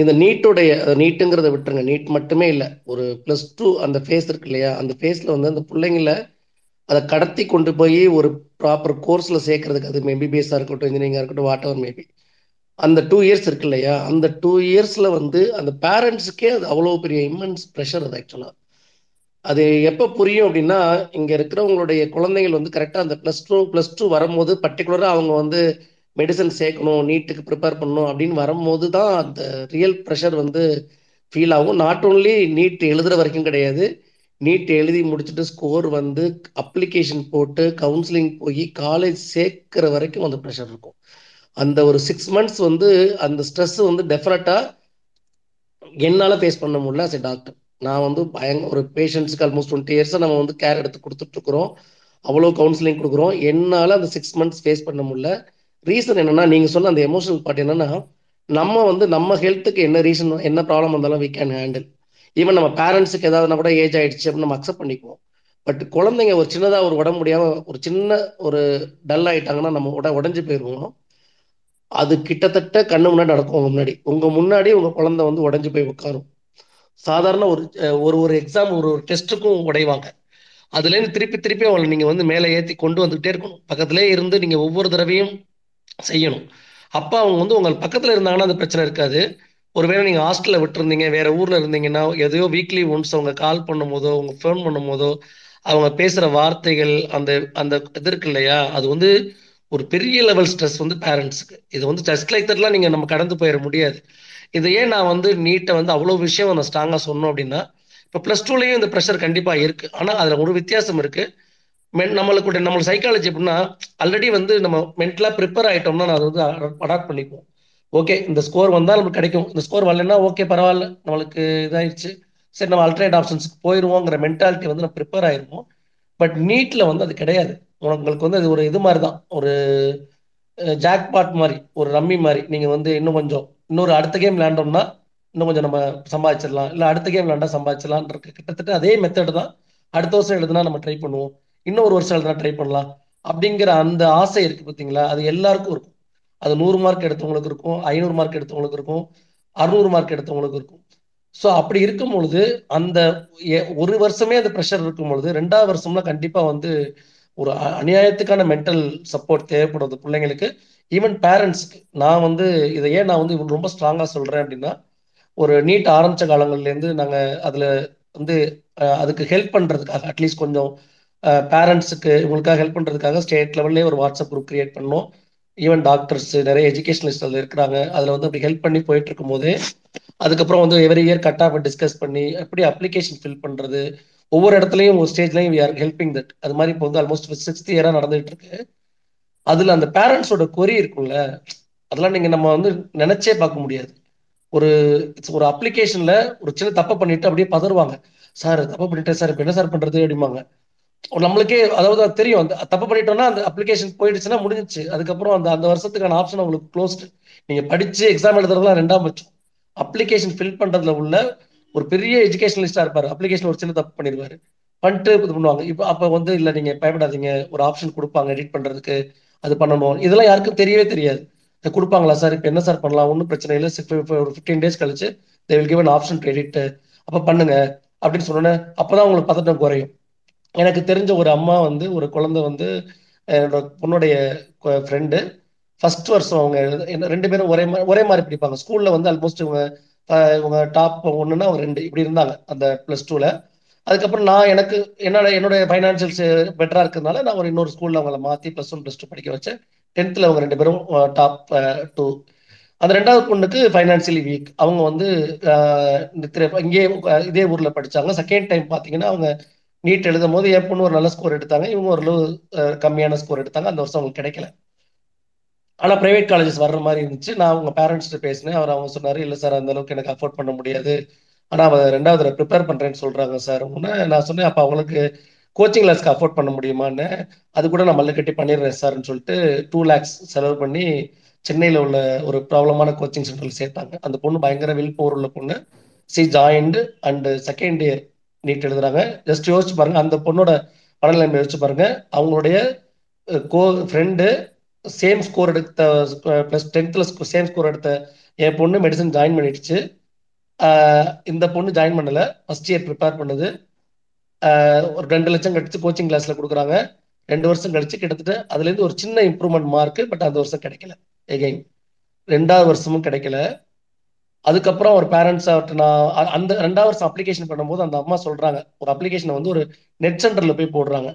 இந்த நீட்டுடைய நீட்டுங்கிறத விட்டுருங்க. நீட் மட்டுமே இல்லை. ஒரு ப்ளஸ் டூ அந்த ஃபேஸ் இருக்கு இல்லையா? அந்த ஃபேஸில் வந்து அந்த பிள்ளைங்கள அதை கடத்தி கொண்டு போய் ஒரு ப்ராப்பர் கோர்ஸில் சேர்க்கறதுக்கு அது எம்பிபிஎஸ்ஸாக இருக்கட்டும் இன்ஜினியரிங்காக இருக்கட்டும் வாட் எவர் மேபி அந்த டூ இயர்ஸ் இருக்கு இல்லையா? அந்த டூ இயர்ஸில் வந்து அந்த பேரண்ட்ஸுக்கே அது அவ்வளோ பெரிய இம்மன்ஸ் ப்ரெஷர் அது ஆக்சுவலாக அது எப்போ புரியும் அப்படின்னா இங்கே இருக்கிறவங்களுடைய குழந்தைகள் வந்து கரெக்டாக அந்த ப்ளஸ் டூ ப்ளஸ் டூ வரும்போது பர்டிகுலராக அவங்க வந்து மெடிசன் சேர்க்கணும் நீட்டுக்கு ப்ரிப்பேர் பண்ணணும் அப்படின்னு வரும்போது தான் அந்த ரியல் ப்ரெஷர் வந்து ஃபீல் ஆகும். நாட் ஓன்லி நீட் எழுதுகிற வரைக்கும் கிடையாது. நீட் எழுதி முடிச்சுட்டு ஸ்கோர் வந்து அப்ளிகேஷன் போட்டு கவுன்சிலிங் போய் காலேஜ் சேர்க்குற வரைக்கும் அந்த ப்ரெஷர் இருக்கும். அந்த ஒரு சிக்ஸ் மந்த்ஸ் வந்து அந்த ஸ்ட்ரெஸ் வந்து டெஃபினட்டாக என்னால் ஃபேஸ் பண்ண முடியல அஸ் எ டாக்டர் நான் வந்து பயங்க ஒரு பேஷண்ட்ஸுக்கு ஆல்மோஸ்ட் டுவெண்ட்டி இயர்ஸாக நம்ம வந்து கேர் எடுத்து கொடுத்துட்ருக்குறோம். அவ்வளோ கவுன்சிலிங் கொடுக்குறோம். என்னால் அந்த சிக்ஸ் மந்த்ஸ் ஃபேஸ் பண்ண முடியல. ரீசன் என்னன்னா நீங்கள் சொன்ன அந்த எமோஷனல் பார்ட் என்னன்னா நம்ம வந்து நம்ம ஹெல்த்துக்கு என்ன ரீசன் என்ன ப்ராப்ளம் வந்தாலும் வி கேன் ஹேண்டில் ஈவன் நம்ம பேரண்ட்ஸுக்கு ஏதாவதுனா கூட ஏஜ் ஆயிடுச்சு அப்படின்னு நம்ம அக்செப்ட் பண்ணிக்குவோம். பட் குழந்தைங்க ஒரு சின்னதாக ஒரு உடம்பு முடியாமல் ஒரு சின்ன ஒரு டல் ஆயிட்டாங்கன்னா நம்ம உட உடஞ்சி போயிடுவோம் அது கிட்டத்தட்ட கண்ணு முன்னாடி நடக்கும் உங்க முன்னாடி. உங்க முன்னாடி உங்க குழந்தை வந்து உடஞ்சி போய் உட்காரும். சாதாரண ஒரு ஒரு ஒரு எக்ஸாம் ஒரு ஒரு டெஸ்ட்டுக்கும் உடைவாங்க. அதுலேருந்து திருப்பி திருப்பி அவங்களை நீங்கள் வந்து மேலே ஏற்றி கொண்டு வந்துகிட்டே இருக்கணும். பக்கத்துலேயே இருந்து நீங்கள் ஒவ்வொரு தடவையும் செய்யணும். அப்போ அவங்க வந்து உங்கள் பக்கத்தில் இருந்தாங்கன்னா அந்த பிரச்சனை இருக்காது. ஒருவேளை நீங்கள் ஹாஸ்டலில் விட்டுருந்தீங்க வேற ஊரில் இருந்தீங்கன்னா எதையோ வீக்லி ஒன்ஸ் அவங்க கால் பண்ணும் போதோ அவங்க ஃபோன் பண்ணும் போதோ அவங்க பேசுகிற வார்த்தைகள் அந்த அந்த இது இருக்கு இல்லையா? அது வந்து ஒரு பெரிய லெவல் ஸ்ட்ரெஸ் வந்து பேரண்ட்ஸுக்கு இது வந்து டெஸ்ட் லைக் தட்லாம் நீங்கள் நம்ம கடந்து போயிட முடியாது. இதை ஏன் நான் வந்து நீட்டை வந்து அவ்வளோ விஷயம் நான் ஸ்ட்ராங்காக சொன்னோம் அப்படின்னா இப்போ ப்ளஸ் டூலேயும் இந்த ப்ரெஷர் கண்டிப்பாக இருக்குது ஆனால் அதில் ஒரு வித்தியாசம் இருக்குது மென் நம்மளுக்கு நம்மளுக்கு சைக்காலஜி எப்படின்னா ஆல்ரெடி வந்து நம்ம மென்டலாக ப்ரிப்பேர் ஆகிட்டோம்னா நான் அதை வந்து அடாப்ட் பண்ணிக்குவோம். ஓகே இந்த ஸ்கோர் வந்தால் நமக்கு கிடைக்கும். இந்த ஸ்கோர் வரலன்னா ஓகே பரவாயில்ல. நம்மளுக்கு இதாகிடுச்சு சரி நம்ம அல்டர்னேட் ஆப்ஷன்ஸ்க்கு போயிடுவோங்கிற மென்டாலிட்டி வந்து நம்ம ப்ரிப்பேர் ஆயிருவோம் பட் நீட்டில் வந்து அது கிடையாது. உங்களுக்கு வந்து அது ஒரு இது மாதிரி தான் ஒரு ஜாக்பாட் மாதிரி ஒரு ரம்மி மாதிரி. நீங்கள் வந்து இன்னும் கொஞ்சம் இன்னொரு அடுத்த கேம் விளையாண்டோம்னா இன்னும் கொஞ்சம் நம்ம சம்பாதிச்சிடலாம். இல்லை அடுத்த கேம் விளையாண்டா சம்பாதிச்சிடலாம் கிட்டத்தட்ட அதே மெத்தட் தான் அடுத்த வருஷம் எழுதுனா நம்ம ட்ரை பண்ணுவோம். இன்னும் ஒரு வருஷம் எழுதுனா ட்ரை பண்ணலாம். அப்படிங்கிற அந்த ஆசை இருக்கு பார்த்தீங்களா அது எல்லாருக்கும் இருக்கும். அது நூறு மார்க் எடுத்தவங்களுக்கு இருக்கும் ஐநூறு மார்க் எடுத்தவங்களுக்கு இருக்கும் அறுநூறு மார்க் எடுத்தவங்களுக்கு இருக்கும். ஸோ அப்படி இருக்கும் பொழுது அந்த ஒரு வருஷமே அந்த ப்ரெஷர் இருக்கும் பொழுது ரெண்டாவது வருஷம்னா கண்டிப்பாக வந்து ஒரு அநியாயத்துக்கான மென்டல் சப்போர்ட் தேவைப்படுது பிள்ளைங்களுக்கு. ஈவன் பேரண்ட்ஸ்க்கு நான் வந்து இதை ஏன் நான் வந்து ரொம்ப ஸ்ட்ராங்காக சொல்கிறேன் அப்படின்னா ஒரு நீட் ஆரம்பித்த காலங்கள்லேருந்து நாங்கள் அதில் வந்து அதுக்கு ஹெல்ப் பண்ணுறதுக்காக அட்லீஸ்ட் கொஞ்சம் பேரண்ட்ஸுக்கு இவங்களுக்காக ஹெல்ப் பண்ணுறதுக்காக ஸ்டேட் லெவல்லே ஒரு வாட்ஸ்அப் குரூப் கிரியேட் பண்ணோம். ஈவன் டாக்டர்ஸ் நிறைய எஜுகேஷனலிஸ்ட் அதில் இருக்கிறாங்க. அதில் வந்து அப்படி ஹெல்ப் பண்ணி போயிட்டு இருக்கும் போது அதுக்கப்புறம் வந்து every year cut off discuss பண்ணி எப்படி அப்ளிகேஷன் ஃபில் பண்ணுறது ஒவ்வொரு இடத்துலையும் ஒரு ஸ்டேஜ்லையும் வி ஆர் ஹெல்பிங் தட் அது மாதிரி இப்போ வந்து ஆல்மோஸ்ட் சிக்ஸ்த் இயராக நடந்துகிட்டு இருக்கு. அதில் அந்த பேரண்ட்ஸோட கொரி இருக்கும்ல அதெல்லாம் நீங்கள் நம்ம வந்து நினைச்சே பார்க்க முடியாது. ஒரு ஒரு அப்ளிகேஷனில் ஒரு சின்ன தப்பை பண்ணிட்டு அப்படியே பதறுவாங்க. சார் தப்பு பண்ணிட்டேன் சார் இப்போ என்ன சார் பண்ணுறது அப்படிம்பாங்க. நம்மளுக்கே அதாவது அது தெரியும். அந்த தப்பு பண்ணிட்டோம்னா அந்த அப்ளிகேஷன் போயிடுச்சுன்னா முடிஞ்சிச்சு அதுக்கப்புறம் அந்த அந்த வருஷத்துக்கான ஆப்ஷன் உங்களுக்கு க்ளோஸ்டு நீங்க படிச்சு எக்ஸாம் எழுதுறதுலாம் ரெண்டாம் பட்சம். அப்ளிகேஷன் ஃபில் பண்றதுல உள்ள ஒரு பெரிய எஜுகேஷனலிஸ்டா இருப்பாரு. அப்ளிகேஷன் ஒரு சின்ன தப்பு பண்ணிடுவாரு. பண்ணிட்டு இது பண்ணுவாங்க. இப்போ அப்போ வந்து இல்லை நீங்க பயப்படாதீங்க. ஒரு ஆப்ஷன் கொடுப்பாங்க எடிட் பண்றதுக்கு. அது பண்ணணும். இதெல்லாம் யாருக்கும் தெரியவே தெரியாது. கொடுப்பாங்களா சார்? இப்போ என்ன சார் பண்ணலாம்? ஒன்றும் பிரச்சனை இல்லை. ஒரு ஃபிஃப்டீன் டேஸ் கழிச்சு they will give an option to edit அப்போ பண்ணுங்க. அப்படின்னு சொன்னோன்னே அப்போதான் உங்களுக்கு பதட்டம் குறையும். எனக்கு தெரிஞ்ச ஒரு அம்மா வந்து ஒரு குழந்தை வந்து என்னோட பொண்ணுடைய ஃப்ரெண்டு ஃபர்ஸ்ட் வருஷம் அவங்க ரெண்டு பேரும் ஒரே மாதிரி ஒரே மாதிரி பிடிப்பாங்க. ஸ்கூல்ல வந்து ஆல்மோஸ்ட் இவங்க இவங்க டாப் ஒன்றுன்னா அவங்க ரெண்டு இப்படி இருந்தாங்க அந்த ப்ளஸ் டூவில் அதுக்கப்புறம் நான் எனக்கு என்னோட என்னோட ஃபைனான்சியல்ஸ் பெட்டரா இருக்கிறதுனால நான் ஒரு இன்னொரு ஸ்கூலில் அவங்கள மாற்றி ப்ளஸ் ஒன் ப்ளஸ் டூ படிக்க வச்சேன். டென்த்தில் அவங்க ரெண்டு பேரும் டாப் டூ அந்த ரெண்டாவது பொண்ணுக்கு ஃபைனான்சியலி வீக் அவங்க வந்து இங்கே இதே ஊரில் படித்தாங்க செகண்ட் டைம் பார்த்தீங்கன்னா அவங்க நீட் எழுதும் போது என் பொண்ணு ஒரு நல்ல ஸ்கோர் எடுத்தாங்க. இவங்க ஓரளவு கம்மியான ஸ்கோர் எடுத்தாங்க. அந்த வருஷம் அவங்களுக்கு கிடைக்கல. ஆனால் ப்ரைவேட் காலேஜஸ் வர்ற மாதிரி இருந்துச்சு. நான் அவங்க பேரண்ட்ஸ்ட்டு பேசினேன். அவர் அவங்க சொன்னார் இல்லை சார் அந்த அளவுக்கு எனக்கு அஃபோர்ட் பண்ண முடியாது. ஆனால் அவ ரெண்டாவது ப்ரிப்பேர் பண்ணுறேன்னு சொல்கிறாங்க சார் ஒன்று நான் சொன்னேன் அப்போ அவங்களுக்கு கோச்சிங் கிளாஸ்க்கு அஃபோர்ட் பண்ண முடியுமான்னு. அது கூட நான் மல்லுக்கட்டி பண்ணிடுறேன் சார்னு சொல்லிட்டு டூ லேக்ஸ் செலவு பண்ணி சென்னையில் உள்ள ஒரு ப்ராப்ளமான கோச்சிங் சென்டரில் சேர்த்தாங்க. அந்த பொண்ணு பயங்கர வில் போர் உள்ள பொண்ணு. She joined and second year NEET எழுதுறாங்க. ஜஸ்ட் யோசிச்சு பாருங்க அந்த பொண்ணோட படநிலைமை யோசிச்சு பாருங்க. அவங்களுடைய கோ ஃப்ரெண்டு சேம் ஸ்கோர் எடுத்த ப்ளஸ் டென்த்தில் சேம் ஸ்கோர் எடுத்த என் பொண்ணு மெடிசன் ஜாயின் பண்ணிடுச்சு. இந்த பொண்ணு ஜாயின் பண்ணலை. ஃபஸ்ட் இயர் ப்ரிப்பேர் பண்ணுது. ஒரு ரெண்டு லட்சம் கழிச்சு கோச்சிங் கிளாஸில் கொடுக்குறாங்க. ரெண்டு வருஷம் கழிச்சு கிட்டத்தட்ட அதுலேருந்து ஒரு சின்ன இம்ப்ரூவ்மெண்ட் மார்க் பட் அந்த வருஷம் கிடைக்கல. எகைன் ரெண்டாவது வருஷமும் கிடைக்கல. அதுக்கப்புறம் ஒரு பேரண்ட்ஸ் அவர்கிட்ட நான் அந்த ரெண்டாவது வருஷம் அப்ளிகேஷன் பண்ணும்போது அந்த அம்மா சொல்றாங்க. ஒரு அப்ளிகேஷனை வந்து ஒரு நெட் சென்டர்ல போய் போடுறாங்க.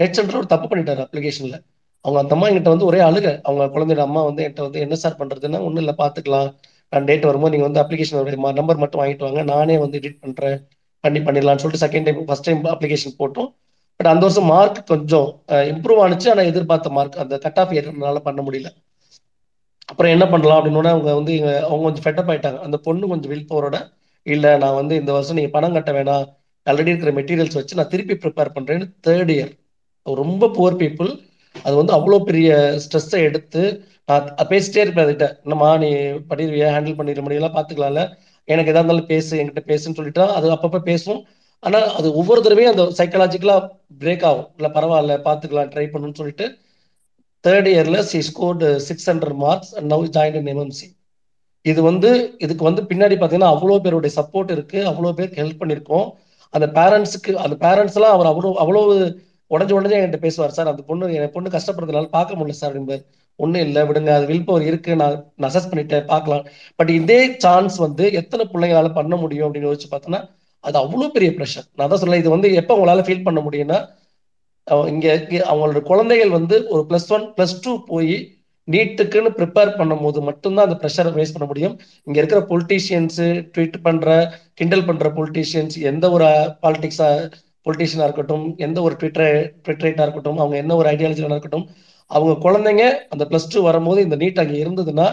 நெட் சென்டர் ஒரு தப்பு பண்ணிட்டாரு அப்ளிகேஷன்ல அவங்க அந்த அம்மா என்கிட்ட வந்து ஒரே அழுக. அவங்க குழந்தையோட அம்மா வந்து என்கிட்ட வந்து என்ன சார் பண்றதுன்னா ஒன்றும் இல்லை பார்த்துக்கலாம் நான் டேட் வரும்போது நீங்க வந்து அப்ளிகேஷன் நம்பர் மட்டும் வாங்கிட்டு வாங்க. நானே வந்து எடிட் பண்றேன். பண்ணி பண்ணிடலாம்னு சொல்லிட்டு second time first time application போட்டோம். பட் அந்த வருஷம் மார்க் கொஞ்சம் இம்ப்ரூவ் ஆனிச்சு. ஆனால் எதிர்பார்த்த மார்க் அந்த கட் ஆஃப் ஏறதுனால பண்ண முடியல. அப்புறம் என்ன பண்ணலாம் அப்படின்னு அவங்க வந்து இங்க அவங்க கொஞ்சம் ஃபெட்டப் ஆயிட்டாங்க. அந்த பொண்ணு கொஞ்சம் வில் பவரோட இல்ல நான் வந்து இந்த வருஷம் நீங்க பணம் கட்ட வேணாம். ஆல்ரெடி இருக்கிற மெட்டீரியல்ஸ் வச்சு நான் திருப்பி ப்ரிப்பேர் பண்றேன்னு தேர்ட் இயர் ரொம்ப புவர் பீப்புள் அது வந்து அவ்வளோ பெரிய ஸ்ட்ரெஸ்ஸை எடுத்து நான் பேசிட்டே இருப்பேன் அதுகிட்ட. என்னம்மா நீ பண்ணிடுவியா ஹேண்டில் பண்ணிட முடியலாம் பார்த்துக்கலாம்ல எனக்கு எதா இருந்தாலும் பேசு என்கிட்ட பேசுன்னு சொல்லிட்டா அது அப்பப்போ பேசும். ஆனால் அது ஒவ்வொரு தடவையும் அந்த சைக்கலாஜிக்கலாக பிரேக் ஆகும். இல்லை பரவாயில்ல பார்த்துக்கலாம் ட்ரை பண்ணுன்னு சொல்லிட்டு தேர்ட் இயரில் she scored six hundred marks and now join in MMC இது வந்து இதுக்கு வந்து பின்னாடி பார்த்தீங்கன்னா அவ்வளோ பேருடைய சப்போர்ட் இருக்குது அவ்வளோ பேருக்கு ஹெல்ப் பண்ணியிருக்கோம் அந்த பேரண்ட்ஸுக்கு அந்த பேரண்ட்ஸ் எல்லாம் அவர் அவ்வளோ அவ்வளோ உடஞ்சு உடஞ்சே என்கிட்ட பேசுவார் சார் அந்த பொண்ணு என் பொண்ணு கஷ்டப்படுறதுனால பார்க்க முடியல சார் என்பார் ஒன்றும் இல்லை விடுங்க அது வில் பவர் இருக்கு நான் அசஸ் பண்ணிட்டேன் பார்க்கலாம். பட் இதே சான்ஸ் வந்து எத்தனை பிள்ளைங்களால பண்ண முடியும் அப்படின்னு யோசிச்சு பார்த்தோன்னா அது அவ்வளோ பெரிய ப்ரெஷர் நான் தான் சொல்ல இது வந்து எப்போ உங்களால ஃபீல் பண்ண முடியும்னா அவ- இங்க அவங்களோட குழந்தைகள் வந்து ஒரு பிளஸ் ஒன் பிளஸ் டூ போய் நீட்டுக்குன்னு ப்ரிப்பேர் பண்ணும்போது மட்டும்தான் அந்த ப்ரெஷரை ஃபேஸ் பண்ண முடியும். இங்க இருக்கிற பொலிட்டீஷியன்ஸ் ட்வீட் பண்ற கிண்டல் பண்ற பொலிட்டீஷியன்ஸ் எந்த ஒரு uh, பாலிடிக்ஸா பொலிட்டிஷியனாக இருக்கட்டும் எந்த ஒரு ட்விட்டர் ட்விட்டரேட்டா இருக்கட்டும் அவங்க என்ன ஒரு ஐடியாலஜியா இருக்கட்டும் அவங்க குழந்தைங்க அந்த ப்ளஸ் டூ வரும்போது இந்த நீட் அங்கே இருந்ததுன்னா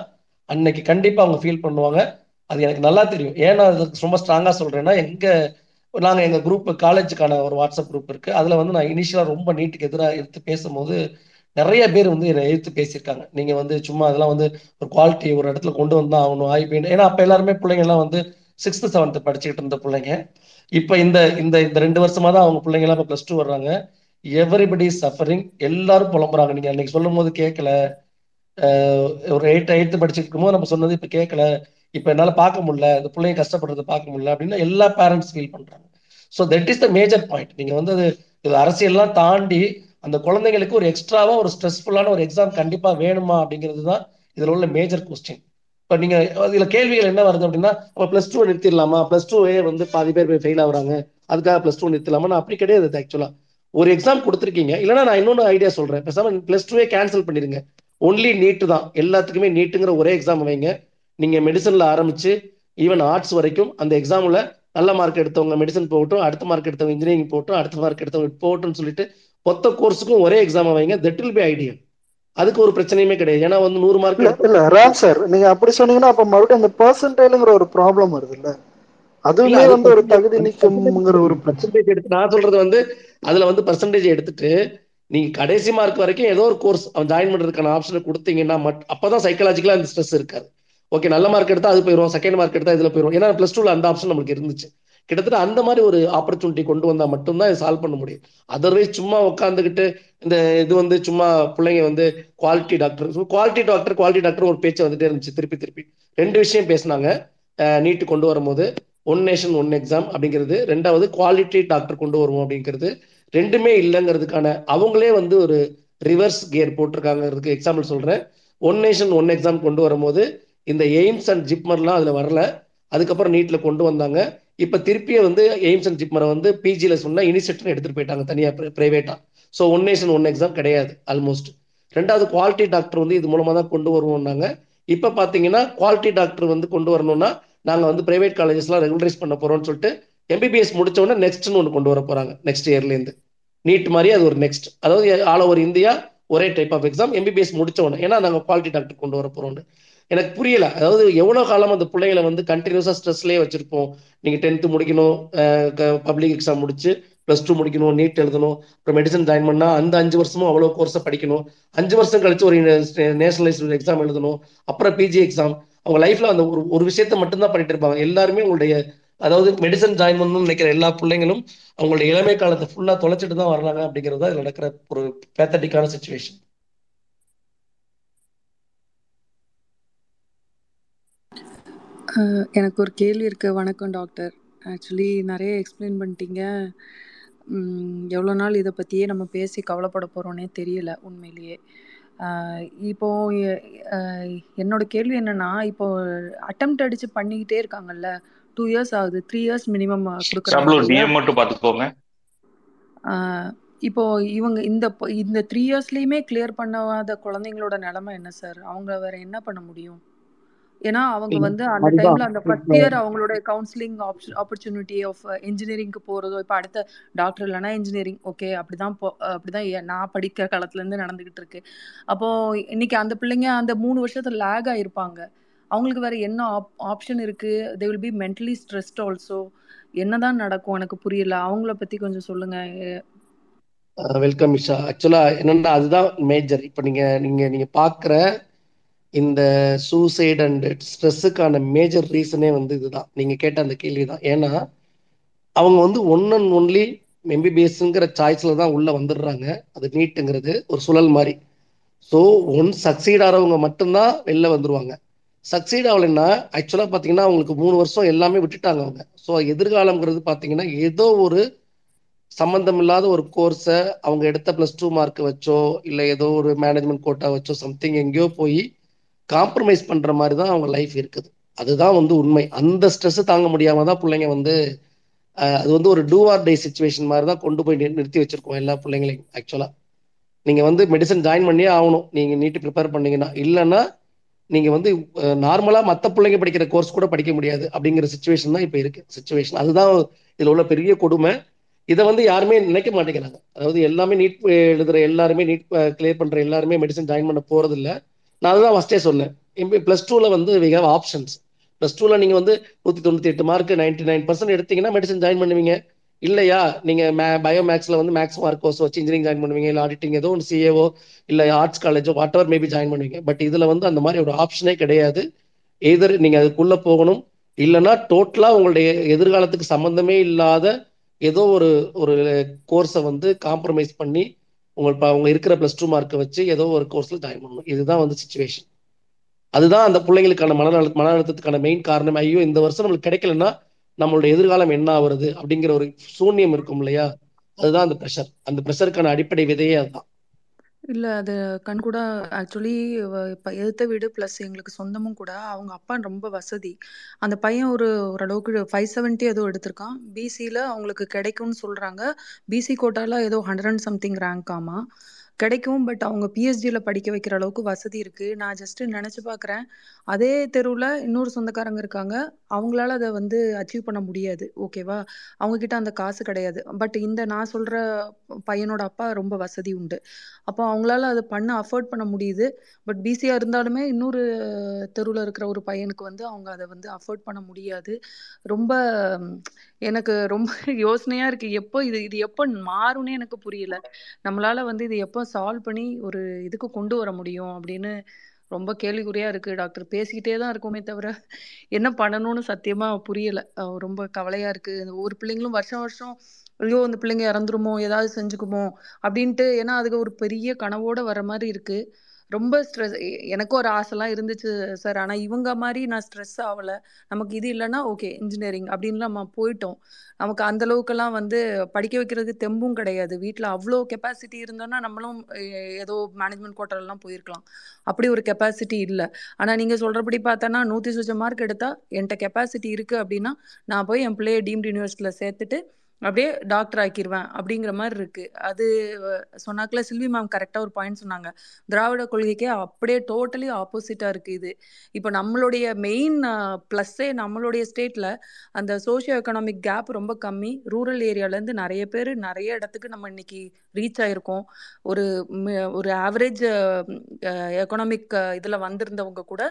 அன்னைக்கு கண்டிப்பாக அவங்க ஃபீல் பண்ணுவாங்க. அது எனக்கு நல்லா தெரியும். ஏன்னா அது ரொம்ப ஸ்ட்ராங்காக சொல்கிறேன்னா எங்கள் நாங்கள் எங்கள் குரூப் காலேஜுக்கான ஒரு வாட்ஸ்அப் குரூப் இருக்குது அதில் வந்து நான் இனிஷியலாக ரொம்ப நீட்டுக்கு எதிராக எடுத்து பேசும்போது நிறைய பேர் வந்து என்னை எழுத்து பேசியிருக்காங்க. நீங்கள் வந்து சும்மா அதெல்லாம் வந்து ஒரு குவாலிட்டி ஒரு இடத்துல கொண்டு வந்தால் ஆகணும் ஆய்வு ஏன்னா அப்போ எல்லாருமே பிள்ளைங்கள்லாம் வந்து சிக்ஸ்த்து செவன்த்து படிச்சுக்கிட்டு இருந்த பிள்ளைங்க. இப்போ இந்த இந்த இந்த ரெண்டு வருஷமா தான் அவங்க பிள்ளைங்களாம் இப்போ ப்ளஸ் டூ வர்றாங்க. எவ்ரிபடி சஃபரிங் எல்லாரும் புலம்புறாங்க. நீங்கள் அன்னைக்கு சொல்லும் போது கேட்கல ஒரு எயிட் எயித்து படிச்சுருக்கும் போது நம்ம சொன்னது இப்போ கேட்கல இப்போ என்னால் பார்க்க முடியல. இந்த பிள்ளைங்க கஷ்டப்படுறது பார்க்க முடியல அப்படின்னு எல்லா பேரண்ட்ஸ் ஃபீல் பண்ணுறாங்க so that is the major point நீங்கள் வந்து அது இது அரசியல்லாம் தாண்டி அந்த குழந்தைங்களுக்கு ஒரு எக்ஸ்ட்ராவாக ஒரு ஸ்ட்ரெஸ்ஃபுல்லான ஒரு எக்ஸாம் கண்டிப்பாக வேணுமா அப்படிங்கிறது தான் இதில் உள்ள மேஜர் கொஸ்டின் இப்ப நீங்க இதுல கேள்விகள் என்ன வருது அப்படின்னா அப்ப பிளஸ் டூ நிறுத்திடலாமா? பிளஸ் டூவே வந்து பாதி பேர் போய் ஃபெயில் ஆகுறாங்க. அதுக்காக பிளஸ் டூ நிறுத்தலாமா? நான் அப்படி கிடையாது ஆக்சுவலா ஒரு எக்ஸாம் கொடுத்துருக்கீங்க. இல்லைன்னா நான் இன்னொன்று ஐடியா சொல்றேன். பேசாம பிளஸ் டூவே கேன்சல் பண்ணிருங்க ஒன்லி நீட்டு தான். எல்லாத்துக்குமே நீட்டுங்கிற ஒரே எக்ஸாம் வைங்க. நீங்க மெடிசன்ல ஆரம்பிச்சு ஈவன் ஆர்ட்ஸ் வரைக்கும் அந்த எக்ஸாம்ல நல்ல மார்க் எடுத்தவங்க மெடிசன் போகட்டும் அடுத்த மார்க் எடுத்தவங்க இன்ஜினியரிங் போகட்டும் அடுத்த மார்க் எடுத்தவங்க போகட்டும்னு சொல்லிட்டு மொத்த கோர்ஸுக்கும் ஒரே எக்ஸாம் வைங்க. தட் வில் பி ஐடியல் அதுக்கு ஒரு பிரச்சனையுமே கிடையாது. ஏன்னா வந்து நூறு மார்க் இல்ல ராம் சார் நீங்க அப்படி சொன்னீங்கன்னா அப்ப மறுபடியும் அந்த பெர்சன்டைலுங்கிற ஒரு ப்ராப்ளம் வருது இல்ல அதுவுமே வந்து ஒரு தகுதி நீக்கம்ங்கிற ஒரு பர்சன்டேஜ் எடுத்து நான் சொல்றது வந்து அதுல வந்து பர்சன்டேஜ் எடுத்துட்டு நீங்க கடைசி மார்க் வரைக்கும் ஏதோ ஒரு கோர்ஸ் அவன் ஜாயின் பண்றதுக்கான ஆப்ஷனை கொடுத்தீங்கன்னா மட் அப்பதான் சைக்கலாஜிக்கலா அந்த ஸ்ட்ரெஸ் இருக்காது. ஓகே நல்ல மார்க் எடுத்தா அது போயிடும் செகண்ட் மார்க் எடுத்தா இதுல போயிடும் ஏன்னா பிளஸ் டூல அந்த ஆப்ஷன் நமக்கு இருந்துச்சு. கிட்டத்தட்ட அந்த மாதிரி ஒரு ஆப்பர்ச்சுனிட்டி கொண்டு வந்தா மட்டும்தான் சால்வ் பண்ண முடியும். அதர்வைஸ் சும்மா உட்காந்துக்கிட்டு இந்த இது வந்து சும்மா பிள்ளைங்க வந்து quality doctor quality doctor quality doctor ஒரு பேச்சு வந்துட்டே இருந்துச்சு. திருப்பி திருப்பி. ரெண்டு விஷயம் பேசினாங்க. நீட்டு கொண்டு வரும்போது ஒன் நேஷன் ஒன் எக்ஸாம் அப்படிங்கிறது. ரெண்டாவது குவாலிட்டி டாக்டர் கொண்டு வருவோம் அப்படிங்கிறது. ரெண்டுமே இல்லைங்கிறதுக்கான அவங்களே வந்து ஒரு ரிவர்ஸ் கியர் போட்டிருக்காங்கிறதுக்கு எக்ஸாம்பிள் சொல்றேன். ஒன் நேஷன் ஒன் எக்ஸாம் கொண்டு வரும்போது இந்த எய்ம்ஸ் அண்ட் ஜிப்மர்லாம் அதுல வரல. அதுக்கப்புறம் நீட்ல கொண்டு வந்தாங்க. இப்ப திருப்பியே வந்து எய்ம்ஸ் அண்ட் ஜிப்மரை வந்து பிஜியில் சொன்னா இனிஷியேட்டிவ் எடுத்துட்டு போயிட்டாங்க தனியா பிரைவேட்டா so one nation one exam கிடையாது ஆல்மோஸ்ட் ரெண்டாவது குவாலிட்டி டாக்டர் வந்து இது மூலமா தான் கொண்டு வருவோம்னாங்க. இப்ப பாத்தீங்கன்னா குவாலிட்டி டாக்டர் வந்து கொண்டு வரணும்னா நாங்க வந்து பிரைவேட் காலேஜஸ்லாம் ரெகுலரைஸ் பண்ண போறோம்னு சொல்லிட்டு எம்பிபிஎஸ் முடிச்ச உடனே நெக்ஸ்ட்னு ஒன்று கொண்டு வர போறாங்க நெக்ஸ்ட் இயர்லேருந்து நீட் மாதிரி அது ஒரு நெக்ஸ்ட் அதாவது ஆல் ஓவர் இந்தியா ஒரே டைப் ஆஃப் எக்ஸாம் எம்பிபிஎஸ் முடிச்ச உடனே ஏன்னா நாங்கள் குவாலிட்டி டாக்டர் கொண்டு வர போறோம்னு. எனக்கு புரியல. அதாவது எவ்வளோ காலம் அந்த பிள்ளைங்களை வந்து கண்டினியூஸாக ஸ்ட்ரெஸ்லேயே வச்சிருப்போம். நீங்கள் டென்த்து முடிக்கணும் பப்ளிக் எக்ஸாம் முடிச்சு ப்ளஸ் டூ முடிக்கணும் நீட் எழுதணும் அப்புறம் மெடிசன் ஜாயின் பண்ணா அந்த அஞ்சு வருஷமும் அவ்வளோ கோர்ஸை படிக்கணும். அஞ்சு வருஷம் கழிச்சு ஒரு நேஷனலைஸ் எக்ஸாம் எழுதணும் அப்புறம் பிஜி எக்ஸாம் அவங்க லைஃப்ல அந்த ஒரு ஒரு விஷயத்த மட்டும்தான் பண்ணிட்டு இருப்பாங்க. எல்லாருமே உங்களுடைய அதாவது மெடிசன் ஜாயின் பண்ணணும்னு நினைக்கிற எல்லா பிள்ளைங்களும் அவங்களுடைய இளமை காலத்தை ஃபுல்லா தொலைச்சிட்டு தான் வர்றாங்க அப்படிங்கிறது தான் நடக்கிற ஒரு பேத்தட்டிக்கான சுச்சுவேஷன் எனக்கு ஒரு கேள்வி இருக்கு. வணக்கம் டாக்டர் ஆக்சுவலி நிறைய எக்ஸ்பிளைன் பண்ணிட்டீங்க. எவ்வளோ நாள் இதை பற்றியே நம்ம பேசி கவலைப்பட போகிறோன்னே தெரியல உண்மையிலேயே. இப்போ என்னோட கேள்வி என்னன்னா இப்போ அட்டெம்ட் அடிச்சு பண்ணிக்கிட்டே இருக்காங்கல்ல. டூ இயர்ஸ் ஆகுது. த்ரீ இயர்ஸ் மினிமம் கொடுக்குறாங்க. இப்போ இவங்க இந்த இந்த த்ரீ இயர்ஸ்லயுமே கிளியர் பண்ணாத குழந்தைங்களோட நிலைமை என்ன சார் அவங்க வேற என்ன பண்ண முடியும்? ஏன்னா அவங்க வந்து அந்த டைம்ல அந்த ஃபர்ஸ்ட் இயர் அவங்களோட கவுன்சிலிங் ஆப்பர்ச்சுனிட்டி ஆஃப் இன்ஜினியரிங்க்கு போறதோ இப்போ அடுத்த டாக்டர் இல்லைன்னா இன்ஜினியரிங் ஓகே அப்படிதான் போ அப்படிதான் நான் படிக்கிற காலத்துல இருந்து நடந்துகிட்டு இருக்கு. அப்போ இன்னைக்கு அந்த பிள்ளைங்க அந்த மூணு வருஷத்துல லேக் ஆயிருப்பாங்க. அவங்களுக்கு வேற என்ன ஆப்ஷன் இருக்கு? They will be mentally stressed also என்னதான் நடக்கும் எனக்கு புரியல. அவங்கள பத்தி கொஞ்சம் சொல்லுங்க. வெல்கம் இஷா. ஆக்சுவலா என்னன்னா அதுதான் மேஜர் இப்போ நீங்க நீங்க நீங்க பாக்குற இந்த சூசைட் அண்ட் ஸ்ட்ரெஸ்ஸுக்கான மேஜர் ரீசனே வந்து இதுதான். நீங்க கேட்ட அந்த கேள்வி தான் ஏன்னா அவங்க வந்து ஒன் அண்ட் ஒன்லி எம்பிபிஎஸ்ங்கிற சாய்ஸ்ல தான் உள்ள வந்துடுறாங்க. அது நீட்டுங்கிறது ஒரு சுழல் மாதிரி. ஸோ ஒன் சக்சீட் ஆகிறவங்க மட்டும்தான் வெளில வந்துருவாங்க. சக்சீட் ஆகலைன்னா ஆக்சுவலாக பார்த்தீங்கன்னா அவங்களுக்கு மூணு வருஷம் எல்லாமே விட்டுட்டாங்க அவங்க. ஸோ எதிர்காலம்ங்கிறது பார்த்தீங்கன்னா ஏதோ ஒரு சம்மந்தம் இல்லாத ஒரு கோர்ஸை அவங்க எடுத்த ப்ளஸ் டூ மார்க் வச்சோ இல்லை ஏதோ ஒரு மேனேஜ்மெண்ட் கோட்டா வச்சோ சம்திங் எங்கேயோ போய் காம்ப்ரமைஸ் பண்ணுற மாதிரி தான் அவங்க லைஃப் இருக்குது. அதுதான் வந்து உண்மை. அந்த ஸ்ட்ரெஸ் தாங்க முடியாம தான் பிள்ளைங்க வந்து அது வந்து ஒரு டூ ஆர் டே சுச்சுவேஷன் மாதிரி தான் கொண்டு போய் நிறுத்தி வச்சிருக்கோம் எல்லா பிள்ளைங்களையும் ஆக்சுவலா நீங்க வந்து மெடிசன் ஜாயின் பண்ணியே ஆகணும். நீங்க நீட்டு ப்ரிப்பேர் பண்ணீங்கன்னா. இல்லைன்னா நீங்க வந்து நார்மலா மற்ற பிள்ளைங்க படிக்கிற கோர்ஸ் கூட படிக்க முடியாது அப்படிங்கிற சுச்சுவேஷன் தான் இப்ப இருக்கு. சுச்சுவேஷன் அதுதான் இதுல உள்ள பெரிய கொடுமை. இதை வந்து யாருமே நினைக்க மாட்டேங்கிறாங்க. அதாவது எல்லாமே நீட் எழுதுற எல்லாருமே நீட் கிளியர் பண்ற எல்லாருமே மெடிசன் ஜாயின் பண்ண போறது நான் அதுதான் ஃபஸ்ட்டே சொன்னேன். ப்ளஸ் டூவில் வந்து வி ஹேவ் ஆப்ஷன்ஸ் ப்ளஸ் டூவில் நீங்கள் வந்து நூற்றி தொண்ணூற்றி எட்டு மார்க் நைன்டி நைன் பர்சன்ட் எடுத்தீங்கன்னா மெடிசன் ஜாயின் பண்ணுவீங்க. இல்லையா? நீங்கள் மே பயோ மேக்ஸில் வந்து மேக்ஸ் மார்க் கோர்ஸ் வச்சு இன்ஜினியரிங் ஜாயின் பண்ணுவீங்க. இல்லை ஆடிட்டிங் ஏதோ ஒரு சிஏஓ இல்லை ஆர்ட்ஸ் காலேஜோ வாட் எவர் மேபி ஜாயின் பண்ணுவீங்க. பட் இதில் வந்து அந்த மாதிரி ஒரு ஆப்ஷனே கிடையாது. எதர் நீங்கள் அதுக்குள்ளே போகணும். இல்லைன்னா டோட்டலாக உங்களுடைய எதிர்காலத்துக்கு சம்மந்தமே இல்லாத ஏதோ ஒரு ஒரு கோர்ஸை வந்து காம்ப்ரமைஸ் பண்ணி உங்க அவங்க இருக்கிற ப்ளஸ் டூ மார்க்கை வச்சு ஏதோ ஒரு கோர்ஸில் ஜாயின் பண்ணணும். இதுதான் வந்து சுச்சுவேஷன் அதுதான் அந்த பிள்ளைங்களுக்கான மன அழு- மன அழுத்தத்துக்கான மெயின் காரணம். ஐயோ இந்த வருஷம் நம்மளுக்கு கிடைக்கலன்னா நம்மளுடைய எதிர்காலம் என்ன ஆகுறது அப்படிங்கிற ஒரு சூன்யம் இருக்கும் இல்லையா? அதுதான் அந்த ப்ரெஷர் அந்த ப்ரெஷருக்கான அடிப்படை விதையே அதுதான். இல்ல அது கண்கூட ஆக்சுவலி இப்போ வீடு ப்ளஸ் எங்களுக்கு சொந்தமும் கூட அவங்க அப்பா ரொம்ப வசதி. அந்த பையன் ஒரு ஓரளவுக்கு ஃபைவ் செவன்ட்டி ஏதோ எடுத்திருக்கான். பிசியில் அவங்களுக்கு கிடைக்கும்னு சொல்கிறாங்க பிசி கோட்டால ஏதோ ஹண்ட்ரட் அண்ட் சம்திங் ரேங்க் ஆமா. கிடைக்கும். பட் அவங்க பிஎஸ்டியில் படிக்க வைக்கிற அளவுக்கு வசதி இருக்குது நான் ஜஸ்ட்டு நினச்சி பார்க்குறேன் அதே தெருவில் இன்னொரு சொந்தக்காரங்க இருக்காங்க. அவங்களால அதை வந்து அச்சீவ் பண்ண முடியாது. ஓகேவா அவங்கக்கிட்ட அந்த காசு கிடையாது. பட் இந்த நான் சொல்கிற பையனோட அப்பா ரொம்ப வசதி உண்டு. அப்போ அவங்களால அதை பண்ண அஃபோர்ட் பண்ண முடியுது. பட் பிசியாக இருந்தாலுமே இன்னொரு தெருவில் இருக்கிற ஒரு பையனுக்கு வந்து அவங்க அதை வந்து அஃபோர்ட் பண்ண முடியாது. ரொம்ப எனக்கு ரொம்ப <laughs> யோசனையாக இருக்குது எப்போ இது இது எப்போ மாறும்னே எனக்கு புரியல. நம்மளால வந்து இது எப்போ சால்வ் பண்ணி ஒரு இதுக்கு கொண்டு வர முடியும் அப்படின்னு ரொம்ப கேள்விக்குறியா இருக்கு. டாக்டர் பேசிக்கிட்டே தான் இருக்கோமே தவிர என்ன பண்ணணும்னு சத்தியமா புரியல. ரொம்ப கவலையா இருக்கு. இந்த ஒவ்வொரு பிள்ளைங்களும் வருஷம் வருஷம் ஐயோ இந்த பிள்ளைங்க இறந்துருமோ ஏதாவது செஞ்சுக்குமோ அப்படின்ட்டு ஏன்னா அதுக்கு ஒரு பெரிய கனவோட வர மாதிரி இருக்கு. ரொம்ப ஸ்ட்ரெஸ் எனக்கும் ஒரு ஆசைலாம் இருந்துச்சு சார் ஆனால் இவங்க மாதிரி நான் ஸ்ட்ரெஸ் ஆகலை நமக்கு இது இல்லைன்னா ஓகே இன்ஜினியரிங் அப்படின்லாம் நம்ம போயிட்டோம். நமக்கு அந்த அளவுக்கெல்லாம் வந்து படிக்க வைக்கிறதுக்கு தெம்பும் கிடையாது. வீட்டில் அவ்வளோ கெப்பாசிட்டி இருந்தோன்னா நம்மளும் ஏதோ மேனேஜ்மெண்ட் கோட்டர்லாம் போயிருக்கலாம். அப்படி ஒரு கெப்பாசிட்டி இல்லை. ஆனால் நீங்கள் சொல்கிறபடி பார்த்தோன்னா நூற்றி சொச்ச மார்க் எடுத்தால் என்கிட்ட கெப்பாசிட்டி இருக்குது அப்படின்னா நான் போய் என் பிள்ளைய டீம்டு யூனிவர்சிட்டியில் சேர்த்துட்டு அப்படியே டாக்டர் ஆக்கிடுவேன் அப்படிங்கிற மாதிரி இருக்கு. அது சொன்னாக்கல சில்வி மேம் கரெக்டாக ஒரு பாயிண்ட் சொன்னாங்க. திராவிட கொள்கைக்கே அப்படியே டோட்டலி ஆப்போசிட்டாக இருக்கு இது. இப்போ நம்மளுடைய மெயின் ப்ளஸ்ஸே நம்மளுடைய ஸ்டேட்டில் அந்த சோஷியோ எக்கனாமிக் கேப் ரொம்ப கம்மி. ரூரல் ஏரியாலேருந்து நிறைய பேர் நிறைய இடத்துக்கு நம்ம இன்னைக்கு ரீச் ஆயிருக்கோம். ஒரு ஒரு ஆவரேஜ் எக்கனாமிக் இதில் வந்திருந்தவங்க கூட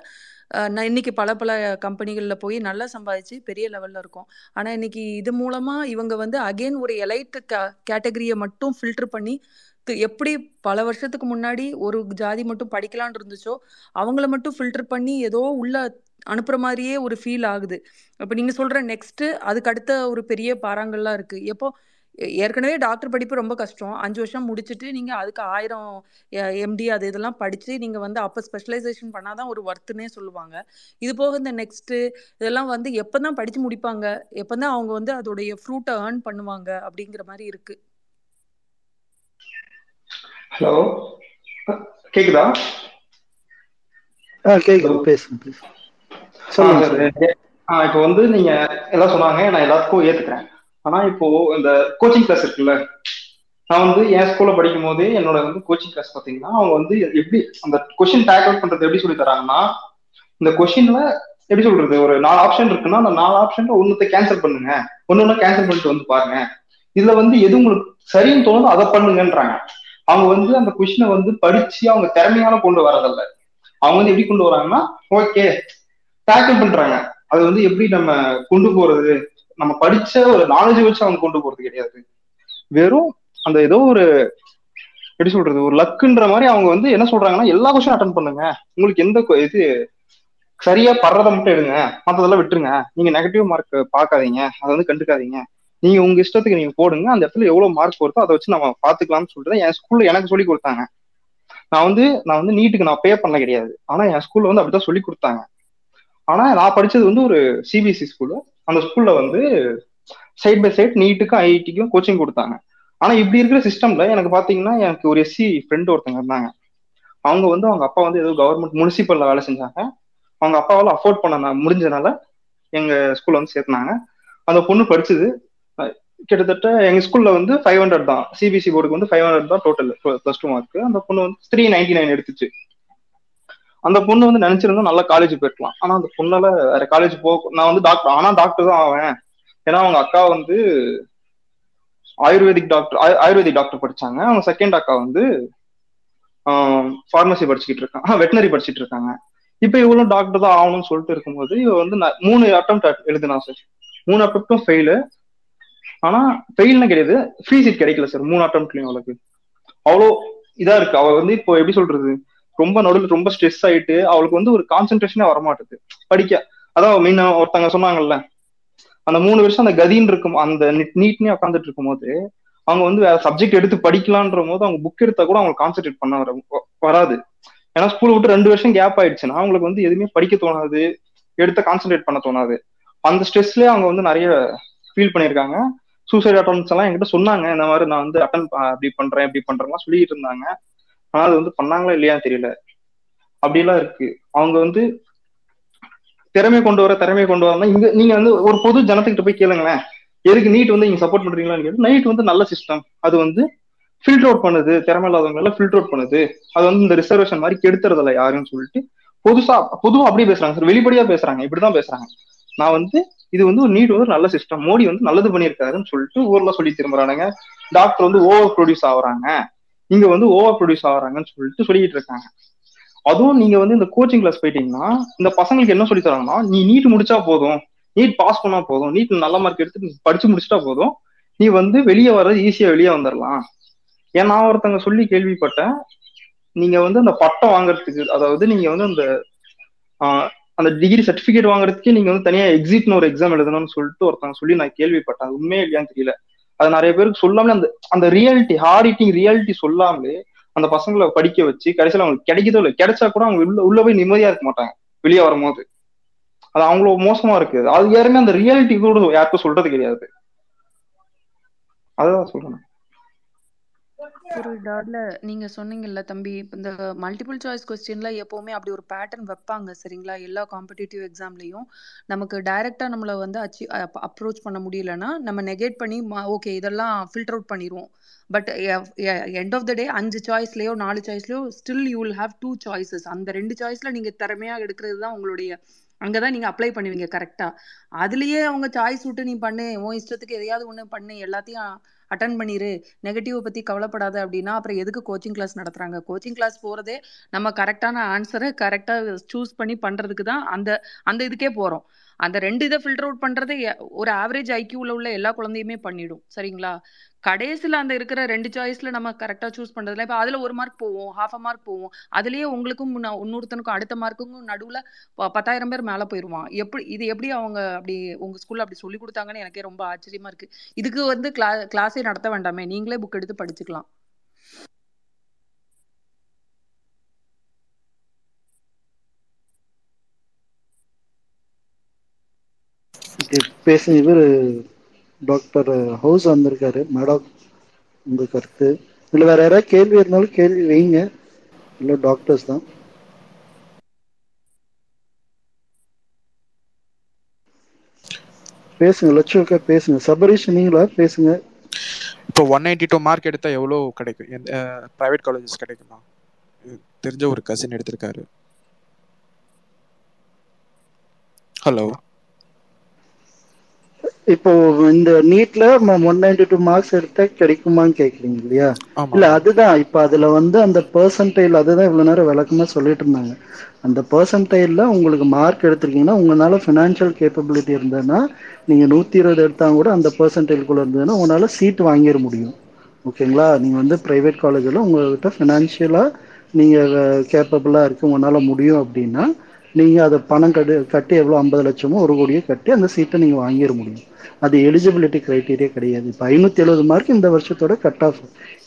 நான் இன்னைக்கு பல பல கம்பெனிகளில் போய் நல்லா சம்பாதிச்சு பெரிய லெவலில் இருக்கோம். ஆனால் இன்னைக்கு இது மூலமாக இவங்க வந்து அகைன் ஒரு எலைட் கேட்டகரியை மட்டும் ஃபில்டர் பண்ணி எப்படி பல வருஷத்துக்கு முன்னாடி ஒரு ஜாதி மட்டும் படிக்கலான் இருந்துச்சோ அவங்கள மட்டும் ஃபில்டர் பண்ணி ஏதோ உள்ள அனுப்புற மாதிரியே ஒரு ஃபீல் ஆகுது. இப்போ நீங்க சொல்ற நெக்ஸ்ட் அதுக்கு அடுத்த ஒரு பெரிய பாறாங்கல்லாம் இருக்கு. எப்போ ஏற்கனவே டாக்டர் படிப்பு ரொம்ப கஷ்டம். அஞ்சு வருஷம் முடிச்சுட்டு நீங்க அதுக்கு ஆயிரம் எம்டி அது இதெல்லாம் படிச்சு நீங்க வந்து அப்போ ஸ்பெஷலைசேஷன் பண்ணாதான் ஒரு ஒர்த்துனே சொல்லுவாங்க. இது போக இந்த நெக்ஸ்ட் இதெல்லாம் வந்து எப்பதான் படிச்சு முடிப்பாங்க? எப்பதான் அவங்க வந்து அதோடைய ஃப்ரூட்டை ஏர்ன் பண்ணுவாங்க? அப்படிங்கிற மாதிரி இருக்கு. ஹலோ கேக்குதா? ஆ கேக்குது. பேசுங்க இப்போ வந்து நீங்க எல்லாம் சொன்னாங்க. நான் எல்லாத்துக்கும் ஏத்துக்கிறேன். ஆனா இப்போ இந்த கோச்சிங் கிளாஸ் இருக்குல்ல நான் வந்து என் ஸ்கூல்ல படிக்கும் போதே என்னோட வந்து கோச்சிங் கிளாஸ் பாத்தீங்கன்னா அவங்க வந்து எப்படி அந்த கொஸ்டின் டேக்கிள் பண்றது எப்படி சொல்லி தராங்கன்னா இந்த கொஸ்டின்ல எப்படி சொல்றது ஒரு நாலு ஆப்ஷன் இருக்குன்னா அந்த நாலு ஆப்ஷன்ல ஒண்ணுத்த கேன்சல் பண்ணுங்க. ஒன்னு ஒண்ணு கேன்சல் பண்ணிட்டு வந்து பாருங்க. இதுல வந்து எது உங்களுக்கு சரின்னு தோணுதோ அதை பண்ணுங்கன்றாங்க. அவங்க வந்து அந்த கொஸ்டினை வந்து படிச்சு அவங்க திறமையால கொண்டு வரதில்ல. அவங்க வந்து எப்படி கொண்டு வராங்கன்னா ஓகே டேக்கிள் பண்றாங்க. அது வந்து எப்படி நம்ம கொண்டு போறது? நம்ம படிச்ச ஒரு நாலேஜ் வச்சு அவங்க கொண்டு போறது கிடையாது. வெறும் அந்த ஏதோ ஒரு எப்படி சொல்றது ஒரு லக்குன்ற மாதிரி அவங்க வந்து என்ன சொல்றாங்கன்னா எல்லா கொஸ்டின் அட்டன் பண்ணுங்க. உங்களுக்கு எந்த இது சரியா படுறதை மட்டும் எடுங்க. மற்றதெல்லாம் விட்டுருங்க. நீங்க நெகட்டிவ் மார்க் பார்க்காதீங்க. அதை வந்து கண்டுக்காதீங்க. நீங்க உங்க இஷ்டத்துக்கு நீங்க போடுங்க. அந்த இடத்துல எவ்வளவு மார்க் வருதோ அதை வச்சு நம்ம பாத்துக்கலாம்னு சொல்லிட்டு தான் என் ஸ்கூல்ல எனக்கு சொல்லி கொடுத்தாங்க. நான் வந்து நான் வந்து நீட்டுக்கு நான் பே பண்ண கிடையாது. ஆனா என் ஸ்கூல்ல வந்து அப்படிதான் சொல்லி கொடுத்தாங்க. ஆனா நான் படிச்சது வந்து ஒரு சிபிஎஸ்சி ஸ்கூலு அந்த ஸ்கூல்ல வந்து சைட் பை சைட் நீட்டுக்கும் ஐஐடிக்கும் கோச்சிங் கொடுத்தாங்க. ஆனா இப்படி இருக்கிற சிஸ்டம்ல எனக்கு பாத்தீங்கன்னா எனக்கு ஒரு எஸ்சி ஃப்ரெண்ட் ஒருத்தங்க இருந்தாங்க. அவங்க வந்து அவங்க அப்பா வந்து ஏதோ கவர்மெண்ட் முனிசிபல்ல வேலை செஞ்சாங்க. அவங்க அப்பாவால அஃபோர்ட் பண்ண முடிஞ்சனால எங்க ஸ்கூல்ல வந்து சேர்த்துனாங்க. அந்த பொண்ணு படிச்சது. கிட்டத்தட்ட எங்க ஸ்கூல்ல வந்து ஃபைவ் ஹண்ட்ரட் தான். சிபிஎஸ்சி போர்டுக்கு வந்து ஃபைவ் ஹண்ட்ரட் தான் டோட்டல் பிளஸ் டூ மார்க் அந்த பொண்ணு வந்து த்ரீ நைன்டி நைன் எடுத்துச்சு. அந்த பொண்ணு வந்து நினைச்சிருந்தா நல்ல காலேஜ் போயிருக்கலாம். ஆனா அந்த பொண்ணால வேற காலேஜ் போ நான் வந்து டாக்டர் ஆனா டாக்டர் தான் ஆவேன். ஏன்னா அவங்க அக்கா வந்து ஆயுர்வேதிக் டாக்டர் ஆயுர்வேதிக் டாக்டர் படிச்சாங்க. அவங்க செகண்ட் அக்கா வந்து ஃபார்மசி படிச்சுக்கிட்டு இருக்காங்க. வெட்டினரி படிச்சுட்டு இருக்காங்க. இப்ப இவளும் டாக்டர் தான் ஆகணும்னு சொல்லிட்டு இருக்கும்போது இவ வந்து மூணு அட்டம் எழுதுனா சார் மூணு அட்டம்ப்டும் ஃபெயிலு ஆனா ஃபெயில்னு கிடையாது. ஃப்ரீ சீட் கிடைக்கல சார் மூணு அட்டம்ப்ட்லயும் அவளுக்கு. அவ்வளோ இதா இருக்கு. அவ வந்து இப்போ எப்படி சொல்றது? ரொம்ப நடுவில் ரொம்ப ஸ்ட்ரெஸ் ஆயிட்டு அவளுக்கு வந்து ஒரு கான்சென்ட்ரேஷனே வரமாட்டுது. படிக்க. அதான் மீன் ஒருத்தங்க சொன்னாங்கல்ல அந்த மூணு வருஷம் அந்த கதின்னு இருக்கும் அந்த நீட்னே உட்காந்துட்டு இருக்கும்போது அவங்க வந்து வேற சப்ஜெக்ட் எடுத்து படிக்கலான்ற போது அவங்க புக் எடுத்தா கூட அவங்க கான்சென்ட்ரேட் பண்ண வர வராது. ஏன்னா ஸ்கூல் விட்டு ரெண்டு வருஷம் கேப் ஆயிடுச்சுன்னா அவங்களுக்கு வந்து எதுவுமே படிக்க தோணாது எடுத்து கான்சென்ட்ரேட் பண்ண தோணாது. அந்த ஸ்ட்ரெஸ்லயே அவங்க வந்து நிறைய ஃபீல் பண்ணியிருக்காங்க. சூசைட் அட்டம்ஸ் எல்லாம் என்கிட்ட சொன்னாங்க இந்த மாதிரி நான் வந்து அட்டன் அப்படி பண்றேன் இப்படி பண்றேன்லாம் சொல்லிட்டு இருந்தாங்க. ஆனா அது வந்து பண்ணாங்களா இல்லையான்னு தெரியல. அப்படிலாம் இருக்கு. அவங்க வந்து திறமை கொண்டு வர திறமை கொண்டு வரணும் இங்க நீங்க வந்து ஒரு பொது ஜனத்துக்கிட்ட போய் கேளுங்களேன். எதுக்கு நீட் வந்து நீங்க சப்போர்ட் பண்றீங்களான்னு கேட்டு நைட் வந்து நல்ல சிஸ்டம் அது வந்து ஃபில்டர் அவுட் பண்ணுது. திறமை இல்லாதவங்க எல்லாம் ஃபில்டர் அவுட் பண்ணுது. அது வந்து இந்த ரிசர்வேஷன் மாதிரி கெடுத்துறது இல்லை யாருன்னு சொல்லிட்டு புதுசா பொதுவா அப்படியே பேசுறாங்க சார். வெளிப்படையா பேசுறாங்க. இப்படிதான் பேசுறாங்க. நான் வந்து இது வந்து ஒரு நீட் வந்து நல்ல சிஸ்டம் மோடி வந்து நல்லது பண்ணியிருக்காருன்னு சொல்லிட்டு ஊர்ல சொல்லி திரும்புறானுங்க டாக்டர் வந்து ஓவர் ப்ரொடியூஸ் ஆகுறாங்க. இங்க வந்து ஓவர் ப்ரொடியூஸ் ஆகிறாங்கன்னு சொல்லிட்டு சொல்லிட்டு இருக்காங்க. அதுவும் நீங்க வந்து இந்த கோச்சிங் கிளாஸ் போயிட்டீங்கன்னா இந்த பசங்களுக்கு என்ன சொல்லி தராங்கன்னா நீ நீட் முடிச்சா போதும். நீட் பாஸ் பண்ணா போதும். நீட் நல்ல மார்க் எடுத்து நீ படிச்சு முடிச்சிட்டா போதும். நீ வந்து வெளியே வர்றது ஈஸியா வெளியே வந்துடலாம் ஏன் நான் ஒருத்தங்க சொல்லி கேள்விப்பட்டேன். நீங்க வந்து அந்த பட்டம் வாங்குறதுக்கு அதாவது நீங்க வந்து அந்த அந்த டிகிரி சர்டிபிகேட் வாங்குறதுக்கே நீங்க வந்து தனியா எக்ஸிட்னு ஒரு எக்ஸாம் எழுதணும்னு சொல்லிட்டு ஒருத்தங்க சொல்லி நான் கேள்விப்பட்டேன். உண்மையே இல்லையான்னு தெரியல. அது நிறைய பேருக்கு சொல்லாமலே அந்த அந்த ரியாலிட்டி ஹார்ட் ஈட்டிங் ரியாலிட்டி சொல்லாமலே அந்த பசங்களை படிக்க வச்சு கடைசியில அவங்களுக்கு கிடைக்கதோ இல்லை. கிடைச்சா கூட அவங்க உள்ள உள்ள போய் நிம்மதியா இருக்க மாட்டாங்க. வெளியே வரும்போது. அது அவங்கள மோசமா இருக்கு அது யாருமே அந்த ரியாலிட்டி கூட யாருக்கும் சொல்றது கிடையாது. அதான் சொல்றேன். ஒரு டாட்ல நீங்க சொன்னீங்கல்ல தம்பி இந்த மல்டிபிள் சாய்ஸ் கொஸ்டின்ல எப்பவுமே அப்படி ஒரு பேட்டர்ன் வைப்பாங்க சரிங்களா? எல்லா காம்படிட்டிவ் எக்ஸாம்லயும் நமக்கு டைரக்டா நம்மள வந்து அச்சி அப்ரோச் பண்ண முடியலன்னா நம்ம நெகேட் பண்ணி ஓகே இதெல்லாம் ஃபில்டர் அவுட் பண்ணிடுவோம் but end of the day அஞ்சு சாய்ஸ்லயோ நாலு சாய்ஸ்லயோ still you will have two choices அந்த ரெண்டு சாய்ஸ்ல நீங்க திறமையா எடுக்கிறது தான் உங்களுடைய அங்கதான் நீங்க அப்ளை பண்ணுவீங்க கரெக்டா அதுலயே அவங்க சாய்ஸ் விட்டு நீ பண்ணு உன் இஷ்டத்துக்கு எதையாவது ஒண்ணு பண்ணு எல்லாத்தையும் அட்டன் பண்ணிரு. நெகட்டிவை பற்றி கவலைப்படாத அப்படின்னா அப்புறம் எதுக்கு கோச்சிங் கிளாஸ் நடத்துகிறாங்க கோச்சிங் கிளாஸ் போகிறதே நம்ம கரெக்டான ஆன்சரை கரெக்டாக சூஸ் பண்ணி பண்ணுறதுக்கு தான் அந்த அந்த இதுக்கே போகிறோம் அந்த ரெண்டு இதை ஃபில்டர் அவுட் பண்ணுறது ஒரு ஆவரேஜ் ஐக்கியூவில் உள்ள எல்லா குழந்தையுமே பண்ணிடும். சரிங்களா? கடைசியில அந்த இருக்கிற ரெண்டு சாய்ஸ்ல நம்ம கரெக்டா சூஸ் பண்றதுல இப்போ அதுல ஒரு மார்க் போவோம் ஹாஃப் அ மார்க் போவோம். அதுலயே உங்களுக்கும் இன்னொருத்தனுக்கும் அடுத்த மார்க்குக்கும் நடுவுல ப- பத்தாயிரம் பேர் மேல போயிருவான். எப்படி இது எப்படி அவங்க அப்படி உங்க ஸ்கூல்ல அப்படி சொல்லி கொடுத்தாங்கன்னு எனக்கே ரொம்ப ஆச்சரியமா இருக்கு. இதுக்கு வந்து கிளா கிளாஸே நடத்த வேண்டாமே நீங்களே புக் எடுத்து படிச்சுக்கலாம். பேசுங்க இவர் டாக்டர் ஹவுஸ் வந்திருக்காரு. மேடம் உங்க கருத்து. இல்லை வேற யாராவது கேள்வி இருந்தாலும் கேள்வி வைங்க. இல்லை டாக்டர்ஸ் தான். பேசுங்க லட்சுமிக்கா பேசுங்க. சபரீஷ் நீங்களா? பேசுங்க. இப்போ ஒன் நைன்டி டூ மார்க் எடுத்தால் எவ்வளோ கிடைக்கும்? எந்த ப்ரைவேட் காலேஜஸ் கிடைக்குமா? தெரிஞ்ச ஒரு கசின் எடுத்திருக்காரு. ஹலோ இப்போ இந்த நீட்ல ஒன் நைன்டி டூ மார்க்ஸ் எடுத்தா கிடைக்குமான்னு கேக்குறீங்க இல்லையா? இல்ல அதுதான். இப்ப அதுல வந்து அந்த பெர்சன்டைல் அதுதான் இவ்வளவு நேரம் விளக்கமா சொல்லிட்டு இருந்தாங்க. அந்த பெர்சன்டைல்ல உங்களுக்கு மார்க் எடுத்திருக்கீங்கன்னா உங்களால ஃபினான்ஷியல் கேப்பபிலிட்டி இருந்ததுன்னா நீங்க நூத்தி இருபது எடுத்தா கூட அந்த பெர்சன்டைல்குள்ள இருந்ததுன்னா உங்களால சீட் வாங்கிட முடியும். ஓகேங்களா நீங்க வந்து பிரைவேட் காலேஜில் உங்ககிட்ட ஃபினான்ஷியலா நீங்க கேப்பபிளா இருக்கு உங்களால முடியும் அப்படின்னா நீங்க அதை பணம் கட்டு கட்டி எவ்வளோ ஐம்பது லட்சமோ ஒரு கோடியோ கட்டி அந்த சீட்டை நீங்க வாங்கிட முடியும். அது எலிஜிபிலிட்டி கிரைட்டீரியா கிடையாது. இப்போ ஐநூத்தி எழுபது மார்க் இந்த வருஷத்தோட கட் ஆஃப்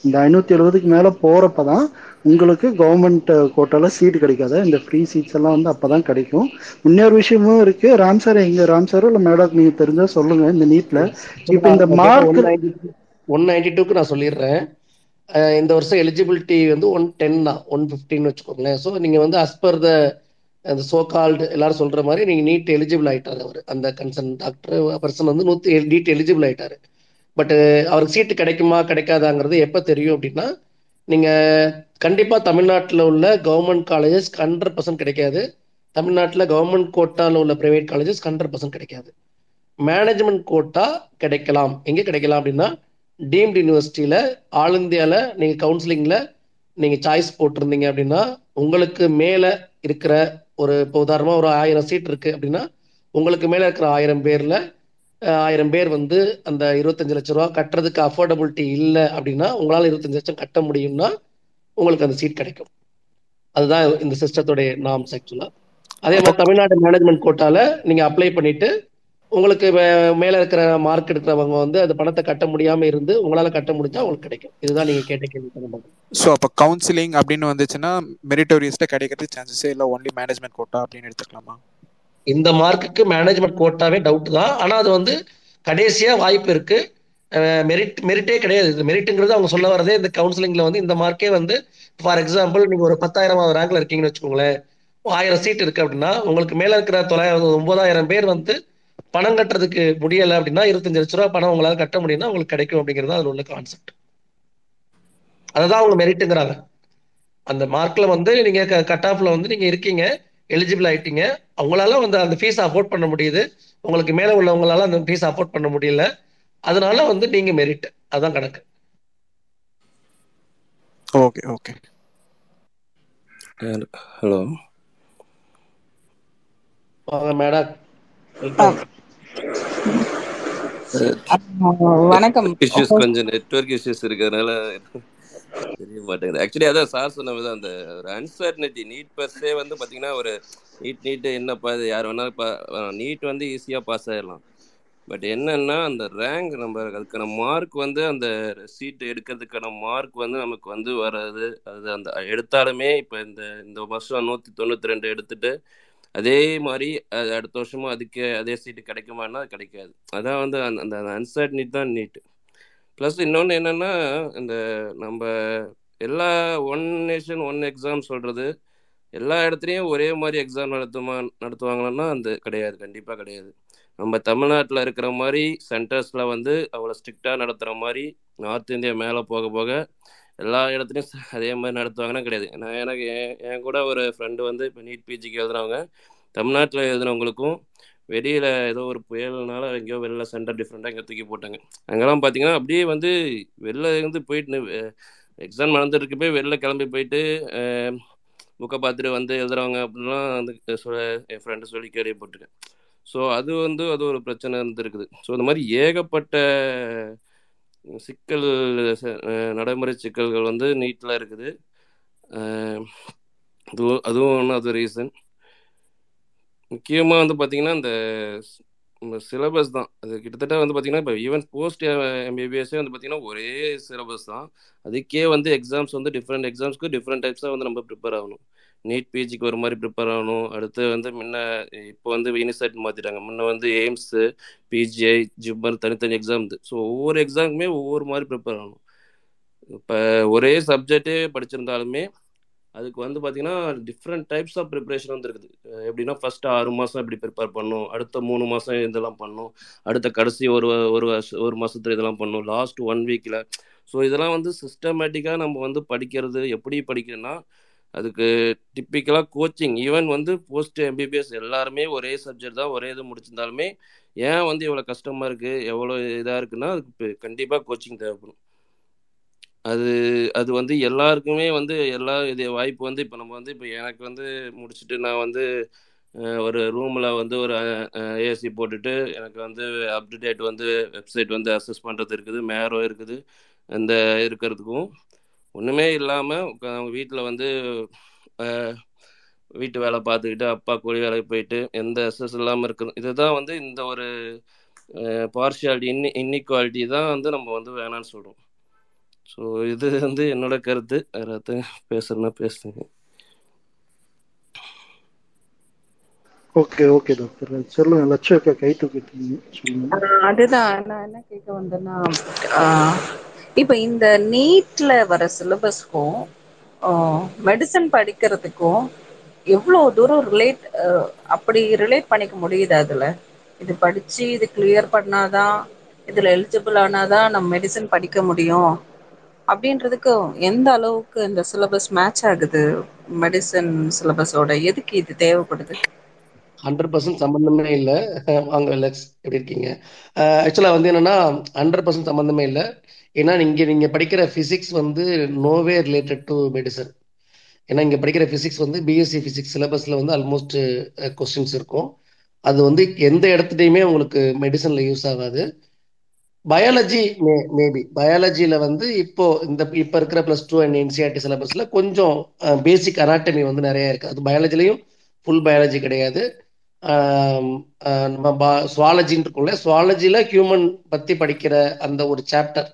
இந்த ஐநூத்தி எழுபதுக்கு மேல போறப்ப தான் உங்களுக்கு கவர்மெண்ட் கோட்டால சீட் கிடைக்காது. இந்த ஃப்ரீ சீட்ஸ் எல்லாம் வந்து அப்பதான் கிடைக்கும். இன்னொரு விஷயமும் இருக்கு. ராம் சார் எங்க ராம் சார் இல்ல மேடம் நீங்க தெரிஞ்சா சொல்லுங்க இந்த நீட்ல இப்ப இந்த ஒன் மார்க் ஒன் நைன்டி டூக்கு நான் சொல்லிடுறேன். இந்த வருஷம் எலிஜிபிலிட்டி வந்து ஒன் டென் தான் ஒன் ஃபிஃப்டின்னு வச்சுக்கோங்களேன். ஸோ நீங்க வந்து அஸ் பர் த அந்த சோகால்டு எல்லாரும் சொல்ற மாதிரி நீங்க நீட் எலிஜிபிள் ஆயிட்டாரு அவர். அந்த கன்சர்ன் டாக்டர் பர்சன் வந்து நூத்தி நீட் எலிஜிபிள் ஆயிட்டாரு. பட் அவருக்கு சீட்டு கிடைக்குமா கிடைக்காதாங்கிறது எப்ப தெரியும் அப்படின்னா நீங்க கண்டிப்பா தமிழ்நாட்டில் உள்ள கவர்மெண்ட் காலேஜஸ் ஹண்ட்ரட் பர்சன்ட் கிடைக்காது. தமிழ்நாட்டில் கவர்மெண்ட் கோட்டாவில் உள்ள பிரைவேட் காலேஜஸ் ஹண்ட்ரட் பர்சன்ட் கிடைக்காது. மேனேஜ்மெண்ட் கோட்டா கிடைக்கலாம். எங்கே கிடைக்கலாம் அப்படின்னா டீம்டு யூனிவர்சிட்டியில் ஆல் இந்தியாவில் நீங்கள் கவுன்சிலிங்கில் நீங்கள் சாய்ஸ் போட்டிருந்தீங்க அப்படின்னா உங்களுக்கு மேலே இருக்கிற ஒரு இப்போ உதாரணமா ஒரு ஆயிரம் சீட் இருக்கு அப்படின்னா உங்களுக்கு மேல இருக்கிற ஆயிரம் பேர்ல ஆயிரம் பேர் வந்து அந்த இருபத்தஞ்சு லட்ச ரூபா கட்டுறதுக்கு அஃபோர்டபிலிட்டி இல்லை அப்படின்னா உங்களால இருபத்தஞ்சு லட்சம் கட்ட முடியும்னா உங்களுக்கு அந்த சீட் கிடைக்கும். அதுதான் இந்த சிஸ்டத்துடைய நாம்ஸ் ஆக்சுவலா அதே மாதிரி தமிழ்நாடு மேனேஜ்மெண்ட் கோட்டால நீங்க அப்ளை பண்ணிட்டு உங்களுக்கு மேல இருக்கிற மார்க் எடுக்கிறவங்க வந்து அந்த பணத்தை கட்ட முடியாம இருந்து உங்களால கட்ட முடிஞ்சா உங்களுக்கு கிடைக்கும். இதுதான் நீங்க கேட்ட கேள்வி ஸோ அப்போ கவுன்சிலிங் அப்படின்னு வந்துச்சுன்னா மெரிட்டோரியஸ்ல கிடைக்கிறது சான்சஸே இல்லை ஒன்லி மேனேஜ்மெண்ட் கோட்டா அப்படின்னு எடுத்துக்கலாமா? இந்த மார்க்குக்கு மேனேஜ்மெண்ட் கோட்டாவே டவுட் தான். ஆனா அது வந்து கடைசியா வாய்ப்பு இருக்கு. மெரிட் மெரிட்டே கிடையாது. இது மெரிட்டுங்கிறது அவங்க சொல்ல வரதே இந்த கவுன்சிலிங்ல வந்து இந்த மார்க்கே வந்து ஃபார் எக்ஸாம்பிள் நீங்க ஒரு பத்தாயிரமாவது ரேங்க்ல இருக்கீங்கன்னு வச்சுக்கோங்களேன். ஆயிரம் சீட் இருக்கு அப்படின்னா உங்களுக்கு மேல இருக்கிற தொள்ளாயிரம் ஒன்பதாயிரம் பேர் வந்து பணம் கட்டுறதுக்கு முடியல அப்படின்னா இருபத்தஞ்சு லட்ச ரூபா பணம் உங்களால கட்ட முடியும்னா உங்களுக்கு கிடைக்கும் அப்படிங்கிறது அதுல உள்ள கான்செப்ட் அதுதான் அவங்க மெரிட்டுங்கிறாங்க அந்த மார்க்ல வந்து நீங்க கட் ஆஃப்ல வந்து நீங்க இருக்கீங்க எலிஜிபிள் ஆயிட்டீங்க. அவங்களால வந்து அந்த ஃபீஸ் அஃபோர்ட் பண்ண முடியுது. உங்களுக்கு மேல உள்ளவங்களால அந்த ஃபீஸ் அஃபோர்ட் பண்ண முடியல. அதனால வந்து நீங்க மெரிட் அதான் கணக்கு. Okay okay. ஹலோ. வாங்க மேடம் வணக்கம். இஷ்யூஸ் கொஞ்சம் நெட்வொர்க் இஷ்யூஸ் இருக்கிறதுனால தெரிய மாட்டேங்குது. ஆக்சுவலி அதான் சார் சொன்னது அந்த ஒரு அன்சர்டனிட்டி நீட் பர்ஸே வந்து பார்த்தீங்கன்னா ஒரு நீட் நீட் என்னப்பா இது? யார் வேணாலும் நீட் வந்து ஈஸியாக பாஸ் ஆயிடலாம். பட் என்னன்னா அந்த ரேங்க் நம்ம அதுக்கான மார்க் வந்து அந்த சீட் எடுக்கிறதுக்கான மார்க் வந்து நமக்கு வந்து வராது. அது அந்த எடுத்தாலுமே இப்போ இந்த இந்த வருஷம் நூற்றி தொண்ணூற்றி ரெண்டு எடுத்துட்டு அதே மாதிரி அது அடுத்த வருஷமும் அதுக்கு அதே சீட்டு கிடைக்குமான்னா கிடைக்காது. அதான் வந்து அந்த அந்த அன்சர்டனிட்டி தான் நீட் ப்ளஸ் இன்னொன்று என்னென்னா இந்த நம்ம எல்லா ஒன் நேஷன் ஒன் எக்ஸாம் சொல்கிறது எல்லா இடத்துலையும் ஒரே மாதிரி எக்ஸாம் நடத்துமா நடத்துவாங்கன்னா அந்த கிடையாது. கண்டிப்பாக கிடையாது. நம்ம தமிழ்நாட்டில் இருக்கிற மாதிரி சென்டர்ஸில் வந்து அவ்வளோ ஸ்ட்ரிக்டாக நடத்துகிற மாதிரி நார்த் இந்தியா மேலே போக போக எல்லா இடத்துலையும் அதே மாதிரி நடத்துவாங்கன்னா கிடையாது. நான் எனக்கு என் என் கூட ஒரு ஃப்ரெண்டு வந்து இப்போ நீட் பிஜிக்கு எழுதுனவங்க தமிழ்நாட்டில் எழுதுனவங்களுக்கும் வெளியில் ஏதோ ஒரு புயல்னால எங்கேயோ வெளில சென்டர் டிஃப்ரெண்ட்டாக இங்கே தூக்கி போட்டாங்க. அங்கெல்லாம் பார்த்தீங்கன்னா அப்படியே வந்து வெளில இருந்து போயிட்டு எக்ஸாம் நடந்துட்டு போய் வெளில கிளம்பி போயிட்டு புக்கை பார்த்துட்டு வந்து எழுதுறவங்க அப்படிலாம் வந்து சொல்ல என் ஃப்ரெண்டு சொல்லி கேள்விப்பட்டிருக்கேன் ஸோ அது வந்து அது ஒரு பிரச்சனை இருந்துருக்குது. ஸோ இந்த மாதிரி ஏகப்பட்ட சிக்கல் ச- நடைமுறை சிக்கல்கள் வந்து நீட்டில் இருக்குது. அதுவும் அதுவும் ஒன்று அது ரீசன் முக்கியமாக வந்து பார்த்தீங்கன்னா இந்த சிலபஸ் தான். அது கிட்டத்தட்ட வந்து பார்த்தீங்கன்னா இப்போ ஈவன் போஸ்ட் எம்பிபிஎஸ்ஸே வந்து பார்த்தீங்கன்னா ஒரே சிலபஸ் தான். அதுக்கே வந்து எக்ஸாம்ஸ் வந்து டிஃப்ரெண்ட் எக்ஸாம்ஸ்க்கு டிஃப்ரெண்ட் டைப்ஸாக வந்து நம்ம ப்ரிப்பேர் ஆகணும். நீட் பிஜிக்கு ஒரு மாதிரி ப்ரிப்பேர் ஆகணும். அடுத்து வந்து முன்ன இப்போ வந்து யூனிசெட் மாற்றிட்டாங்க முன்ன வந்து எய்ம்ஸு பிஜிஐ ஜிப்மர் தனித்தனி எக்ஸாம் ஸோ ஒவ்வொரு எக்ஸாமுமே ஒவ்வொரு மாதிரி ப்ரிப்பேர் ஆகணும். இப்போ ஒரே சப்ஜெக்டே படிச்சிருந்தாலுமே அதுக்கு வந்து பார்த்தீங்கன்னா டிஃப்ரெண்ட் டைப்ஸ் ஆஃப் ப்ரிப்பரேஷன் வந்து இருக்குது. எப்படின்னா ஃபர்ஸ்ட் ஆறு மாதம் இப்படி ப்ரிப்பேர் பண்ணும் அடுத்த மூணு மாதம் இதெல்லாம் பண்ணும் அடுத்த கடைசி ஒரு ஒரு வருஷம் ஒரு மாதத்துல இதெல்லாம் பண்ணும் லாஸ்ட் ஒன் வீக்கில் ஸோ இதெல்லாம் வந்து சிஸ்டமேட்டிக்காக நம்ம வந்து படிக்கிறது எப்படி படிக்கணும்னா அதுக்கு டிப்பிக்கலாக கோச்சிங் ஈவன் வந்து போஸ்ட் எம்பிபிஎஸ் எல்லாருமே ஒரே சப்ஜெக்ட் தான் ஒரே இது முடிச்சிருந்தாலுமே ஏன் வந்து இவ்வளோ கஷ்டமாக இருக்குது எவ்வளோ இதாக இருக்குன்னா அதுக்கு கண்டிப்பாக கோச்சிங் தேவைப்படும். அது அது வந்து எல்லாருக்குமே வந்து எல்லா இது வாய்ப்பு வந்து இப்போ நம்ம வந்து இப்போ எனக்கு வந்து முடிச்சுட்டு நான் வந்து ஒரு ரூமில் வந்து ஒரு ஏசி போட்டுட்டு எனக்கு வந்து அப் டேட் வந்து வெப்சைட் வந்து அக்சஸ் பண்ணுறது இருக்குது மேரோ இருக்குது அந்த இருக்கிறதுக்கும் ஒன்றுமே இல்லாமல் அவங்க வீட்டில் வந்து வீட்டு வேலை பார்த்துக்கிட்டு அப்பா கூலி வேலைக்கு போயிட்டு எந்த அசஸ் இல்லாமல் இருக்குது இதுதான் வந்து இந்த ஒரு பார்ஷியாலிட்டி இன்னி இன்இக்வாலிட்டி தான் வந்து நம்ம வந்து வேணாம்னு சொல்கிறோம் ஸோ இது வந்து என்னோட கருத்து. யாராவது பேசுறதுனா பேசுங்க. ஓகே ஓகே டாக்டர் சொல்லுங்க லட்சம் கை சொல்லுங்க. ஆஹ் அதுதான். நான் என்ன கேட்க வந்தேன்னா இப்ப இந்த நீட்ல வர சிலபஸ்க்கும் மெடிசன் படிக்கிறதுக்கும் எவ்வளோ தூரம் ரிலேட் அப்படி ரிலேட் பண்ணிக்க முடியுது அதுல இது படிச்சு இது கிளியர் பண்ணாதான் இதுல எலிஜிபிள் ஆனாதான் நம்ம மெடிசன் படிக்க முடியும். அப்படின்றதுக்கு எந்த அளவுக்கு இந்த சிலபஸ் மேட்ச் ஆகுது? மெடிசன் சிலபஸோட எதுக்கு இது தேவைப்படுது? ஹண்ட்ரட் பர்சன்ட் சம்மந்தமே இல்லை. வாங்க லெக்ஸ் எப்படி இருக்கீங்க? ஆக்சுவலாக வந்து என்னன்னா ஹண்ட்ரட் பர்சன்ட் சம்மந்தமே இல்லை. ஏன்னா இங்கே நீங்கள் படிக்கிற ஃபிசிக்ஸ் வந்து நோவே ரிலேட்டட் டு மெடிசன் ஏன்னா இங்கே படிக்கிற ஃபிசிக்ஸ் வந்து பிஎஸ்சி ஃபிசிக்ஸ் சிலபஸில் வந்து ஆல்மோஸ்ட் கொஸ்டின்ஸ் uh, இருக்கும். அது வந்து எந்த இடத்துலையுமே உங்களுக்கு மெடிசனில் யூஸ் ஆகாது. பயாலஜி மே மேபி பயாலஜியில் வந்து இப்போ இந்த இப்போ இருக்கிற ப்ளஸ் டூ அண்ட் என்சிஆர்டி சிலபஸில் கொஞ்சம் uh, பேசிக் அனாட்டமி வந்து நிறைய இருக்குது அது பயாலஜிலையும் ஃபுல் பயாலஜி கிடையாது. நம்ம பா சுவாலஜின்னு இருக்கும்ல சுவாலஜியில் ஹியூமன் பற்றி படிக்கிற அந்த ஒரு சாப்டர்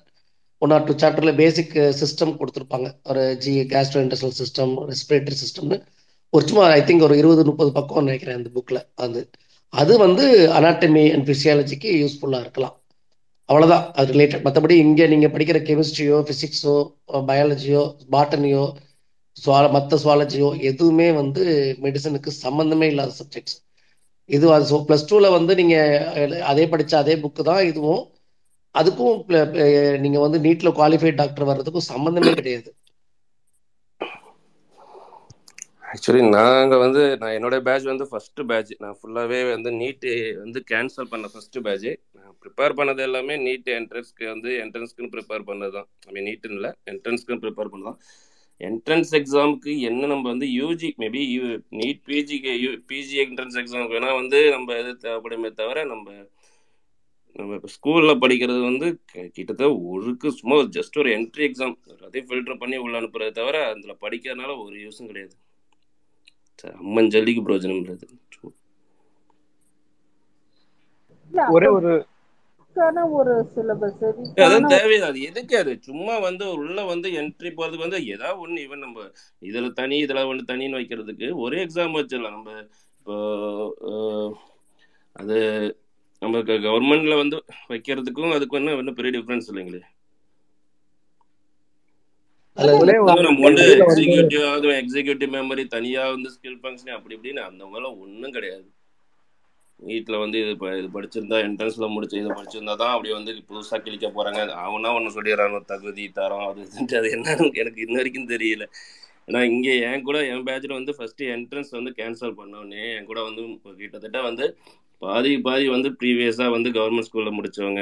ஒன் ஆர் டூ சாப்டரில் பேசிக் சிஸ்டம் கொடுத்துருப்பாங்க. ஒரு G gastrointestinal system respiratory சிஸ்டம்னு ஒரு சும்மா ஐ திங்க் ஒரு இருபது முப்பது பக்கம் நினைக்கிறேன் அந்த புக்கில் அது அது வந்து அனாட்டமி அண்ட் ஃபிசியாலஜிக்கு யூஸ்ஃபுல்லாக இருக்கலாம். அவ்வளோதான் அது ரிலேட்டட் மற்றபடி இங்கே நீங்கள் படிக்கிற கெமிஸ்ட்ரியோ ஃபிசிக்ஸோ பயாலஜியோ பாட்டனியோ சுவால மற்ற சுவாலஜியோ எதுவுமே வந்து மெடிசனுக்கு சம்மந்தமே இல்லாத சப்ஜெக்ட்ஸ் இது அது ஸோ ப்ளஸ் டூவில் வந்து நீங்கள் அதே படித்த அதே புக்கு தான் இதுவும். அதுக்கும் நீங்கள் வந்து நீட்டில் குவாலிஃபைட் டாக்டர் வர்றதுக்கும் சம்மந்தமே கிடையாது. ஆக்சுவலி நாங்கள் வந்து நான் என்னோட பேட்ச் வந்து ஃபர்ஸ்ட் பேட்ச் நான் ஃபுல்லாகவே வந்து நீட்டு வந்து கேன்சல் பண்ண ஃபர்ஸ்ட் பேட்ச் நான் ப்ரிப்பேர் பண்ணது எல்லாமே நீட் என்ட்ரன்ஸ்க்கு வந்து என்ட்ரன்ஸ்க்குன்னு ப்ரிப்பேர் பண்ணது தான் ஐ மீன் நீட்டுன்னு இல்லை என்ட்ரன்ஸ்க்குன்னு ப்ரிப்பேர் பண்ணதான் என்ட்ரன்ஸ் எக்ஸாமுக்கு என்ன நம்ம வந்து யூஜி மேபி நீட் பிஜிக்கு யூ பிஜி என்ட்ரன்ஸ் எக்ஸாமுக்கு வேணால் வந்து நம்ம எது தேவைப்படுமே தவிர நம்ம நம்ம இப்போ ஸ்கூலில் படிக்கிறது வந்து கிட்டத்தட்ட ஒருக்கு சும்மா ஜஸ்ட் ஒரு என்ட்ரி எக்ஸாம் எல்லாத்தையும் ஃபில்டர் பண்ணி உள்ள அனுப்புறதை தவிர அதில் படிக்கிறதுனால ஒரு யூஸும் கிடையாது. சரி, அம்மன் ஜல்லிக்கு பிரோஜனம் கிடையாது இல்ல ஒரே ஒரு ஒரு சிலபஸ் அதான் தேவையில்லை. அது எதுக்கு அது? சும்மா வந்து உள்ள வந்து என்ட்ரி போறதுக்கு வந்து ஏதாவது ஒன்று ஈவன் நம்ம இதுல தனி இதுல ஒன்று தனின்னு வைக்கிறதுக்கு ஒரே எக்ஸாம் வச்சிடலாம். நம்ம இப்போ அது நம்ம கவர்மெண்ட்ல வந்து வைக்கிறதுக்கும் அதுக்கும் என்ன ஒன்றும் பெரிய டிஃப்ரென்ஸ் இல்லைங்களே நம்ம வந்து வந்து எக்ஸிக்யூட்டிவ் மெமரி தனியா வந்து ஸ்கில் ஃபங்க்ஷன் அப்படி இப்படின்னு அந்த மாதிரிலாம் ஒன்றும் கிடையாது. வீட்ல வந்து இது படிச்சிருந்தா என்ட்ரன்ஸ்ல முடிச்சு இது படிச்சிருந்தா தான் அப்படி வந்து புதுசா கிழிக்க போறாங்க. அவனா ஒன்று சொல்லிடுறாங்க தகுதி தரம் அது அது என்னன்னு எனக்கு இன்ன வரைக்கும் தெரியல. ஏன்னா இங்கே என் கூட என் பேட்ச்ல வந்து ஃபர்ஸ்ட் என்ட்ரன்ஸ் வந்து கேன்சல் பண்ணோடனே என் கூட வந்து கிட்டத்தட்ட வந்து பாதி பாதி வந்து ப்ரீவியஸாக வந்து கவர்மெண்ட் ஸ்கூலில் முடித்தவங்க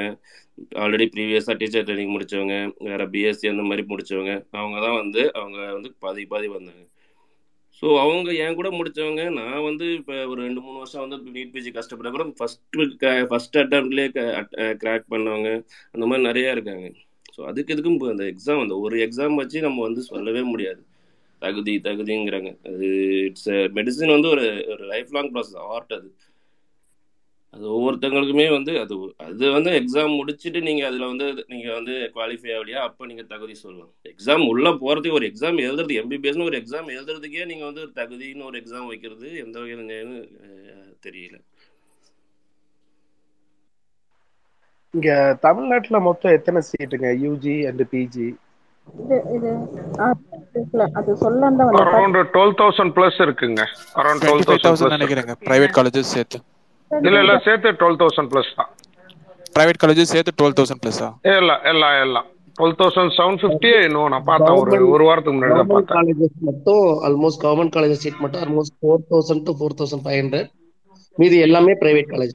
ஆல்ரெடி ப்ரீவியஸாக டீச்சர் ட்ரைனிங் முடிச்சவங்க வேறு பிஎஸ்சி அந்த மாதிரி முடித்தவங்க அவங்க தான் வந்து அவங்க வந்து பாதி பாதி வந்தாங்க. ஸோ அவங்க என் கூட முடித்தவங்க நான் வந்து இப்போ ஒரு ரெண்டு மூணு வருஷம் வந்து நீட் பிஜி கஷ்டப்பட்ட கூட ஃபர்ஸ்ட் ஃபஸ்ட் அட்டம்ப்ட்லேயே கிராக் பண்ணவங்க அந்த மாதிரி நிறையா இருக்காங்க. ஸோ அதுக்கு எதுக்கும் அந்த எக்ஸாம் அந்த ஒரு எக்ஸாம் வச்சு நம்ம வந்து சொல்லவே முடியாது. தகுதி தகுதிங்கிறாங்க. அது இட்ஸ் மெடிசின் வந்து ஒரு ஒரு லைஃப் லாங் ப்ராசஸ் ஆர்ட் அது. அது ஒவ்வொருத்தங்களுக்குமே வந்து அது அது வந்து எக்ஸாம் முடிச்சுட்டு நீங்க அதுல வந்து நீங்க வந்து குவாலிஃபை ஆகலையா அப்ப நீங்க தகுதி சொல்லலாம். எக்ஸாம் உள்ள போறதுக்கு ஒரு எக்ஸாம் எழுதுறது எம்பிபிஎஸ்னு ஒரு எக்ஸாம் எழுதுறதுக்கே நீங்க வந்து ஒரு தகுதின்னு ஒரு எக்ஸாம் வைக்கிறது எந்த வகையில நியாயம்னு, அஹ், தெரியல. இங்க தமிழ்நாட்டுல மொத்தம் எத்தனை சீட்டுங்க யூஜி அண்ட் பிஜி அது வந்தேன் அரௌண்ட் டுவெல் தௌசண்ட் பிளஸ் இருக்குங்க. Around twelve twenty five thousand thousand plus நினைக்கிறேங்க. பிரைவேட் காலேஜஸ் சேர்த்து. இல்ல இல்ல சேர்த்து டுவெல் தௌசண்ட் பிளஸ் தான். பிரைவேட் காலேஜஸ் சேர்த்து டுவெல் தௌசண்ட் ப்ளஸ்ஸா எல்லாம் எல்லாம் எல்லாம். டுவெல் தௌசண்ட் செவன் ஃபிஃப்டி இன்னும் நான் பார்த்தேன். ஒரு ஒரு வாரத்துக்கு முன்னாடி தான் பார்த்தேன். காலேஜஸ் மட்டும் ஆல்மோஸ்ட் கவர்மெண்ட் காலேஜஸ் சீட் மட்டும் almost four thousand to four thousand five hundred மீதி எல்லாமே பிரைவேட் காலேஜ்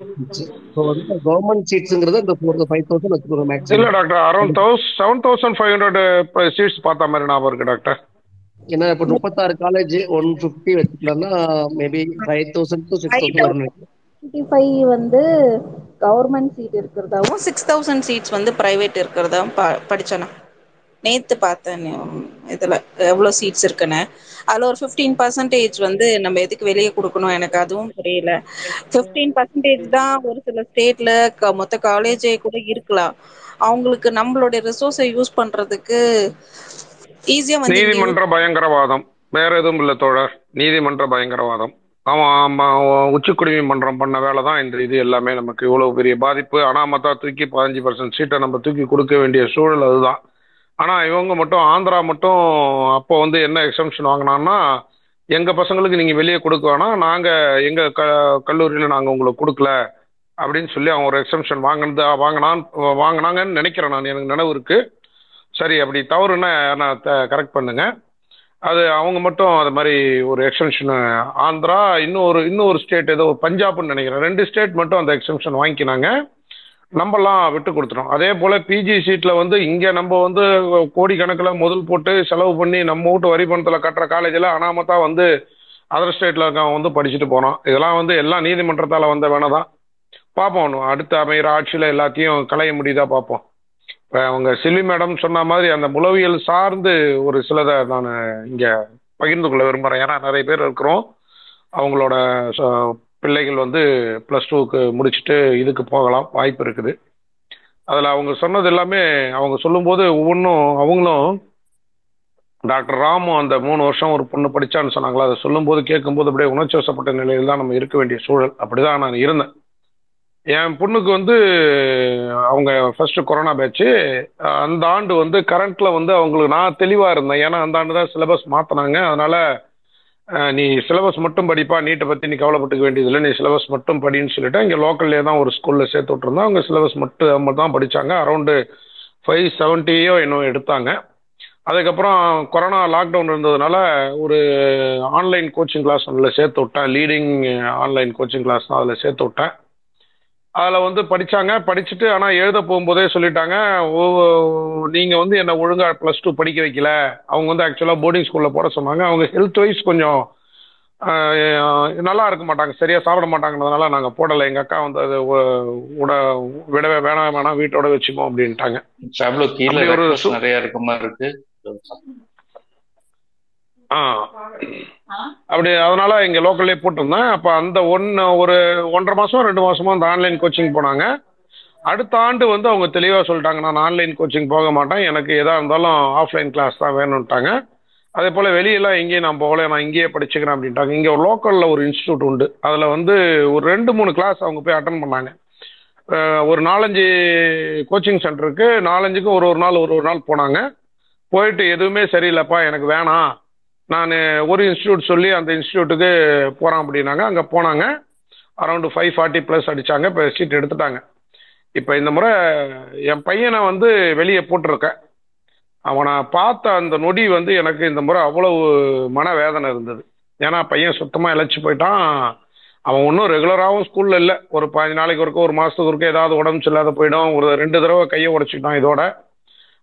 ஸோ வந்து கவர்மெண்ட் சீட்ஸுங்கிறது இந்த ஃபோர் ஃபைவ் தௌசண்ட் வச்சுக்கோங்க இல்ல maximum doctor around தௌஸ் seven thousand five hundred seats பார்த்த மாதிரி ஞாபகம் இருக்கு டாக்டர் ஏன்னா இப்போ முப்பத்தாறு college one fifty வச்சுக்கலாம்னா maybe five thousand to six thousand வரும். டுவெண்ட்டி ஃபைவ் வந்து கவர்மெண்ட் சீட் இருக்கிறதாவும் சிக்ஸ் தௌசண்ட் சீட்ஸ் வந்து பிரைவேட் இருக்கிறதாவும் ப படிச்சேண்ணா நேத்து பார்த்தேன் இதுல எவ்வளவு சீட்ஸ் இருக்குன்னு. அதுல ஒரு ஃபிஃப்டீன் பர்சன்டேஜ் வந்து நம்ம எதுக்கு வெளியே கொடுக்கணும் எனக்கு அதுவும் புரியல. ஃபிஃப்டீன் பர்சன்டேஜ் தான் ஒரு சில ஸ்டேட்ல மொத்த காலேஜே கூட இருக்கலாம். அவங்களுக்கு நம்மளுடைய ரிசோர்ஸை யூஸ் பண்றதுக்கு நீதிமன்ற பயங்கரவாதம். வேற எதுவும் இல்ல தோழர். நீதிமன்ற பயங்கரவாதம். அவன் உச்சிக்குடிமை உச்சக்குடிமை மன்றம் பண்ண வேலை தான் இந்த இது எல்லாமே நமக்கு இவ்வளவு பெரிய பாதிப்பு. அனாமத்தா தூக்கி பதினஞ்சு பர்சன்ட் சீட்டை நம்ம தூக்கி கொடுக்க வேண்டிய சூழல் அதுதான். ஆனால் இவங்க மட்டும் ஆந்திரா மட்டும் அப்போ வந்து என்ன எக்ஸம்ஷன் வாங்கினான்னா எங்கள் பசங்களுக்கு நீங்கள் வெளியே கொடுக்க வேணாம். நாங்கள் எங்கள் க கல்லூரியில் நாங்கள் உங்களுக்கு கொடுக்கல அப்படின்னு சொல்லி அவன் ஒரு எக்ஸம்ஷன் வாங்கினது வாங்கினான் வாங்கினாங்கன்னு நினைக்கிறேன் நான். எனக்கு நினைவு இருக்குது சரி அப்படி தவறுன்னா நான் கரெக்ட் பண்ணுங்கள் அது அவங்க மட்டும் அது மாதிரி ஒரு எக்ஸ்டென்ஷன் ஆந்திரா இன்னும் ஒரு இன்னும் ஒரு ஸ்டேட் ஏதோ பஞ்சாப்னு நினைக்கிறேன். ரெண்டு ஸ்டேட் மட்டும் அந்த எக்ஸ்டென்ஷன் வாங்கிக்கினாங்க. நம்மலாம் விட்டு கொடுத்துட்டோம். அதே போல பிஜி சீட்ல வந்து இங்க நம்ம வந்து கோடிக்கணக்கில் முதல் போட்டு செலவு பண்ணி நம்ம வீட்டு வரி பணத்துல கட்டுற காலேஜில் அனாமத்தா வந்து அதர் ஸ்டேட்ல இருக்கவங்க வந்து படிச்சுட்டு போனோம் இதெல்லாம் வந்து எல்லாம் நீதிமன்றத்தால வந்த வேணதான் பார்ப்போம் அடுத்த அமைகிற ஆட்சியில எல்லாத்தையும் களைய முடியுதா பார்ப்போம். அவங்க செல்வி மேடம் சொன்ன மாதிரி அந்த உளவியல் சார்ந்து ஒரு சிலதை நான் இங்கே பகிர்ந்து கொள்ள விரும்புகிறேன் ஏன்னா நிறைய பேர் இருக்கிறோம். அவங்களோட ச- பிள்ளைகள் வந்து ப்ளஸ் டூக்கு முடிச்சுட்டு இதுக்கு போகலாம். வாய்ப்பு இருக்குது. அதில் அவங்க சொன்னது எல்லாமே அவங்க சொல்லும்போது ஒவ்வொன்றும் அவங்களும் டாக்டர் ராமு அந்த மூணு வருஷம் ஒரு பொண்ணு படித்தான்னு சொன்னாங்களா? அதை சொல்லும்போது கேட்கும்போது அப்படியே உணர்ச்சி வசப்பட்ட நிலையில் தான் நம்ம இருக்க வேண்டிய சூழல். அப்படிதான் நான் இருந்தேன். என் பொண்ணுக்கு வந்து அவங்க ஃபர்ஸ்ட் கொரோனா பேட்ச் அந்த ஆண்டு வந்து கரண்ட்ல வந்து அவங்களுக்கு நான் தெளிவா இருந்தேன். ஏன்னா அந்த ஆண்டு தான் சிலபஸ் மாத்தினாங்க. அதனால நீ சிலபஸ் மட்டும் படிப்பா நீட்டை பத்தி நீ கவலைப்பட்டுக்க வேண்டியதில்லை. நீ சிலபஸ் மட்டும் படின்னு சொல்லிட்டு இங்க லோக்கல்லே தான் ஒரு ஸ்கூல்ல சேர்த்து விட்டுருந்தோம் அவங்க சிலபஸ் மட்டும் தான் படிச்சாங்க. அரௌண்டு ஃபைவ் செவன்ட்டியோ இன்னும் எடுத்தாங்க. அதுக்கப்புறம் கொரோனா லாக்டவுன் இருந்ததுனால ஒரு ஆன்லைன் கோச்சிங் கிளாஸ் அதில் சேர்த்து விட்டேன். லீடிங் ஆன்லைன் கோச்சிங் கிளாஸ் தான் அதில் சேர்த்து விட்டேன். அதில் வந்து படிச்சாங்க. படிச்சுட்டு ஆனால் எழுத போகும்போதே சொல்லிட்டாங்க ஓ நீங்கள் வந்து என்னை ஒழுங்காக ப்ளஸ் டூ படிக்க வைக்கல. அவங்க வந்து ஆக்சுவலாக போர்டிங் ஸ்கூலில் போட சொன்னாங்க. அவங்க ஹெல்த் வைஸ் கொஞ்சம் நல்லா இருக்க மாட்டாங்க. சரியாக சாப்பிட மாட்டாங்கன்றதுனால நாங்கள் போடலை. எங்கள் அக்கா வந்து அது உட விடவே வேணாம் வேணாம் வீட்டோட வச்சுப்போம் அப்படின்ட்டாங்க. நிறைய இருக்க மாதிரி இருக்கு. ஆ. அப்படி அதனால இங்க லோக்கல்லே போட்டிருந்தேன். அப்ப அந்த ஒன்னு ஒரு ஒன்றரை மாசம் ரெண்டு மாசமா அந்த ஆன்லைன் கோச்சிங் போனாங்க. அடுத்த ஆண்டு வந்து அவங்க தெளிவா சொல்லிட்டாங்க நான் ஆன்லைன் கோச்சிங் போக மாட்டேன். எனக்கு எதா இருந்தாலும் ஆஃப்லைன் கிளாஸ் தான் வேணும்ட்டாங்க. அதே போல வெளியெல்லாம் எங்கேயும் நான் போகல. நான் இங்கேயே படிச்சுக்கிறேன் அப்படின்ட்டாங்க. இங்க ஒரு லோக்கல்ல ஒரு இன்ஸ்டியூட் உண்டு. அதுல வந்து ஒரு ரெண்டு மூணு கிளாஸ் அவங்க போய் அட்டன் பண்ணாங்க. ஒரு நாலஞ்சு கோச்சிங் சென்டருக்கு நாலஞ்சுக்கும் ஒரு ஒரு நாள் ஒரு ஒரு நாள் போனாங்க. போயிட்டு எதுவுமே சரியில்லைப்பா எனக்கு வேணாம். நான் ஒரு இன்ஸ்டியூட் சொல்லி அந்த இன்ஸ்டியூட்டுக்கு போகிறான் அப்படின்னாங்க. அங்கே போனாங்க. அரௌண்டு ஃபைவ் ஃபார்ட்டி ப்ளஸ் அடித்தாங்க இப்போ சீட் எடுத்துட்டாங்க. இப்போ இந்த முறை என் பையனை வந்து வெளியே போட்டிருக்கேன். அவனை பார்த்த அந்த நொடி வந்து எனக்கு இந்த முறை அவ்வளவு மனவேதனை இருந்தது. ஏன்னா பையன் சுத்தமாக இழைச்சி போயிட்டான். அவன் ஒன்றும் ரெகுலராகவும் ஸ்கூலில் இல்லை. ஒரு பதினஞ்சு நாளைக்கு ஒருக்க ஒரு மாதத்துக்கு ஒருக்க ஏதாவது உடம்பு சரியில்லாத போயிடும். ஒரு ரெண்டு தடவை கையை உடச்சிக்கிட்டான் இதோட.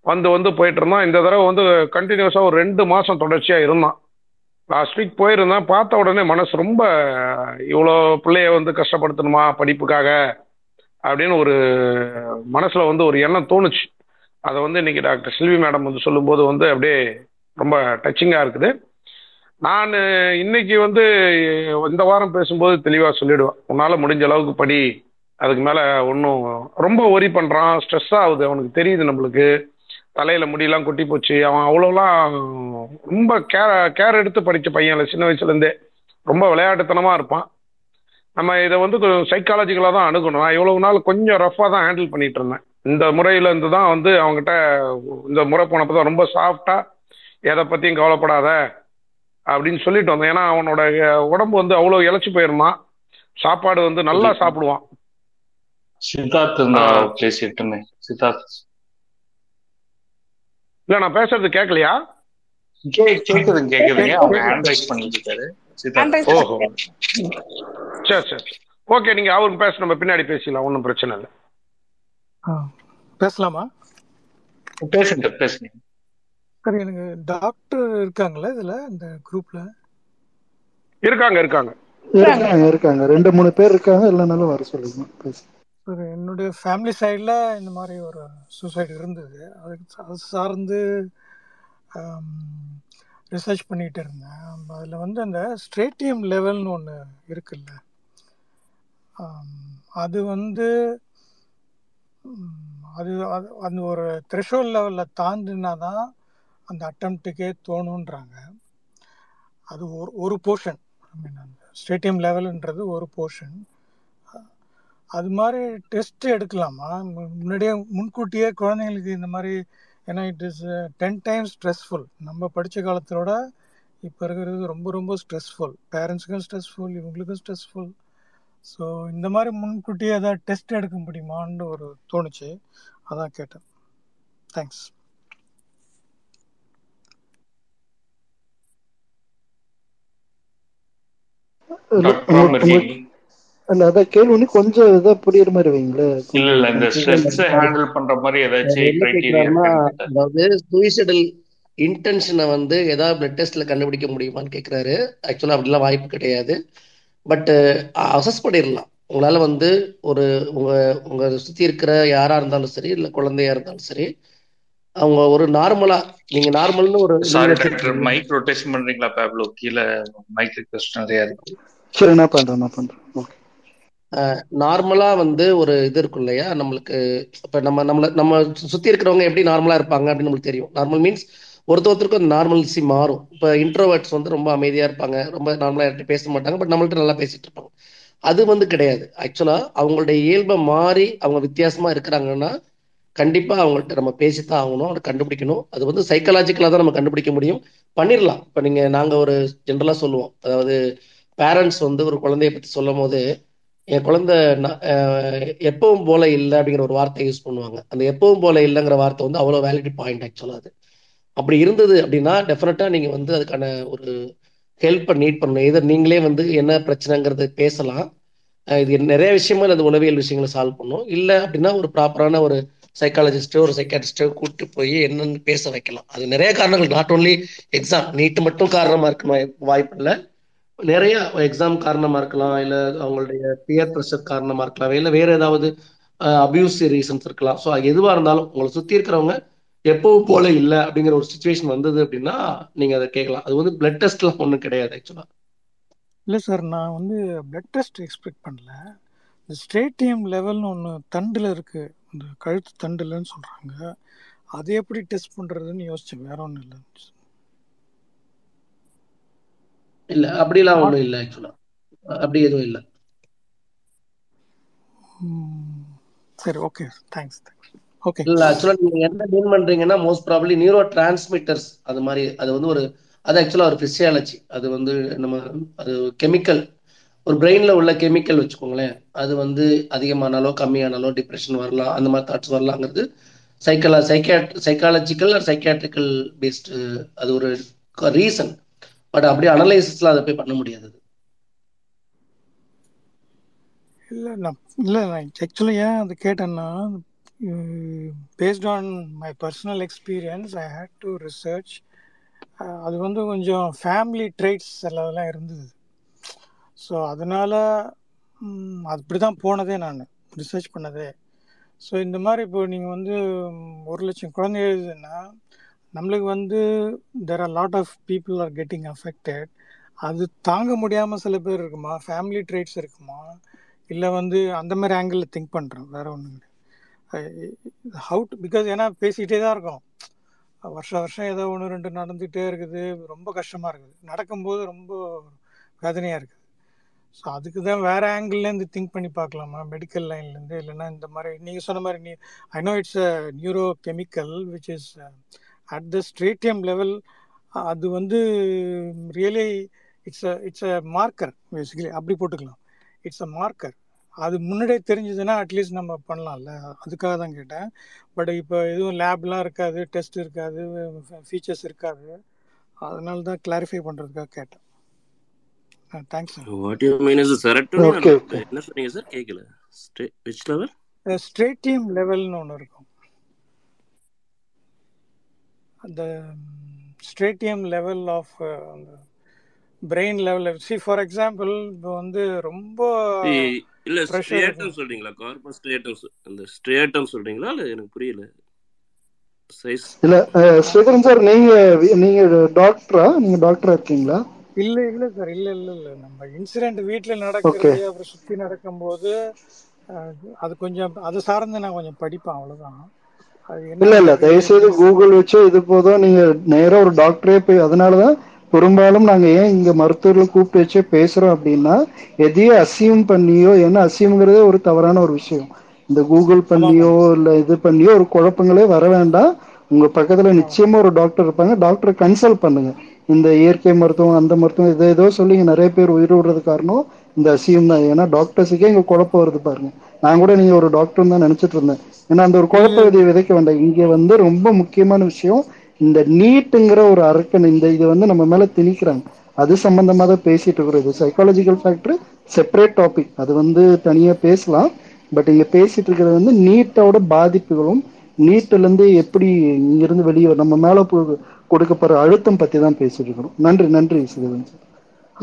வந்து வந்து போயிட்டு இருந்தான் இந்த தடவை வந்து கண்டினியூஸாக ஒரு ரெண்டு மாதம் தொடர்ச்சியாக இருந்தான். லாஸ்ட் வீக் போயிருந்தேன். பார்த்த உடனே மனசு ரொம்ப இவ்வளோ பிள்ளைய வந்து கஷ்டப்படுத்தணுமா படிப்புக்காக அப்படின்னு ஒரு மனசில் வந்து ஒரு எண்ணம் தோணுச்சு. அதை வந்து இன்னைக்கு டாக்டர் செல்வி மேடம் வந்து சொல்லும்போது வந்து அப்படியே ரொம்ப டச்சிங்காக இருக்குது. நான் இன்னைக்கு வந்து இந்த வாரம் பேசும்போது தெளிவாக சொல்லிடுவேன். உன்னால் முடிஞ்ச அளவுக்கு படி. அதுக்கு மேலே ஒன்றும் ரொம்ப ஒரி பண்ணுறான் ஸ்ட்ரெஸ் ஆகுது. அவனுக்கு தெரியுது நம்மளுக்கு. தலையில் முடியெல்லாம் கொட்டி போச்சு. அவன் அவ்வளோலாம் ரொம்ப கேர் கேர் எடுத்து படித்த பையன் இல்லை சின்ன வயசுலேருந்தே ரொம்ப விளையாட்டுத்தனமாக இருப்பான். நம்ம இதை வந்து சைக்காலஜிக்கலாக தான் அணுகணும். நான் இவ்வளவு நாள் கொஞ்சம் ரஃப்பாக தான் ஹேண்டில் பண்ணிட்டு இருந்தேன். இந்த முறையில இருந்து தான் வந்து அவங்ககிட்ட இந்த முறை போனப்போ தான் ரொம்ப சாஃப்டாக எதை பற்றியும் கவலைப்படாத அப்படின்னு சொல்லிட்டு வந்தேன். ஏன்னா அவனோட உடம்பு வந்து அவ்வளோ இழைச்சி போயிருந்தான் சாப்பாடு வந்து நல்லா சாப்பிடுவான். சித்தார்த் இருந்தா பேசிட்டுன்னு சித்தார்த் இல்ல நான் பேசுறது கேட்கலையா கேக்குதுங்க கேக்குதுங்க. அவங்க ஹேண்ட் ரைஸ் பண்ணிட்டு இருக்காரு. ஓஹோ. சரி சரி ஓகே நீங்க அவருக்கு பேச நம்ம பின்னாடி பேசிக்கலாம் ஒன்றும் பிரச்சனை இல்லை. பேசலாமா? பேசுங்க பேசுங்க. சரி எனக்கு டாக்டர் இருக்காங்களா இதுல இந்த குரூப்ல இருக்காங்க இருக்காங்க. இருக்காங்க இருக்காங்க. ரெண்டு மூணு பேர் இருக்காங்க. இல்லைனாலும் வர சொல்லுங்க. பேசு ஒரு என்னுடைய ஃபேமிலி சைடில் இந்த மாதிரி ஒரு சூசைட் இருந்தது. அதுக்கு அது சார்ந்து ரிசர்ச் பண்ணிகிட்டு இருந்தேன். அதில் வந்து அந்த ஸ்ட்ரேட்டியம் லெவல்னு ஒன்று இருக்குல்ல. அது வந்து அது அது அந்த ஒரு த்ரெஷோல் லெவலில் தாண்டினா தான் அந்த அட்டம்ப்ட்டுக்கே தோணுன்றாங்க. அது ஒரு ஒரு போர்ஷன் ஐ மீன் அந்த ஸ்டேடியம் லெவலுன்றது ஒரு போர்ஷன் அது மாதிரி டெஸ்ட் எடுக்கலாமா? முன்னாடியே முன்கூட்டியே குழந்தைங்களுக்கு இந்த மாதிரி ஏன்னா it is ten times stressful நம்ம படித்த காலத்தோட இப்போ இருக்கிறது ரொம்ப ரொம்ப ஸ்ட்ரெஸ்ஃபுல் பேரண்ட்ஸுக்கும் ஸ்ட்ரெஸ்ஃபுல் இவங்களுக்கும் ஸ்ட்ரெஸ்ஃபுல் ஸோ இந்த மாதிரி முன்கூட்டியே ஏதாவது டெஸ்ட் எடுக்க முடியுமான்னு ஒரு தோணுச்சு. அதான் கேட்டேன். தேங்க்ஸ் இல்ல அதான் கேள்வி கொஞ்சம் இதா புரியுற மாதிரி வைங்களேன் இல்ல இல்ல இந்த ஸ்ட்ரெஸ் ஹேண்டில் பண்ற மாதிரி ஏதாச்சும் கிரைட்டீரியா அதாவது சூசைடல் இன்டென்ஷனை வந்து ஏதாவது பிளட் டெஸ்ட்ல கண்டுபிடிக்க முடியுமான்னு கேட்குறாரு ஆக்சுவலாக அப்படிலாம் வாய்ப்பு கிடையாது. பட் அசஸ் பண்ணிடலாம். உங்களால வந்து ஒரு உங்க உங்க சுத்தி இருக்கிற யாரா இருந்தாலும் சரி இல்ல குழந்தையா இருந்தாலும் சரி அவங்க ஒரு நார்மலா நீங்க நார்மல்னு ஒரு சாரி டாக்டர் மைக் ரொட்டேஷன் பண்றீங்களா பேப்லோ கீழே மைக் ரிக்வெஸ்ட் நிறைய இருக்கு. சரி நான் பண்றேன் நான் பண்றேன். ஓகே நார்மலா வந்து ஒரு இது இருக்கும் இல்லையா? நம்மளுக்கு இப்ப நம்ம நம்மள நம்ம சுத்தி இருக்கிறவங்க எப்படி நார்மலா இருப்பாங்க அப்படின்னு நம்மளுக்கு தெரியும். நார்மல் மீன்ஸ் ஒருத்த ஒருத்தருக்கும் நார்மல்சி மாறும். இப்போ இன்ட்ரோவர்ட்ஸ் வந்து ரொம்ப அமைதியா இருப்பாங்க ரொம்ப நார்மலா யார்கிட்ட பேச மாட்டாங்க பட் நம்மள்ட்ட நல்லா பேசிட்டு இருப்பாங்க. அது வந்து கிடையாது. ஆக்சுவலா அவங்களுடைய இயல்பை மாறி அவங்க வித்தியாசமா இருக்கிறாங்கன்னா கண்டிப்பா அவங்கள்ட்ட நம்ம பேசித்தான் ஆகணும் அதை கண்டுபிடிக்கணும். அது வந்து சைக்கலாஜிக்கலா தான் நம்ம கண்டுபிடிக்க முடியும். பண்ணிடலாம் இப்போ நீங்க நாங்க ஒரு ஜென்ரலா சொல்லுவோம். அதாவது பேரண்ட்ஸ் வந்து ஒரு குழந்தைய பத்தி சொல்லும் போது என் குழந்தை எப்பவும் போல இல்லை அப்படிங்கிற ஒரு வார்த்தை யூஸ் பண்ணுவாங்க. அந்த எப்பவும் போல இல்லைங்கிற வார்த்தை வந்து அவ்வளோ வேலிடி பாயிண்ட் ஆக்சுவலாக அது. அப்படி இருந்தது அப்படின்னா டெஃபினட்டாக நீங்கள் வந்து அதுக்கான ஒரு ஹெல்ப்பை நீட் பண்ணணும். இதை நீங்களே வந்து என்ன பிரச்சனைங்கிறது பேசலாம். இது நிறைய விஷயமா அது உளவியல் விஷயங்களை சால்வ் பண்ணும். இல்லை அப்படின்னா ஒரு ப்ராப்பரான ஒரு சைக்காலஜிஸ்டோ ஒரு சைக்காட்ரிஸ்டோ கூப்பிட்டு போய் என்னன்னு பேச வைக்கலாம். அது நிறைய காரணங்கள். நாட் ஓன்லி எக்ஸாம் நீட்டு மட்டும் காரணமாக இருக்க வாய்ப்பு இல்லை. நிறைய எக்ஸாம் காரணமா இருக்கலாம் இல்ல அவங்களுடைய பியர் ப்ரெஷர் காரணமா இருக்கலாம் இல்ல வேற ஏதாவது அபியூஸ் ரீசன்ஸ் இருக்கலாம். ஸோ எதுவா இருந்தாலும் உங்களை சுத்தி இருக்கிறவங்க எப்பவும் போல இல்லை அப்படிங்கிற ஒரு சுச்சுவேஷன் வந்தது அப்படின்னா நீங்க அதை கேட்கலாம். அது வந்து பிளட் டெஸ்ட்லாம் ஒன்றும் கிடையாது ஆக்சுவலா இல்லை சார் நான் வந்து பிளட் டெஸ்ட் எக்ஸ்பெக்ட் பண்ணல. இந்த ஸ்டேட்டியம் லெவல்னு ஒன்று தண்டில் இருக்குது இந்த கழுத்து தண்டுலன்னு சொல்கிறாங்க அதை எப்படி டெஸ்ட் பண்ணுறதுன்னு யோசிச்சேன். வேற ஒன்றும் இல்லை. இல்ல அப்படிலாம் ஒண்ணும் இல்ல ஆக்சுவலா அப்படி எதுவும் இல்ல. சரி ஓகே தேங்க்ஸ் ஓகே இல்ல ஆக்சுவலா நீங்க என்ன மீன் பண்றீங்கன்னா மோஸ்ட் ப்ராபப்ளி நியூரோ டிரான்ஸ்மிட்டர்ஸ் அது மாதிரி அது வந்து ஒரு அது ஆக்சுவலா ஒரு பிசியாலஜி அது வந்து நம்ம அது கெமிக்கல் ஒரு பிரெயின்ல உள்ள கெமிக்கல் வச்சுக்கோங்களேன். அது வந்து அதிகமானாலோ கம்மியானாலோ டிப்ரெஷன் வரலாம் அந்த மாதிரி தாட்ஸ் வரலாங்கிறது சைக்கலா சைக்காட் சைக்காலஜிக்கல் ஆர் சைக்காட்ரிக்கல் பேஸ்டு அது ஒரு ரீசன் பட் அப்படியே அனலைசிஸ்ல அதை போய் பண்ண முடியாது இல்லை நான் இல்லை நான் ஆக்சுவலி ஏன் அது கேட்டேன்னா based on my personal experience I had to research அது வந்து கொஞ்சம் ஃபேமிலி ட்ரேட்ஸ் எல்லாம் இருந்தது. ஸோ அதனால் அது அப்படி தான் போனதே நான் ரிசர்ச் பண்ணதே. ஸோ இந்த மாதிரி இப்போ நீங்கள் வந்து ஒரு லட்சம் குழந்தை எழுதுன்னா நம்மளுக்கு வந்து there are lot of people are getting affected அது தாங்க முடியாமல் சில பேர் இருக்குமா? ஃபேமிலி ட்ரேட்ஸ் இருக்குமா? இல்லை வந்து அந்த மாதிரி ஆங்கிளில் திங்க் பண்ணுறோம் வேற ஒன்றும் ஹவு டு பிகாஸ் ஏன்னா பேசிக்கிட்டே தான் இருக்கும். வருஷம் வருஷம் ஏதோ ஒன்று ரெண்டு நடந்துகிட்டே இருக்குது. ரொம்ப கஷ்டமாக இருக்குது. நடக்கும்போது ரொம்ப வேதனையாக இருக்குது. ஸோ அதுக்கு தான் வேறு ஆங்கிள்லேருந்து திங்க் பண்ணி பார்க்கலாமா? மெடிக்கல் லைன்லேருந்து இல்லைன்னா இந்த மாதிரி நீங்கள் சொன்ன மாதிரி நீ I know it's a neuro chemical which is at the striatum level அது வந்து really it's a it's a marker basically அப்படி போட்டுக்கலாம். இட்ஸ் அ மார்க்கர் அது முன்னாடியே தெரிஞ்சதுன்னா அட்லீஸ்ட் நம்ம பண்ணலாம்ல. அதுக்காக தான் கேட்டேன். பட் இப்போ எதுவும் லேப்லாம் இருக்காது டெஸ்ட் இருக்காது ஃபீச்சர்ஸ் இருக்காது. அதனால தான் கிளாரிஃபை பண்ணுறதுக்காக கேட்டேன். Thanks what you mean is என்ன சொன்னீங்க சார் கேட்கல விச் லெவல் ஸ்ட்ரேட்டியம் லெவல்னு ஒன்று இருக்கும். அந்த ஸ்ட்ரேட்டியம் லெவல் ஆஃப் அந்த brain level see for example இப்போ வந்து ரொம்ப இல்ல ஸ்ட்ரேட்டம் இருக்கும் சொல்றீங்களா? கார்பஸ் ஸ்ட்ரேட்டம் அந்த ஸ்ட்ரேட்டம் சொல்றீங்களா? இல்ல எனக்கு புரியல. சைஸ் இல்ல அஹ், ஸ்ரீதரன் சார் நீங்க நீங்க டாக்டரா நீங்க டாக்டரா இருக்கீங்களா? இல்லை இல்லை சார் இல்லை இல்லை இல்லை. நம்ம இன்சிடென்ட் வீட்டில் ஓகே நடக்கிறது அப்புறம் சுற்றி நடக்கும்போது அது கொஞ்சம் அது சார்ந்து நான் கொஞ்சம் படிப்பேன் அவ்வளோதான் அது இல்ல இல்ல. தயவுசெய்து கூகுள் வச்சு இது போதும். நீங்க நேரா ஒரு டாக்டரே போய் அதனாலதான் பெரும்பாலும் நாங்க ஏன் இங்க மருத்துவர்களை கூப்பிட்டு வச்சே பேசுறோம் அப்படின்னா எதையும் அசியூம் பண்ணியோ ஏன்னா அசியூம்ங்கிறதே ஒரு தவறான ஒரு விஷயம். இந்த கூகுள் பண்ணியோ இல்ல இது பண்ணியோ ஒரு குழப்பங்களே வர வேண்டாம். உங்க பக்கத்துல நிச்சயமா ஒரு டாக்டர் இருப்பாங்க. டாக்டரை கன்சல்ட் பண்ணுங்க. இந்த இயற்கை மருத்துவம் அந்த மருத்துவம் இதை ஏதோ சொல்லி நிறைய பேர் உயிர் விடுறது காரணம். இந்த அசியம் தான். ஏன்னா டாக்டர்ஸுக்கே இங்க குழப்பம் வருது பாருங்க. நான் கூட நீங்க ஒரு டாக்டர் தான் நினைச்சிட்டு இருந்தேன். ஏன்னா அந்த ஒரு குழப்ப விதையை விதைக்க வேண்டாம். இங்க வந்து ரொம்ப முக்கியமான விஷயம் இந்த நீட்டுங்கிற ஒரு அரக்கன் இந்த இது வந்து நம்ம மேல திணிக்கிறாங்க. அது சம்பந்தமா தான் பேசிட்டு இருக்கிறது சைக்காலஜிக்கல் ஃபேக்டர் செப்பரேட் டாபிக் அது வந்து தனியா பேசலாம். பட் இங்க பேசிட்டு இருக்கிறது வந்து நீட்டோட பாதிப்புகளும் நீட்ல இருந்து எப்படி இங்கிருந்து வெளியே நம்ம மேல போ- கொடுக்கப்படுற அழுத்தம் பத்தி தான் பேசிட்டு இருக்கிறோம். நன்றி நன்றி Sivan sir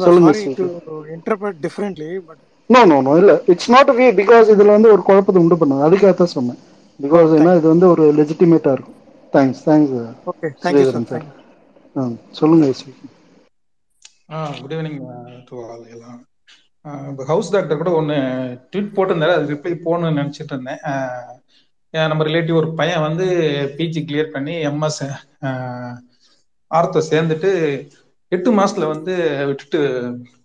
Sridhar interpret differently but no no no இல்ல. இட்ஸ் நாட் வே பிகாஸ் இதுல வந்து ஒரு குழப்பத்தை உண்டு பண்ணாங்க அதுக்காக தான் சொன்னேன். பிகாஸ் ஏன்னா தேங்க் இது வந்து ஒரு லெஜிட்டிமேட்டா இருக்கும். Thanks thanks okay sir Sridharan sir thank you சொல்லுங்க ஸ்ரீ ஆ குட் ஈவினிங் டு ஆல் எல்லாம். இப்போ ஹவுஸ் டாக்டர் கூட ஒன்று ட்வீட் போட்டிருந்தாரு. அது ரிப்ளை போகணும்னு நினச்சிட்டு இருந்தேன். நம்ம ரிலேட்டிவ் ஒரு பையன் வந்து பிஜி கிளியர் பண்ணி எம்எஸ் ஆர்த்தோ சேர்ந்துட்டு எட்டு மாசத்துல வந்து விட்டுட்டு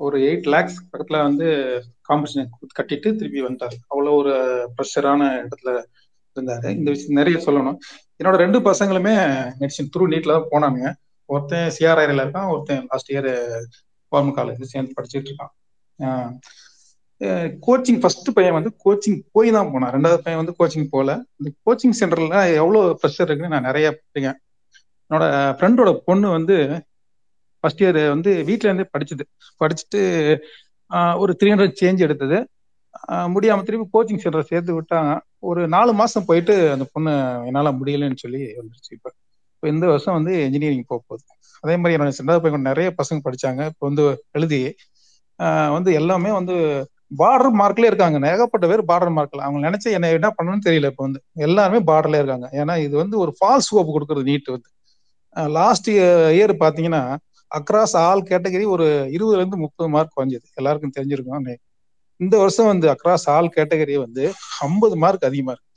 ஒரு எயிட் லேக்ஸ் பக்கத்துல வந்து காம்படிஷன் கட்டிட்டு திருப்பி வந்துட்டாரு. அவ்வளோ ஒரு ப்ரெஷரான இடத்துல இருந்தாரு. இந்த விஷயம் நிறைய சொல்லணும். என்னோட ரெண்டு பசங்களுமே மெடிசன் த்ரூ நீட்ல தான் போனானுங்க ஒருத்தன் சிஆர்ஐல இருக்கான் ஒருத்தன் லாஸ்ட் இயர் கவர்மெண்ட் காலேஜ் சேர்ந்து படிச்சுட்டு இருக்கான். கோச்சிங் ஃபர்ஸ்ட் பையன் வந்து கோச்சிங் போய் தான் போனான். ரெண்டாவது பையன் வந்து கோச்சிங் போகல இந்த கோச்சிங் சென்டர்ல எவ்வளோ ப்ரெஷர் இருக்குன்னு நான் நிறைய படிக்கேன் என்னோட ஃப்ரெண்டோட பொண்ணு வந்து ஃபர்ஸ்ட் இயர் வந்து வீட்ல இருந்தே படிச்சது. படிச்சுட்டு ஒரு த்ரீ ஹண்ட்ரட் சேஞ்ச் எடுத்தது. முடியாம திருப்பி கோச்சிங் சென்டர் சேர்த்து விட்டாங்க. ஒரு நாலு மாசம் போயிட்டு அந்த பொண்ணு என்னால முடியலன்னு சொல்லி வந்துருச்சு இப்ப. இப்போ இந்த வருஷம் வந்து இன்ஜினியரிங் போக போகுது. அதே மாதிரி என்னோட சின்னதாக பையன் நிறைய பசங்க படிச்சாங்க. இப்போ வந்து எழுதி வந்து எல்லாமே வந்து பார்டர் மார்க்ல இருக்காங்க. ஏகப்பட்ட பேர் பார்டர் மார்க்ல அவங்க நினைச்சு என்ன என்ன பண்ணணும்னு தெரியல இப்போ வந்து. எல்லாருமே பார்டர்ல இருக்காங்க. ஏன்னா இது வந்து ஒரு ஃபால்ஸ் ஹோப் கொடுக்குறது நீட் வந்து. லாஸ்ட் இயர் பாத்தீங்கன்னா அக்ராஸ் ஆல் கேட்டகரி ஒரு இருபதுல இருந்து முப்பது மார்க் குறைஞ்சது. எல்லாருக்கும் தெரிஞ்சிருக்கும். இந்த வருஷம் வந்து அக்ராஸ் ஆல் கேட்டகரி வந்து ஐம்பது மார்க் அதிகமா இருக்கு.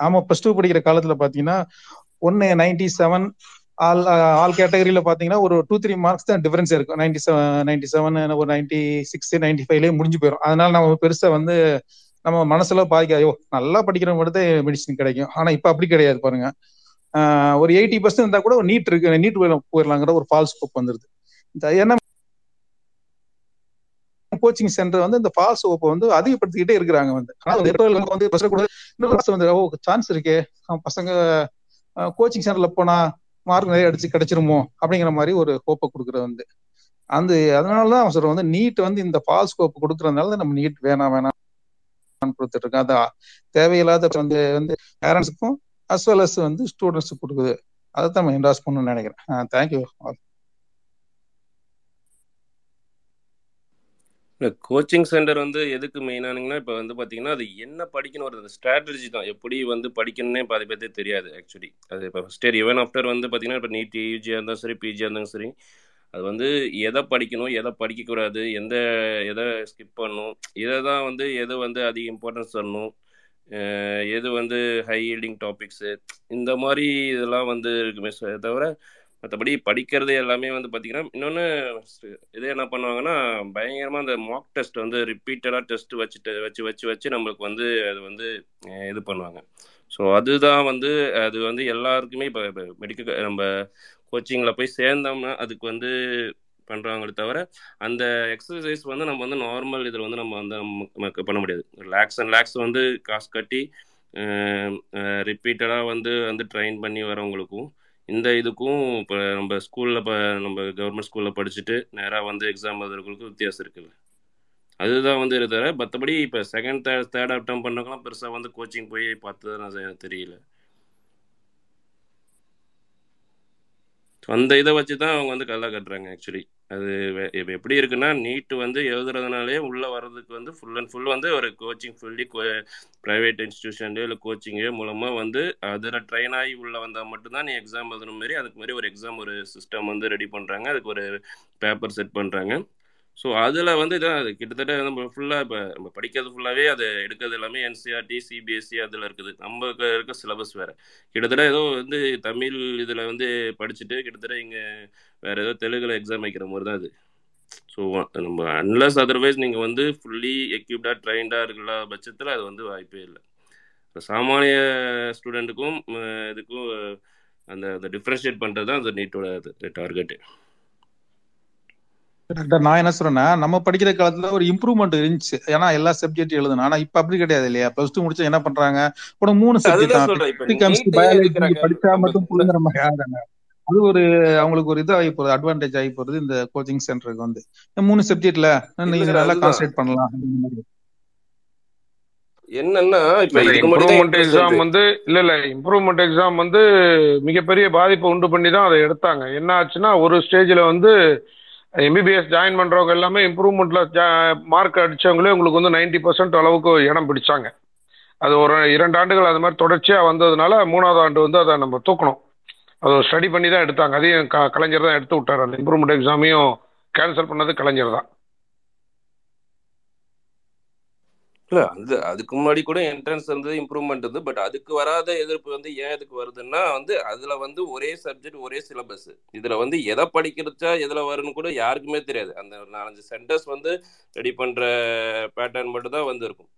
நாம பிளஸ் டூ படிக்கிற காலத்துல பாத்தீங்கன்னா ஒன்னு நைன்டி செவன் ஆல் ஆல் கேட்டகரியில பாத்தீங்கன்னா ஒரு டூ த்ரீ மார்க்ஸ் தான் டிஃபரன்ஸ் இருக்கும். நைன்டி செவன் நைன்டி செவன் ஒரு நைன்டி சிக்ஸ் நைன்டி ஃபைவ்லயே முடிஞ்சு போயிடும் அதனால நம்ம பெருசா வந்து நம்ம மனசுல பாதிக்க ஐயோ நல்லா படிக்கிறவங்க மட்டும் தான் மெடிசன் கிடைக்கும். ஆனா இப்ப அப்படி கிடையாது பாருங்க. ஒரு எயிட்டி பர்சன்ட் இருந்தா கூட ஒரு நீட் இருக்கு நீட் போயிடலாங்கிற ஒரு ஃபால்ஸ் ஸ்கோப் வந்துருது. இந்த கோச்சிங் சென்டர் வந்து இந்த ஃபால்ஸ் ஹோப்பை வந்து அதிகப்படுத்திக்கிட்டே இருக்கிறாங்க வந்து. ஆனால் பெற்றோர்கள் வந்து பசங்க கூட இன்னொரு வந்து ஓ சான்ஸ் இருக்கே. பசங்க கோச்சிங் சென்டர்ல போனா மார்க் நிறைய அடிச்சு கிடைச்சிருமோ? அப்படிங்கிற மாதிரி ஒரு ஹோப்பை கொடுக்குறது வந்து. அந்த அதனாலதான் அவன் சொல்றேன் வந்து நீட் வந்து இந்த ஃபால்ஸ் கோப்பு கொடுக்கறதுனால தான் நம்ம நீட் வேணாம் வேணாம் கொடுத்துட்டு இருக்கோம் அதான் தேவையில்லாத வந்து வந்து பேரண்ட்ஸுக்கும் அஸ் வெல் அஸ் வந்து ஸ்டூடெண்ட்ஸுக்கு கொடுக்குது. அதை தான் நம்ம என்டாஸ் பண்ணணும்னு நினைக்கிறேன். தேங்க்யூ இல்லை கோச்சிங் சென்டர் வந்து எதுக்கு மெயினானுங்கன்னா இப்போ வந்து பார்த்தீங்கன்னா அது என்ன படிக்கணும் ஒரு ஸ்ட்ராட்டஜி தான். எப்படி வந்து படிக்கணும்னே பாதி பேர்த்தே தெரியாது ஆக்சுவலி அது இப்போ ஃபஸ்ட் இயர் ஈவன் ஆஃப்டர் வந்து பார்த்தீங்கன்னா இப்போ நீட் யூஜியாக இருந்தாலும் சரி பிஜியாக இருந்தாலும் சரி அது வந்து எதை படிக்கணும் எதை படிக்கக்கூடாது எந்த எதை ஸ்கிப் பண்ணணும் இதை தான் வந்து எதை வந்து அதிக இம்பார்ட்டன்ஸ் தரணும் எது வந்து ஹை ஹீல்டிங் டாபிக்ஸு இந்த மாதிரி இதெல்லாம் வந்து இருக்குமே தவிர மற்றபடி படிக்கிறது எல்லாமே வந்து பார்த்தீங்கன்னா இன்னொன்று இது என்ன பண்ணுவாங்கன்னா பயங்கரமாக அந்த மாக் டெஸ்ட் வந்து ரிப்பீட்டடாக டெஸ்ட் வச்சுட்டு வச்சு வச்சு வச்சு நம்மளுக்கு வந்து அது வந்து இது பண்ணுவாங்க. ஸோ அதுதான் வந்து அது வந்து எல்லாருக்குமே இப்போ மெடிக்கல் நம்ம கோச்சிங்கில் போய் சேர்ந்தோம்னா அதுக்கு வந்து பண்ணுறாங்களே தவிர அந்த எக்ஸசைஸ் வந்து நம்ம வந்து நார்மல் இதில் வந்து நம்ம வந்து நம்ம- நமக்கு பண்ண முடியாது. லேக்ஸ் அண்ட் லேக்ஸ் வந்து காசு கட்டி ரிப்பீட்டடாக வந்து வந்து ட்ரெயின் பண்ணி வரவங்களுக்கும் இந்த இதுக்கும் இப்போ நம்ம ஸ்கூலில் இப்போ நம்ம கவர்மெண்ட் ஸ்கூலில் படிச்சுட்டு நேராக வந்து எக்ஸாம் எழுதுறவங்களுக்கும் வித்தியாசம் இருக்குல்ல. அதுதான் வந்து இருக்கிற தவிர மற்றபடி இப்போ செகண்ட் தேர்ட் தேர்ட் அட்டம் பண்ணவங்களாம் பெருசாக வந்து கோச்சிங் போய் பார்த்தது நான் தெரியல. அந்த இதை வச்சு தான் அவங்க வந்து கல்லா கட்டுறாங்க ஆக்சுவலி அது இப்போ எப்படி இருக்குன்னா நீட்டு வந்து எழுதுறதுனாலே உள்ளே வர்றதுக்கு வந்து ஃபுல் அண்ட் ஃபுல் வந்து ஒரு கோச்சிங் ஃபுல்லி ப்ரைவேட் இன்ஸ்டியூஷன்லேயோ இல்லை கோச்சிங்கோ மூலமாக வந்து அதில் ட்ரெயின் ஆகி உள்ளே வந்தால் மட்டும்தான் நீ எக்ஸாம் எழுதுன மாரி அதுக்கு மாதிரி ஒரு எக்ஸாம் ஒரு சிஸ்டம் வந்து ரெடி பண்ணுறாங்க அதுக்கு ஒரு பேப்பர் செட் பண்ணுறாங்க ஸோ அதில் வந்து இதான் அது கிட்டத்தட்ட நம்ம ஃபுல்லாக இப்போ நம்ம படிக்கிறது ஃபுல்லாகவே அதை எடுக்கிறது எல்லாமே என்சிஆர்டி சிபிஎஸ்சி அதில் இருக்குது. நம்ம இருக்க சிலபஸ் வேறு. கிட்டத்தட்ட ஏதோ வந்து தமிழ் இதில் வந்து படிச்சுட்டு கிட்டத்தட்ட இங்கே வேறு ஏதோ தெலுங்குல எக்ஸாம் வைக்கிற மாதிரி தான் அது ஸோ நம்ம அன்லஸ் அதர்வைஸ் நீங்கள் வந்து ஃபுல்லி எக்யூப்டாக ட்ரைன்டாக இருக்கிற பட்சத்தில் அது வந்து வாய்ப்பே இல்லை. சாமானிய ஸ்டூடெண்ட்டுக்கும் இதுக்கும் அந்த அந்த டிஃப்ரென்ஷியேட் பண்ணுறது தான் அந்த நீட்டோட டார்கெட்டு நான் என்ன சொல்றேன்னா நம்ம படிக்கிற காலத்துல ஒரு இம்ப்ரூவ்மெண்ட் இருந்துச்சு. ஏன்னா எல்லா சப்ஜெக்ட் எழுதணும் ஆனா இப்ப அப்படி கிடையாது இல்லையா? பிளஸ் டூ முடிச்சா என்ன பண்றாங்க? ஒரு மூணு சப்ஜெக்ட் பயாலஜி படிச்சா மட்டும் புரிஞ்சுற மாதிரி ஆகுறாங்க அது ஒரு அவங்களுக்கு ஒரு இது ஆகி போகுது அட்வான்டேஜ் ஆகி போகுது இந்த கோச்சிங் சென்டருக்கு வந்து. இந்த மூணு சப்ஜெக்ட்ல நீங்க நல்லா கான்சென்ட்ரேட் பண்ணலாம். என்னன்னா இப்ப இம்ப்ரூவ்மெண்ட் எக்ஸாம் வந்து இல்ல இல்ல இம்ப்ரூவ்மெண்ட் எக்ஸாம் வந்து மிகப்பெரிய பாதிப்பை உண்டு பண்ணி தான் அதை எடுத்தாங்க. என்ன ஆச்சுன்னா ஒரு ஸ்டேஜ்ல வந்து எம்பிபிஎஸ் ஜாயின் பண்றவங்க எல்லாமே இம்ப்ரூவ்மெண்ட்ல மார்க் அடிச்சவங்களே உங்களுக்கு வந்து நைன்டி பர்சன்ட் அளவுக்கு இடம் பிடிச்சாங்க. அது ஒரு இரண்டு ஆண்டுகள் அது மாதிரி தொடர்ச்சியா வந்ததுனால மூணாவது ஆண்டு வந்து அதை நம்ம தூக்கணும். அது ஸ்டடி பண்ணி தான் எடுத்தாங்க. அதையும் க- கலைஞர் தான் எடுத்து விட்டார். அந்த இம்ப்ரூவ்மெண்ட் எக்ஸாமையும் கேன்சல் பண்ணது கலைஞர் தான். இல்ல அந்த அதுக்கு முன்னாடி கூட என்ட்ரன்ஸ் இருந்தது இம்ப்ரூவ்மெண்ட் இருந்தது பட் அதுக்கு வராத எதிர்ப்பு வந்து ஏன் இதுக்கு வருதுன்னா வந்து அதுல வந்து ஒரே சப்ஜெக்ட் ஒரே சிலபஸ் இதுல வந்து எதை படிக்கிறச்சா எதுல வரும்னு கூட யாருக்குமே தெரியாது. அந்த நாலஞ்சு சென்டர்ஸ் வந்து ரெடி பண்ற பேட்டர்ன் மட்டும் தான் வந்து இருக்கும்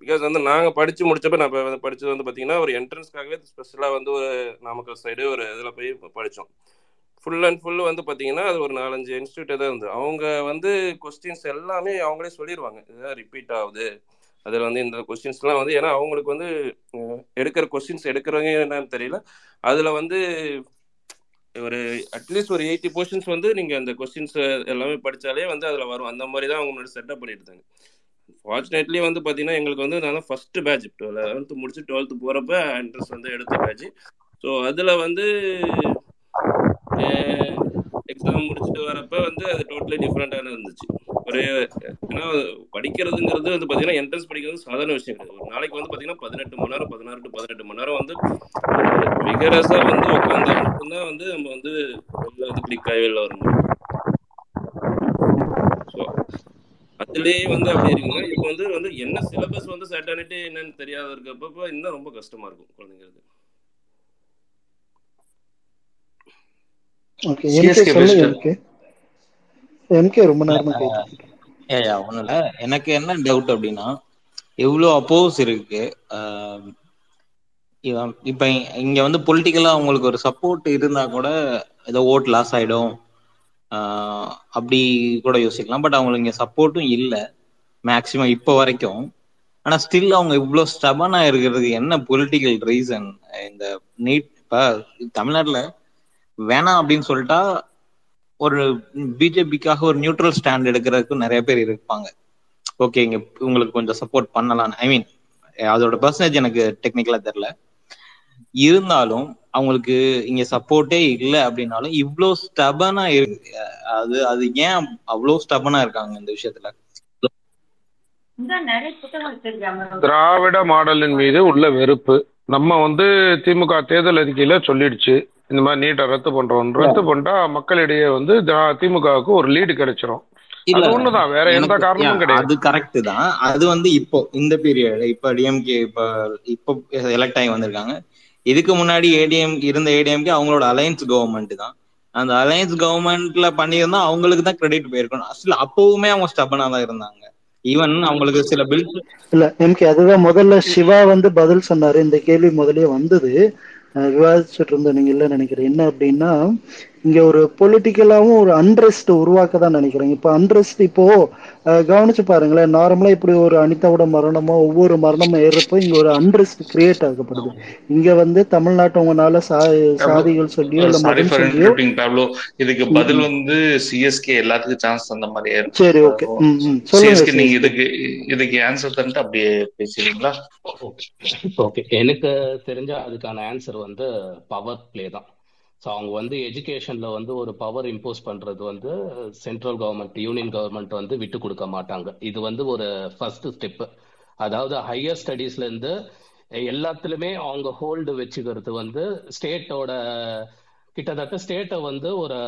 பிகாஸ் வந்து நாங்க படிச்சு முடிச்சப்ப நான் வந்து படிச்சது வந்து பாத்தீங்கன்னா ஒரு என்ட்ரன்ஸ்க்காகவே ஸ்பெஷலா வந்து ஒரு நாமக்கல் சைடு ஒரு இதுல போய் படிச்சோம். ஃபுல் அண்ட் ஃபுல் வந்து பார்த்தீங்கன்னா அது ஒரு நாலஞ்சு இன்ஸ்டியூட் தான் இருந்தது. அவங்க வந்து கொஸ்டின்ஸ் எல்லாமே அவங்களே சொல்லிடுவாங்க இதுதான் ரிப்பீட் ஆகுது. அதில் வந்து இந்த கொஸ்டின்ஸ்லாம் வந்து ஏன்னா அவங்களுக்கு வந்து எடுக்கிற கொஸ்டின்ஸ் எடுக்கிறவங்க என்னன்னு தெரியல. அதில் வந்து ஒரு அட்லீஸ்ட் ஒரு எயிட்டி போர்ஷன்ஸ் வந்து நீங்கள் அந்த கொஸ்டின்ஸ் எல்லாமே படித்தாலே வந்து அதில் வரும். அந்த மாதிரி தான் அவங்க முன்னாடி செட்டப் பண்ணியிருந்தாங்க ஃபார்ச்சுனேட்லி வந்து பார்த்தீங்கன்னா எங்களுக்கு வந்து நான் ஃபர்ஸ்ட் பேட்ச் லெவன்த்து முடிச்சு டுவெல்த்து போகிறப்ப என்ட்ரன்ஸ் வந்து எடுத்த பேட்ச் ஸோ அதில் வந்து எக்ஸாம் முடிச்சுட்டு வரப்ப வந்து அது டோட்டலி டிஃப்ரெண்டான இருந்துச்சு. ஒரு ஏன்னா படிக்கிறதுங்கிறது வந்து பார்த்தீங்கன்னா என்ட்ரன்ஸ் படிக்கிறது சாதாரண விஷயம் கிடையாது. ஒரு நாளைக்கு வந்து பார்த்தீங்கன்னா பதினெட்டு மணி நேரம் பதினாறு டு பதினெட்டு மணி நேரம் வந்து விகரஸாக வந்து உட்காந்தா மட்டும்தான் வந்து நம்ம வந்து உள்ள வந்து கிளிக் ஆகி ஸோ அதுலேயே வந்து அப்படி இருக்குங்க. இப்போ வந்து வந்து என்ன சிலபஸ் வந்து சர்டானிட்டி என்னன்னு தெரியாத இருக்கப்போ இன்னும் ரொம்ப கஷ்டமா இருக்கும் குழந்தைங்களுக்கு. ஓகே எம்கே சிஎஸ்கே சொல்லுங்க பெஸ்ட் எம்கே எம்கே ரொம்ப நேரமா ஏயா ஒன்றும் இல்லை. எனக்கு என்ன டவுட் அப்படின்னா எவ்வளோ அப்போஸ் இருக்கு இப்ப இங்க வந்து பொலிட்டிக்கலா அவங்களுக்கு ஒரு சப்போர்ட் இருந்தா கூட ஏதோ ஓட் லாஸ் ஆயிடும். ஆஹ் அப்படி கூட யோசிக்கலாம். பட் அவங்களுக்கு இங்க சப்போர்ட்டும் இல்லை மேக்சிமம் இப்போ வரைக்கும். ஆனா ஸ்டில் அவங்க இவ்வளோ ஸ்டபனா இருக்கிறதுக்கு என்ன பொலிட்டிக்கல் ரீசன் இந்த நீட் இப்ப தமிழ்நாட்டுல வேணாம் அப்படின்னு சொல்லிட்டா ஒரு பிஜேபிக்காக ஒரு நியூட்ரல் ஸ்டாண்ட் எடுக்கிறதுக்கு நிறைய பேர் இருப்பாங்க. ஓகே இங்க உங்களுக்கு கொஞ்சம் சப்போர்ட் பண்ணலாம் ஐ மீன் அதோட பர்சன்டேஜ் எனக்கு டெக்னிக்கலா தெரியல. இருந்தாலும் அவங்களுக்கு இங்க சப்போர்ட்டே இல்லை அப்படின்னாலும் இவ்வளோ ஸ்டபனா இருக்கு அது அது ஏன் அவ்வளோ ஸ்டபனா இருக்காங்க இந்த விஷயத்துல? திராவிட மாடலின் மீது உள்ள வெறுப்பு. நம்ம வந்து திமுக தேர்தல் அறிக்கையில சொல்லிடுச்சு. இந்த மாதிரி நீட்டை ரத்து பண்றோம் ரத்து பண்ணிட்டா மக்களிடையே வந்து திமுகவுக்கு ஒரு லீடு கிடைச்சிரும். இல்ல ஒண்ணுதான் வேற எந்த காரணமும் கிடையாது. அது கரெக்ட் தான். அது வந்து இப்போ இந்த பீரியட் இப்ப டிஎம்கே இப்ப இப்போ எலெக்ட் ஆகி வந்திருக்காங்க. இதுக்கு முன்னாடி ஏடிஎம் இருந்த ஏடிஎம்கே அவங்களோட அலையன்ஸ் கவர்மெண்ட் தான். அந்த அலையன்ஸ் கவர்மெண்ட்ல பண்ணியிருந்தா அவங்களுக்கு தான் கிரெடிட் போயிருக்கணும். அசல் அப்பவுமே அவங்க ஸ்டபனா தான் இருந்தாங்க. ஈவன் அவங்களுக்கு சில பில்ட் இல்ல எம்கே அதுதான் முதல்ல சிவா வந்து பதில் சொன்னாரு. இந்த கேள்வி முதலே வந்தது. விவாதிச்சுட்டு இருந்தோம் நீங்க இல்ல நினைக்கிறேன். என்ன அப்படின்னா இங்க ஒரு பொலிட்டிக்கலாவும் ஒரு அன்ரெஸ்ட் உருவாக்க தான் நினைக்கிறேன். இப்ப அன்ரெஸ்ட் இப்போ கவனிச்சு பாருங்களேன். நார்மலா இப்படி ஒரு அனிதாவோட மரணமோ ஒவ்வொரு மரணமும் ஏறப்போ இங்க ஒரு அன்ரெஸ்ட் கிரியேட் ஆகப்படுது. இங்க வந்து தமிழ்நாட்டு உங்களால சா சாதிகள் சொல்லியோ இல்ல மதம் சொல்லியோ இதுக்கு பதில். வந்து சிஎஸ்கே எல்லாத்துக்கும் சான்ஸ் தந்த மாதிரியே சரி ஓகே ம் ம். சொல்லுங்க சிஎஸ்கே நீங்க இதுக்கு இதுக்கு ஆன்சர் தந்துட்டு அப்படியே பேசுறீங்களா ஓகே. எனக்கு தெரிஞ்ச அதுக்கான ஆன்சர் வந்து பவர் ப்ளே தான். ஸோ அவங்க வந்து எஜுகேஷன்ல வந்து ஒரு பவர் இம்போஸ் பண்றது வந்து சென்ட்ரல் கவர்மெண்ட் யூனியன் கவர்மெண்ட் வந்து விட்டு கொடுக்க மாட்டாங்க. இது வந்து ஒரு ஃபர்ஸ்ட் ஸ்டெப் அதாவது ஹையர் ஸ்டடீஸ்ல இருந்து எல்லாத்துலயுமே அவங்க ஹோல்டு வச்சுக்கிறது வந்து ஸ்டேட்டோட கிட்டத்தட்ட ஸ்டேட்டை வந்து ஒரு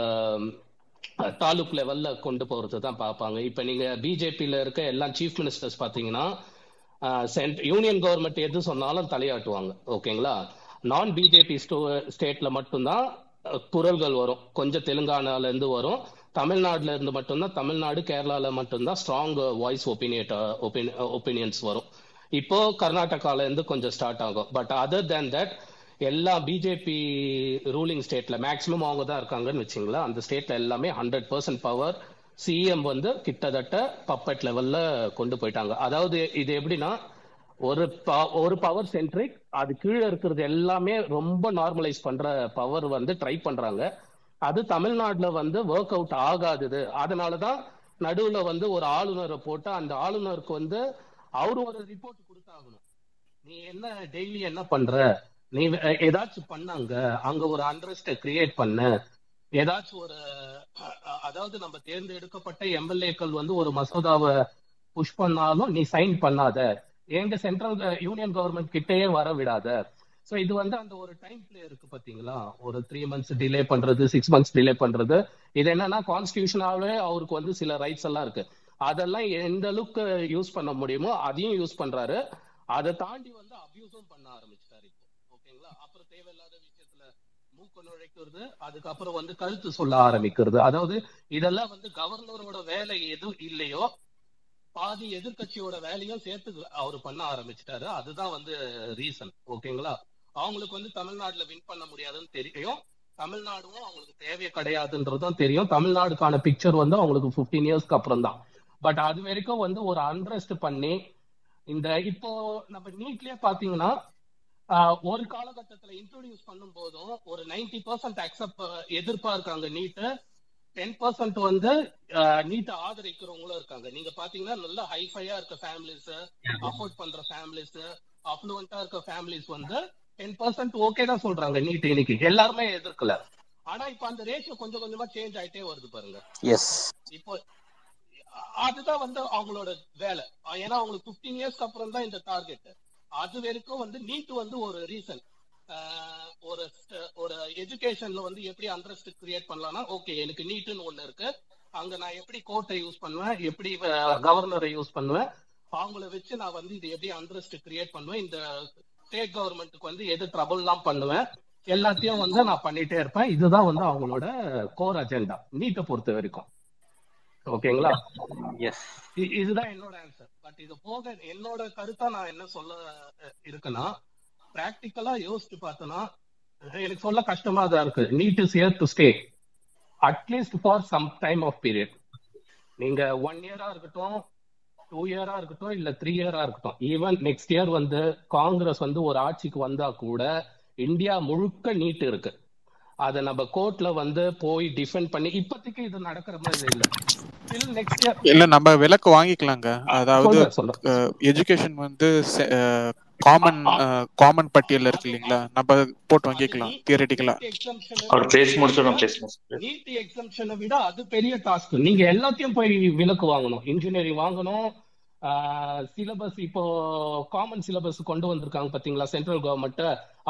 தாலுக் லெவல்ல கொண்டு போறது தான் பார்ப்பாங்க. இப்போ நீங்க பிஜேபியில இருக்க எல்லா சீஃப் மினிஸ்டர்ஸ் பாத்தீங்கன்னா சென்ட் யூனியன் கவர்மெண்ட் எது சொன்னாலும் தலையாட்டுவாங்க. ஓகேங்களா நான் பிஜேபி ஸ்டேட்ல மட்டும்தான் குரல்கள் வரும். கொஞ்சம் தெலுங்கானால இருந்து வரும். தமிழ்நாட்டுல இருந்து மட்டும்தான் தமிழ்நாடு கேரளால மட்டும்தான் ஸ்ட்ராங் வாய்ஸ் ஒப்பீனியேட் ஒப்பீனியன்ஸ் வரும். இப்போ கர்நாடகால இருந்து கொஞ்சம் ஸ்டார்ட் ஆகும். பட் அதர் தேன் தட் எல்லா பிஜேபி ரூலிங் ஸ்டேட்ல மேக்சிமம் அவங்க தான் இருக்காங்கன்னு வச்சுங்களா அந்த ஸ்டேட்ல எல்லாமே ஹண்ட்ரட் பர்சன்ட் பவர் சிஎம் வந்து கிட்டத்தட்ட பப்பட் லெவல்ல கொண்டு போயிட்டாங்க. அதாவது இது எப்படின்னா ஒரு ஒரு பவர் சென்ட்ரிக் அது கீழே இருக்கிறது எல்லாமே ரொம்ப நார்மலைஸ் பண்ற பவர் வந்து ட்ரை பண்றாங்க. அது தமிழ்நாட்டுல வந்து ஒர்க் அவுட் ஆகாதது. அதனாலதான் நடுவுல வந்து ஒரு ஆளுநரை போட்டு அந்த ஆளுநருக்கு வந்து அவரு ஒரு ரிப்போர்ட் கொடுத்தாகணும். நீ என்ன டெய்லி என்ன பண்ற? நீ வே- ஏதாச்சும் பண்ணாங்க. அங்க ஒரு அண்டர்ஸ்ட கிரியேட் பண்ண. ஏதாச்சும் ஒரு அதாவது நம்ம தேர்ந்தெடுக்கப்பட்ட எம்எல்ஏக்கள் வந்து ஒரு மசோதாவை புஷ் பண்ணாலும் நீ சைன் பண்ணாத. எங்க சென்ட்ரல் யூனியன் கவர்மெண்ட் கிட்டேயே வர விடாத. ஸோ இது வந்து அந்த ஒரு டைம் பிளே இருக்கு பாத்தீங்களா? ஒரு த்ரீ மந்த்ஸ் டிலே பண்றது சிக்ஸ் மந்த்ஸ் டிலே பண்றது. இது என்னன்னா கான்ஸ்டியூஷனாவே அவருக்கு வந்து சில ரைட்ஸ் எல்லாம் இருக்கு. அதெல்லாம் எந்த அளவுக்கு யூஸ் பண்ண முடியுமோ அதையும் யூஸ் பண்றாரு. அதை தாண்டி வந்து அபியூஸும் பண்ண ஆரம்பிச்சிட்டாரு இப்போ. ஓகேங்களா? அப்புறம் தேவையில்லாத விஷயத்துல மூக்க நுழைக்கிறது அதுக்கப்புறம் வந்து கருத்து சொல்ல ஆரம்பிக்கிறது. அதாவது இதெல்லாம் வந்து கவர்னரோட வேலை எது இல்லையோ பாதி எதிர்க்கட்சியோட வேலையும் சேர்த்து அவர் பண்ண ஆரம்பிச்சிட்டாரு. அதுதான் வந்து ரீசன் ஓகேங்களா? அவங்களுக்கு வந்து தமிழ்நாட்டுல வின் பண்ண முடியாதுன்னு தெரியும். தமிழ்நாடும் அவங்களுக்கு தேவை கிடையாதுன்றதும் தெரியும். தமிழ்நாடுக்கான பிக்சர் வந்து அவங்களுக்கு 15 இயர்ஸ்க்கு அப்புறம் தான் பட் அது வரைக்கும் வந்து ஒரு அன்ரெஸ்ட் பண்ணி இந்த இப்போ நம்ம நீட்லயே பாத்தீங்கன்னா ஒரு காலகட்டத்துல இன்ட்ரோடியூஸ் பண்ணும் போதும் ஒரு 90% பர்சன்ட் அக்செப்ட் எதிர்பார்க்காங்க நீட்டு டென் பர்சன்ட் வந்து நீட்டை ஆதரிக்கிறவங்களும் இருக்காங்க. நீங்க பாத்தீங்கன்னா நல்ல ஹைஃபையா இருக்க ஃபேமிலிஸ் அஃபோர்ட் பண்ற ஃபேமிலிஸ் அஃப்ளூவெண்டா இருக்க ஃபேமிலிஸ் வந்து டென் பர்சன்ட் ஓகே தான் சொல்றாங்க நீட் இன்னைக்கு. எல்லாருமே எதிர்க்கல. ஆனா இப்ப அந்த ரேஷியோ கொஞ்சம் கொஞ்சமா சேஞ்ச் ஆயிட்டே வருது பாருங்க. எஸ் இப்போ அதுதான் வந்து அவங்களோட வேலை. ஏன்னா அவங்களுக்கு 15 இயர்ஸ்க்கு அப்புறம் தான் இந்த டார்கெட் அது வரைக்கும் வந்து நீட் வந்து ஒரு ரீசன் ஒரு ஒரு எஜுகேஷன்ல வந்து எப்படி அண்டர்ஸ்ட் கிரியேட் பண்ணலாம்னா ஓகே எனக்கு நீட்னு ஒண்ணு இருக்கு. அங்க நான் எப்படி கோர்ட்டை யூஸ் பண்ணுவேன் எப்படி கவர்னரை யூஸ் பண்ணுவேன். அவங்கள வச்சு நான் வந்து இது எப்படி அண்டர்ஸ்ட் கிரியேட் பண்ணுவேன். இந்த ஸ்டேட் கவர்மெண்ட்டுக்கு வந்து எது ட்ரபிள்லாம் பண்ணுவேன். எல்லாத்தையும் வந்து நான் பண்ணிட்டே இருப்பேன். இதுதான் வந்து அவங்களோட கோர் அஜெண்டா நீட்டை பொறுத்த வரைக்கும். ஓகேங்களா? எஸ் இதுதான் என்னோட ஆன்சர் பட் இது போக என்னோட கருத்தா நான் என்ன சொல்ல இருக்குன்னா பிராக்டிக்கலா யோசிச்சு பார்த்தோன்னா அஹ், எனக்கு சொல்ல கஷ்டமா தான் இருக்கு. NEET is here to stay at least for some time of period நீங்க ஒன் இயரா இருக்கட்டும் டூ இயரா இருக்கட்டும் இல்ல த்ரீ இயரா இருக்கட்டும். ஈவன் நெக்ஸ்ட் இயர் வந்து காங்கிரஸ் வந்து ஒரு ஆட்சிக்கு வந்தா கூட இந்தியா முழுக்க நீட் இருக்கு. அதை நம்ம கோர்ட்ல வந்து போய் டிஃபெண்ட் பண்ணி இப்போதைக்கு இது நடக்கிற மாதிரி இல்ல. இல்ல நம்ம விலக்கு வாங்கிக்கலாங்க. அதாவது எஜுகேஷன் வந்து காமன் காமன் பட்டியல்ல இருக்கு இல்லைங்களா? நம்ம போட்டு வாங்கிக்கலாம் தியரட்டிக்கலா அவர் பேசி முடிச்சோம் பேசணும் நீட் எக்ஸம்ஷனை விட அது பெரிய டாஸ்க் நீங்க எல்லாத்தையும் போய் விலக்கு வாங்கணும். இன்ஜினியரிங் வாங்கணும். சிலபஸ் இப்போ காமன் சிலபஸ் கொண்டு வந்திருக்காங்க பாத்தீங்களா? சென்ட்ரல் கவர்மெண்ட்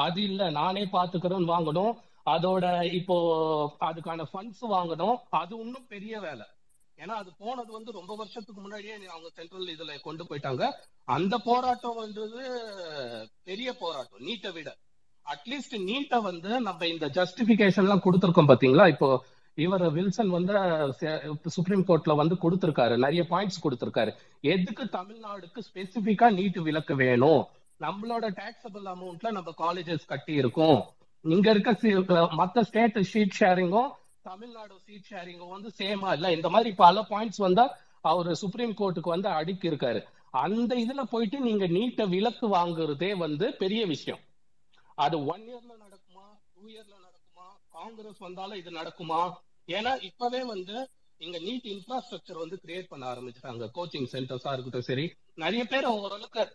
அது இல்ல நானே பாத்துக்கிறேன்னு வாங்கணும். அதோட இப்போ அதுக்கான ஃபண்ட்ஸ் வாங்கணும். அது இன்னும் பெரிய வேலை. ஏன்னா அது போனது வந்து ரொம்ப வருஷத்துக்கு முன்னாடியே அவங்க சென்ட்ரல் இதுல கொண்டு போயிட்டாங்க. அந்த போராட்டம்ன்றது பெரிய போராட்டம் நீட்டை விட. அட்லீஸ்ட் நீட்டை வந்து நம்ம இந்த ஜஸ்டிபிகேஷன்லாம் கொடுத்துருக்கோம் பாத்தீங்களா இப்போ இவர் வில்சன் வந்து சுப்ரீம் கோர்ட்ல வந்து கொடுத்திருக்காரு. நிறைய பாயிண்ட்ஸ் கொடுத்திருக்காரு. எதுக்கு தமிழ்நாடுக்கு ஸ்பெசிபிக்கா நீட்டு விலக்கு வேணும்? நம்மளோட டாக்ஸபிள் அமௌண்ட்ல நம்ம காலேஜஸ் கட்டி இருக்கோம் இங்க இருக்க மற்ற ஸ்டேட் ஷீட் ஷேரிங்கும் தமிழ்நாடு சீட் ஷேரிங் வந்து சேமா இல்ல. இந்த மாதிரி பல பாயிண்ட்ஸ் வந்தா அவர் சுப்ரீம் கோர்ட்டுக்கு வந்து அடுக்கி இருக்காரு. அந்த இதுல போயிட்டு நீங்க நீட்ட விலக்கு வாங்குறதே வந்து பெரிய விஷயம். அது ஒன் இயர்ல நடக்குமா? டூ இயர்ல நடக்குமா? காங்கிரஸ் வந்தாலும் இது நடக்குமா? ஏன்னா இப்பவே வந்து இங்க நீட் இன்ஃப்ராஸ்ட்ரக்சர் வந்து கிரியேட் பண்ண ஆரம்பிச்சிட்டாங்க. கோச்சிங் சென்டர்ஸா இருக்கட்டும் சரி. நிறைய பேர் ஓரளவுக்கு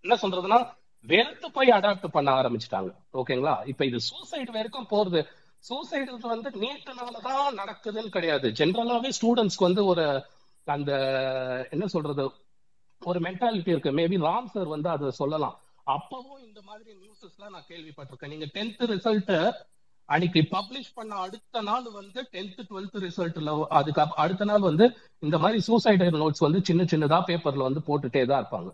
என்ன சொல்றதுன்னா வெறுத்து போய் அடாப்ட் பண்ண ஆரம்பிச்சிட்டாங்க. ஓகேங்களா இப்ப இது சூசைடு வரைக்கும் போறது சூசைடு வந்து நீட்டுனாலதான் நடக்குதுன்னு கிடையாது. ஜென்ரலாவே ஸ்டூடெண்ட்ஸ்க்கு வந்து ஒரு அந்த என்ன சொல்றது ஒரு மென்டாலிட்டி இருக்கு. மேபி ராம் சார் வந்து அதை சொல்லலாம். அப்பவும் இந்த மாதிரி நியூஸஸ்லாம் நான் கேள்விப்பட்டிருக்கேன். நீங்க டென்த் ரிசல்ட் அன்னைக்கு பப்ளிஷ் பண்ண அடுத்த நாள் வந்து டென்த் டுவெல்த் ரிசல்ட்ல அதுக்கு அடுத்த நாள் வந்து இந்த மாதிரி சூசைடல் நோட்ஸ் வந்து சின்ன சின்னதா பேப்பர்ல வந்து போட்டுட்டே தான் இருப்பாங்க.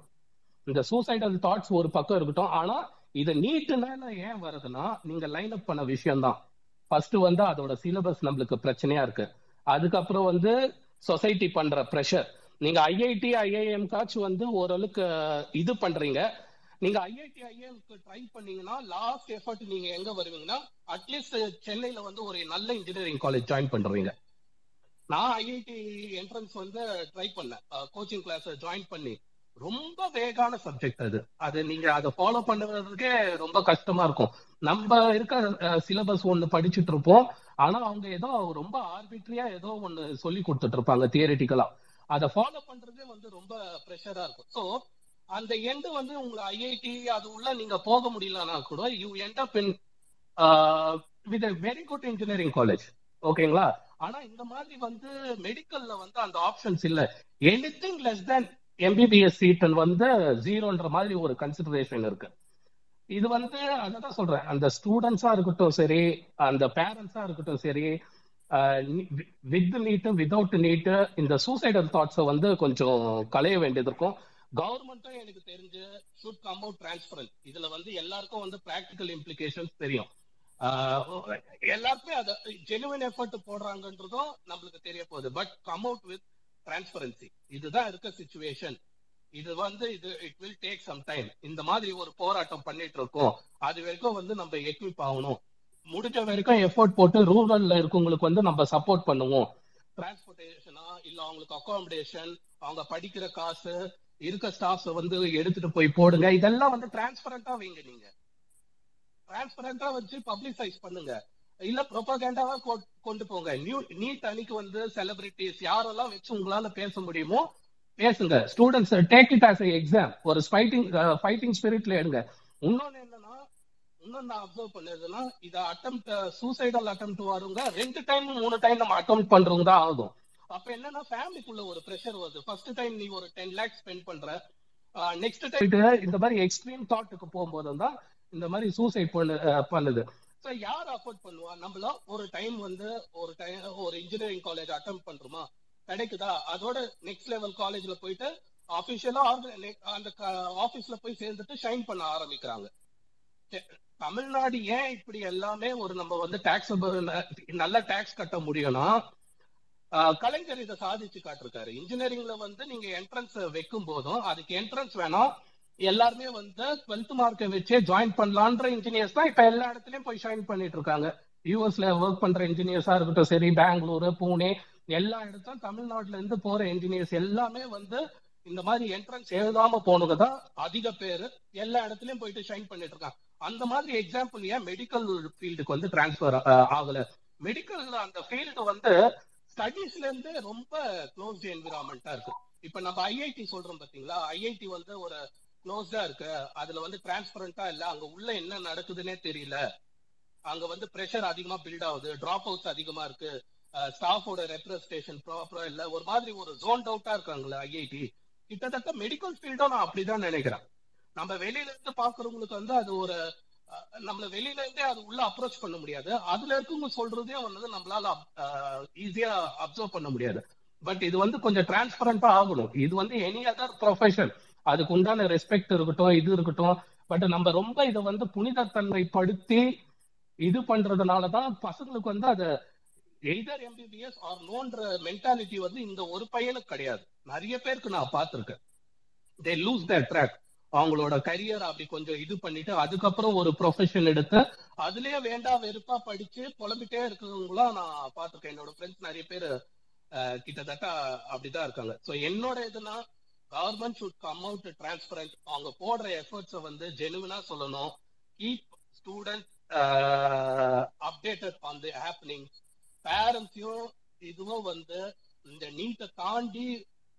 இந்த சூசைடல் தாட்ஸ் ஒரு பக்கம் இருக்கட்டும். ஆனா இதை நீட்டுனால ஏன் வருதுன்னா நீங்க லைன் அப் பண்ண விஷயம் தான் ஃபர்ஸ்ட் வந்து அதோட சிலபஸ் நம்மளுக்கு பிரச்சனையா இருக்கு. அதுக்கப்புறம் வந்து சொசைட்டி பண்ற ப்ரெஷர் நீங்க ஐஐடி ஐஐஎம் காச்சும் வந்து ஓரளவுக்கு இது பண்றீங்க. நீங்க ஐஐடி ஐஏஎம்க்கு ட்ரை பண்ணீங்கன்னா லாஸ்ட் எஃபர்ட் நீங்க எங்க வருவீங்கன்னா அட்லீஸ்ட் சென்னையில வந்து ஒரு நல்ல இன்ஜினியரிங் காலேஜ் ஜாயின் பண்றீங்க. நான் ஐஐடி என்ட்ரன்ஸ் வந்து ட்ரை பண்ணேன். கோச்சிங் கிளாஸ் ஜாயின் பண்ணி. ரொம்ப வேகான சப்ஜெக்ட் அது. அது. நீங்க அதை ஃபாலோ பண்ணுறதுக்கே ரொம்ப கஷ்டமா இருக்கும். நம்ம இருக்க சிலபஸ் ஒண்ணு படிச்சுட்டு இருப்போம். ஆனா அவங்க ஏதோ ரொம்ப ஆர்பிட்ரியா ஏதோ ஒண்ணு சொல்லி கொடுத்துட்டு இருப்பாங்க தியரிட்டிக்கலா அதை ஃபாலோ பண்றதே வந்து ரொம்ப ப்ரெஷரா இருக்கும். ஸோ அந்த எண்டு வந்து உங்களை ஐஐடி அது உள்ள நீங்க போக முடியலன்னா கூட you end up in with very good engineering college ஓகேங்களா ஆனா இந்த மாதிரி வந்து மெடிக்கல்ல வந்து அந்த ஆப்ஷன்ஸ் இல்ல. எனிதிங் லெஸ் தேன் எம்பிபிஎஸ் சீட்டன் வந்து ஜீரோன்ற மாதிரி ஒரு கன்சிடரேஷன் இருக்கு. இது வந்து அதான் சொல்றேன். அந்த ஸ்டூடெண்ட்ஸா இருக்கட்டும் சரி அந்த பேரண்ட்ஸா இருக்கட்டும் சரி வித் நீட்டு வித்தவுட் நீட்டு இந்த சூசைடல் தாட்ஸை வந்து கொஞ்சம் களைய வேண்டியது இருக்கும். கவர்மெண்ட்டும் எனக்கு தெரிஞ்சு ஷுட் கம் அவுட் டிரான்ஸ்பரன்ட் இதுல வந்து எல்லாருக்கும் வந்து ப்ராக்டிக்கல் இம்ப்ளிகேஷன்ஸ் தெரியும். எல்லாருமே எல்லாருக்குமே அதை ஜெனுவின் எஃபர்ட் போடுறாங்கன்றதும் நம்மளுக்கு தெரிய போகுது. But come out with transparency இதுதான் இருக்க சுச்சுவேஷன் இது வந்து இது it will take some time இந்த மாதிரி ஒரு போராட்டம் பண்ணிட்டு இருக்கோம். அது வரைக்கும் வந்து நம்ம எக்யூப் ஆகணும். முடிஞ்ச வரைக்கும் எஃபோர்ட் போட்டு ரூரல்ல இருக்கவங்களுக்கு வந்து நம்ம சப்போர்ட் பண்ணுவோம். டிரான்ஸ்போர்டேஷனா இல்ல அவங்களுக்கு அகாமடேஷன் அவங்க படிக்கிற காசு இருக்க ஸ்டாஃப்ஸ் வந்து எடுத்துட்டு போய் போடுங்க. இதெல்லாம் வந்து டிரான்ஸ்பரண்டா வைங்க நீங்க. டிரான்ஸ்பரண்டா வச்சு பப்ளிசைஸ் பண்ணுங்க. இல்ல ப்ரொபகேண்டாவா கொண்டு போங்க. நியூ நீட் அன்னைக்கு வந்து செலிபிரிட்டிஸ் யாரெல்லாம் வச்சு உங்களால பேச முடியுமோ பேசுங்க. Students take it as exam ஒரு ஃபைட்டிங் ஃபைட்டிங் ஸ்பிரிட்ல எடுங்க. இன்னொன்னு என்னன்னா இன்னொன்னு நான் அப்சர்வ் பண்ணதுன்னா இதை அட்டம் சூசைடல் அட்டம் வருங்க. ரெண்டு டைம் மூணு டைம் நம்ம அட்டம் பண்றவங்க தான் ஆகும். அப்ப என்னன்னா ஃபேமிலிக்குள்ள ஒரு ப்ரெஷர் வருது. ஃபர்ஸ்ட் டைம் நீ ஒரு டென் லேக்ஸ் ஸ்பெண்ட் பண்ற நெக்ஸ்ட் டைம் இந்த மாதிரி எக்ஸ்ட்ரீம் தாட்டுக்கு போகும்போது தான் இந்த மாதிரி சூசைட் பண்ணு பண்ணுது. சோ யார் அஃபோர்ட் பண்ணுவா? நம்மள ஒரு டைம் வந்து ஒரு டைம் ஒரு இன்ஜினியரிங் காலேஜ் அட்டம் பண்றோமா? கிடைக்குதா? அதோட நெக்ஸ்ட் லெவல் காலேஜ்ல போயிட்டு அபிஷியலா அந்த ஆபீஸ்ல போய் சேர்ந்துட்டு ஷைன் பண்ண ஆரம்பிக்கிறாங்க. தமிழ்நாடு ஏன் இப்படி எல்லாமே ஒரு நம்ம வந்து டாக்ஸ் நல்ல டாக்ஸ் கட்ட முடியும்னா கலைஞர் இதை சாதிச்சு காட்டிருக்காரு. இன்ஜினியரிங்ல வந்து நீங்க என்ட்ரன்ஸ் வைக்கும் போதும் அதுக்கு என்ட்ரன்ஸ் வேணாம். எல்லாருமே வந்து டுவெல்த் மார்க்கை வச்சே ஜாயின் பண்ணலான்ற இன்ஜினியர்ஸ் தான் இப்ப எல்லா இடத்துலயும் போய் ஜாயின் பண்ணிட்டு இருக்காங்க. யூஎஸ்ல ஒர்க் பண்ற இன்ஜினியர்ஸா இருக்கட்டும் சரி பெங்களூரு பூனே எல்லா இடத்தும் தமிழ்நாட்டுல இருந்து போற இன்ஜினியர்ஸ் எல்லாமே வந்து இந்த மாதிரி என்ட்ரன்ஸ் எழுதாம போனவங்க தான் அதிக பேர். எல்லா இடத்துலயும் போயிட்டு ஷைன் பண்ணிட்டு இருக்காங்க. அந்த மாதிரி எக்ஸாம்பிள் ஏன் மெடிக்கல் ஃபீல்டுக்கு வந்து டிரான்ஸ்ஃபர் ஆகல? மெடிக்கல் அந்த ஃபீல்டு வந்து ஸ்டடீஸ்ல இருந்து ரொம்ப க்ளோஸ்ட் என்விரான்மெண்டா இருக்கு. இப்ப நம்ம ஐஐடி சொல்றோம் பாத்தீங்களா? ஐஐடி வந்து ஒரு க்ளோஸ்டா இருக்கு அதுல வந்து டிரான்ஸ்பரண்டா இல்ல அங்க உள்ள என்ன நடக்குதுன்னே தெரியல. அங்க வந்து பிரஷர் அதிகமா பில்ட் ஆகுது டிராப் அவுட்ஸ் அதிகமா இருக்கு. ஸ்டாஃபோட ரெப்ரஸன்டேஷன் ப்ராப்பரா இல்ல. ஒரு மாதிரி ஒரு ஜோன் அவுட்டா இருக்காங்களே ஐஐடி கிட்டத்தட்ட மெடிக்கல் ஃபீல்டும் நான் அப்படிதான் நினைக்கிறேன். நம்ம வெளியில இருந்து பாக்குறவங்களுக்கு வந்து அது ஒரு நம்மள வெளியில இருந்தே அது உள்ள அப்ரோச் பண்ண முடியாது. அதுல இருக்கவங்க சொல்றதே வந்து நம்மளால ஈஸியா அப்சர்வ் பண்ண முடியாது. பட் இது வந்து கொஞ்சம் டிரான்ஸ்பரண்டா ஆகணும். இது வந்து எனி அதர் ப்ரொஃபஷன் அதுக்கு உண்டான ரெஸ்பெக்ட் இருக்கட்டும் இது இருக்கட்டும். பட் நம்ம ரொம்ப இதை வந்து புனிதத்தன்மைப்படுத்தி இது பண்றதுனாலதான் பசங்களுக்கு வந்து அது எய்தர் எம்பிபிஎஸ் ஆர் நோன்ற மென்டாலிட்டி வந்து இந்த ஒரு பையனுக்கு கிடையாது. நிறைய பேருக்கு நான் பார்த்திருக்கேன். தே லூஸ் த ட்ராக் அவங்களோட கரியர் அப்படி கொஞ்சம் இது பண்ணிட்டு அதுக்கப்புறம் ஒரு ப்ரொஃபஷன் எடுத்து அதுலயே வேண்டாம் வெறுப்பா படிச்சு புலம்பிட்டே இருக்கிறவங்களாம் நான் பார்த்துருக்கேன். என்னோட ஃப்ரெண்ட்ஸ் நிறைய பேர் கிட்டத்தட்ட அப்படிதான் இருக்காங்க. ஸோ என்னோட இதுனா government should come out transparent அவங்க போடுற எஃபர்ட்ஸை வந்து ஜெனுவினா சொல்லணும். Keep student updated on the happening பேரண்ட்ஸையும் இதுவும் வந்து இந்த நீட்டை தாண்டி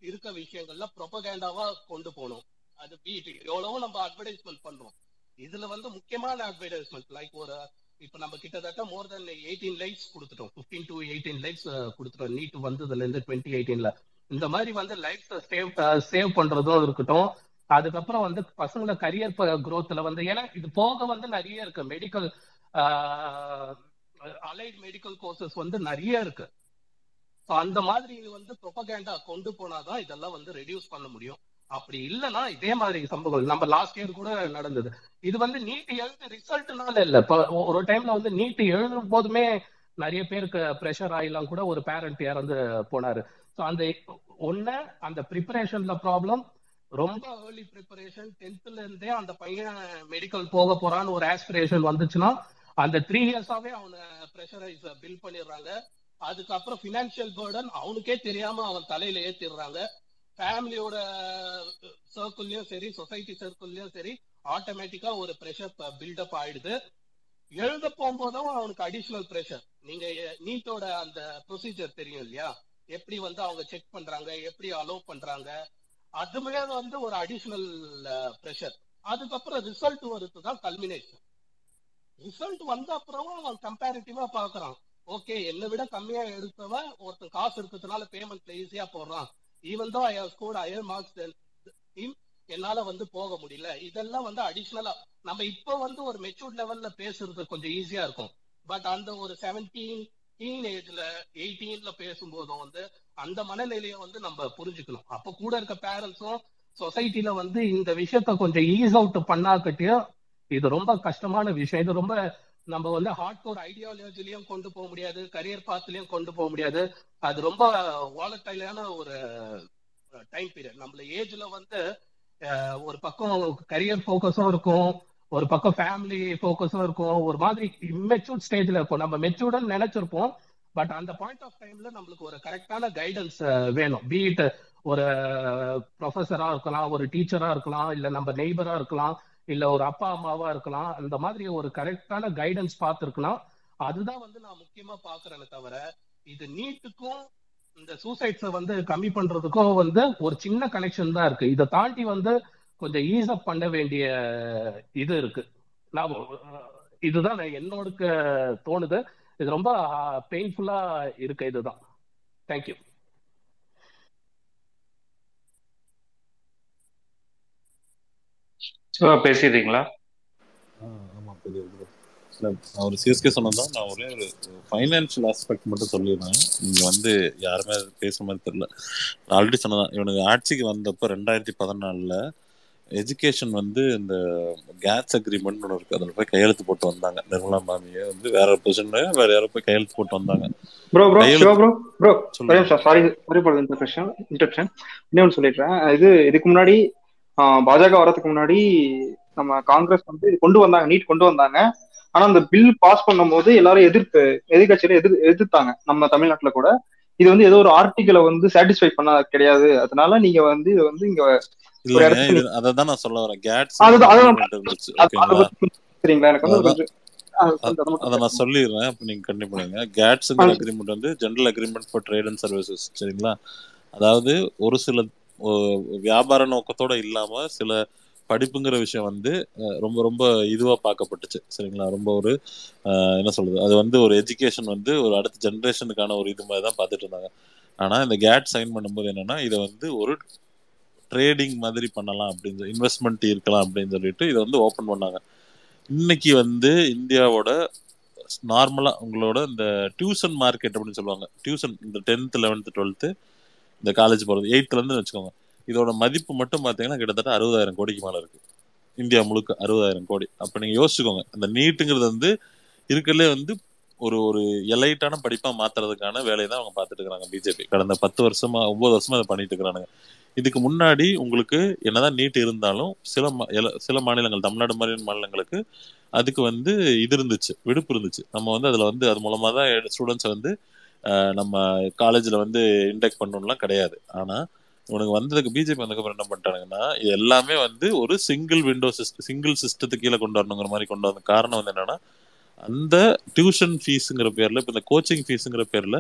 இருக்க விஷயங்கள்ல ப்ரொபகேண்டாவா கொண்டு போகணும். அது வீட்டு எவ்வளவோ நம்ம அட்வர்டைஸ்மெண்ட் பண்றோம். இதுல வந்து முக்கியமான அட்வர்டைஸ்மெண்ட் லைக் ஒரு இப்ப நம்ம கிட்டத்தட்ட மோர் தென் எயிட்டீன் லைக்ஸ் கொடுத்துட்டோம். பிப்டீன் டு எயிட்டீன் லைக்ஸ் கொடுத்துட்டோம். நீட் வந்ததுல இருந்து டுவெண்ட்டி எயிட்டீன்ல இந்த மாதிரி வந்து லைஃப் சேவ் சேவ் பண்றதும் இருக்கட்டும். அதுக்கப்புறம் வந்து பசங்களோட கரியர் குரோத்ல வந்து ஏன்னா இது போக வந்து நிறைய இருக்கு. மெடிக்கல் அலைட் மெடிக்கல் கோர்சஸ் வந்து நிறைய இருக்கு. அந்த மாதிரி வந்து ப்ரொபகேண்டா கொண்டு போனாதான் இதெல்லாம் வந்து ரெடியூஸ் பண்ண முடியும். அப்படி இல்லைன்னா இதே மாதிரி சம்பவங்கள் நம்ம லாஸ்ட் இயர் கூட நடந்தது. இது வந்து நீட் எழுது ரிசல்ட்னால இல்ல. ஒரு டைம்ல வந்து நீட் எழுதும் போதுமே நிறைய பேருக்கு ப்ரெஷர் ஆயிலாம் கூட ஒரு பேரண்ட் இறந்து போனாரு. ஸோ அந்த ஒன்று அந்த ப்ரிப்பரேஷன்ல ப்ராப்ளம் ரொம்ப ஏர்லி ப்ரிப்பரேஷன் டென்த்ல இருந்தே அந்த பையன் மெடிக்கல் போக போறான்னு ஒரு ஆஸ்பிரேஷன் வந்துச்சுன்னா அந்த த்ரீ இயர்ஸாவே அவனை ப்ரெஷரைஸ் பில் பண்ணிடுறாங்க. அதுக்கப்புறம் ஃபினான்ஷியல் பேர்டன் அவனுக்கே தெரியாம அவன் தலையில ஏத்திடுறாங்க. ஃபேமிலியோட சர்க்கிள்லயும் uh, சரி சொசைட்டி சர்க்கிள்லயும் சரி ஆட்டோமேட்டிக்கா ஒரு ப்ரெஷர் பில்டப் ஆயிடுது. எழுத போகும்போதும் அவனுக்கு அடிஷனல் ப்ரெஷர் நீங்க நீட்டோட அந்த ப்ரொசீஜர் தெரியும் இல்லையா? எப்படி வந்து அவங்க செக் பண்றாங்க எப்படி அலோவ் பண்றாங்க அதுவே வந்து ஒரு அடிஷனல் ப்ரெஷர் அதுக்கப்புறம் ரிசல்ட் வருது தான் கல்மினேஷன் ரிசல்ட் வந்த அப்புறம் அவன் கம்பேரிட்டிவா பாக்குறான் ஓகே என்னை விட கம்மியா எடுத்தவன் ஒருத்தன் காசு இருக்கிறதுனால பேமெண்ட்ல ஈஸியா போடுறான். ஈவன் தான் I score scored higher marks என்னால வந்து போக முடியல. இதெல்லாம் வந்து அடிஷ்னலா நம்ம இப்போ வந்து ஒரு மெச்சூர்ட் லெவல்ல பேசுறது கொஞ்சம் ஈஸியா இருக்கும். பட் அந்த ஒரு செவன்டீன் டீன் ஏஜ்ல எயிட்டீன்ல பேசும்போதும் வந்து அந்த மனநிலையை வந்து நம்ம புரிஞ்சுக்கணும். அப்ப கூட இருக்க பேரண்ட்ஸும் சொசைட்டில வந்து இந்த விஷயத்த கொஞ்சம் ஈஸ் அவுட் பண்ணாக்கட்டியும் இது ரொம்ப கஷ்டமான விஷயம். இது ரொம்ப நம்ம வந்து ஹார்ட் கோர் ஐடியாலஜிலையும் கொண்டு போக முடியாது கரியர் பாத்துலயும் கொண்டு போக முடியாது. அது ரொம்ப வாலட்டைலான ஒரு டைம் பீரியட் நம்மள ஏஜ்ல வந்து ஒரு பக்கம் கரியர் ஃபோக்கஸும் இருக்கும். ஒரு பக்கம் ஃபேமிலி ஃபோக்கஸும் இருக்கும். ஒரு மாதிரி இம்மெச்சூர்ட் ஸ்டேஜ்ல இருக்கும். நம்ம மெச்சூர்டுன்னு நினைச்சிருப்போம். பட் அந்த பாயிண்ட் ஆஃப் டைம்ல நம்மளுக்கு ஒரு கரெக்டான கைடன்ஸ் வேணும். பீட் ஒரு ப்ரொஃபஸரா இருக்கலாம் ஒரு டீச்சரா இருக்கலாம் இல்ல நம்ம நெய்பரா இருக்கலாம் இல்ல ஒரு அப்பா அம்மாவா இருக்கலாம். அந்த மாதிரி ஒரு கரெக்டான கைடன்ஸ் பார்த்துருக்கலாம் அதுதான் வந்து நான் முக்கியமா பாக்குறேனே தவிர இது நீட்டுக்கும் இந்த சூசைட்ஸை வந்து கம்மி பண்றதுக்கும் வந்து ஒரு சின்ன கனெக்ஷன் தான் இருக்கு. இதை தாண்டி வந்து கொஞ்சம் ஈஸ் அப் பண்ண வேண்டிய இது இருக்கு. நான் இதுதான் என்னோட தோணுது. இது ரொம்ப பெயின்ஃபுல்லா இருக்கு இதுதான். தேங்க்யூ பேசிடுறீங்களா? ஆமா பெரிய அவர் சிஎஸ்கே சொன்னதான் நான் ஒரே ஒரு ஃபைனான்ஷியல் ஆஸ்பெக்ட் மட்டும் சொல்லிடுறேன். நீங்க வந்து யாருமே பேசுற மாதிரி தெரியல. நான் ஆல்ரெடி சொன்னதான் இவனுக்கு ஆட்சிக்கு வந்தப்ப ரெண்டாயிரத்தி பதினாலுல எஜுகேஷன் வந்து இந்த கேட்ஸ் அக்ரிமெண்ட் ஒன்று இருக்கு. அதில் போய் கையெழுத்து போட்டு வந்தாங்க. நிர்மலா மாமியை வந்து வேற பொசிஷன்ல வேற யாரோ போய் கையெழுத்து போட்டு வந்தாங்க. ப்ரோ ப்ரோ கையெழுத்து bro bro sorry sorry for interruption interruption இன்னொன்று சொல்லிடுறேன். இது இதுக்கு முன்னாடி பாஜக வரதுக்கு முன்னாடி நம்ம காங்கிரஸ் வந்து இது கொண்டு வந்தாங்க நீட் கொண்டு வந்தாங்க. ஆனா அந்த பில் பாஸ் பண்ணும்போது எல்லாரும் எதிர்ப்பு எதிர்கட்சியில எதிர் எதிர்த்தாங்க. நம்ம தமிழ்நாட்டுல கூட. இது வந்து ஏதோ ஒரு ஆர்டிக்கலை வந்து சாட்டிஸ்ஃபை பண்ண கிடையாது. அதனால நீங்க வந்து இது வந்து இங்க ஒரு இல்லைங்க இடத்துல இது அதை தான் நான் சொல்ல வரேன். கேட்ஸ் அதுதான் அதுதான் சரிங்களா? எனக்கு வந்து அதை நான் சொல்லிடுறேன். அப்போ நீங்கள் கண்டிப்பாக பண்ணுங்க. கேட்ஸுங்கிற அக்ரிமெண்ட் வந்து general agreement for trade and services சரிங்களா? அதாவது ஒரு சில வியாபார நோக்கத்தோட இல்லாம சில படிப்புங்கிற விஷயம் வந்து ரொம்ப ரொம்ப இதுவாக பார்க்கப்பட்டுச்சு. சரிங்களா? ரொம்ப ஒரு என்ன சொல்றது? அது வந்து ஒரு எஜுகேஷன் வந்து ஒரு அடுத்த ஜென்ரேஷனுக்கான ஒரு இது மாதிரி தான் பார்த்துட்டு இருந்தாங்க. ஆனால் இந்த கேட் சைன் பண்ணும்போது என்னன்னா இதை வந்து ஒரு ட்ரேடிங் மாதிரி பண்ணலாம் அப்படின்னு இன்வெஸ்ட்மெண்ட் இருக்கலாம் அப்படின்னு சொல்லிட்டு இதை வந்து ஓப்பன் பண்ணாங்க. இன்னைக்கு வந்து இந்தியாவோட நார்மலா உங்களோட இந்த டியூஷன் மார்க்கெட் அப்படின்னு சொல்லுவாங்க. டியூஷன் இந்த டென்த் லெவன்த் டுவெல்த்து இந்த காலேஜ் போகிறது எயித்துலேருந்து வச்சுக்கோங்க. இதோட மதிப்பு மட்டும் பார்த்தீங்கன்னா கிட்டத்தட்ட அறுபதாயிரம் கோடிக்கு மேலே இருக்கு. இந்தியா முழுக்க அறுபதாயிரம் கோடி. அப்போ நீங்க யோசிச்சுக்கோங்க அந்த நீட்டுங்கிறது வந்து இருக்கிறதுலே வந்து ஒரு ஒரு எலைட்டான படிப்பா மாத்துறதுக்கான வேலையை தான் அவங்க பார்த்துட்டு இருக்கிறாங்க பிஜேபி. கடந்த பத்து வருஷமா ஒன்பது வருஷமா அதை பண்ணிட்டு இருக்கிறாங்க இதுக்கு முன்னாடி உங்களுக்கு என்னதான் நீட் இருந்தாலும் சில மா- எல- சில மாநிலங்கள் தமிழ்நாடு மாதிரியான மாநிலங்களுக்கு அதுக்கு வந்து இது இருந்துச்சு விடுப்பு இருந்துச்சு. நம்ம வந்து அதுல வந்து அது மூலமா தான் ஸ்டூடெண்ட்ஸை வந்து நம்ம காலேஜ்ல வந்து இன்டெக்ட் பண்ணணும்லாம் கிடையாது. ஆனா உனக்கு வந்ததுக்கு பிஜேபி வந்ததுக்கப்புறம் என்ன பண்ணிட்டானுங்கன்னா இது எல்லாமே வந்து ஒரு சிங்கிள் விண்டோ சிஸ்டம் சிங்கிள் சிஸ்டத்துக்கு கீழே கொண்டு வரணுங்கிற மாதிரி கொண்டு வந்த காரணம் வந்து என்னன்னா அந்த டியூஷன் ஃபீஸுங்கிற பேர்ல இப்போ இந்த கோச்சிங் ஃபீஸுங்கிற பேர்ல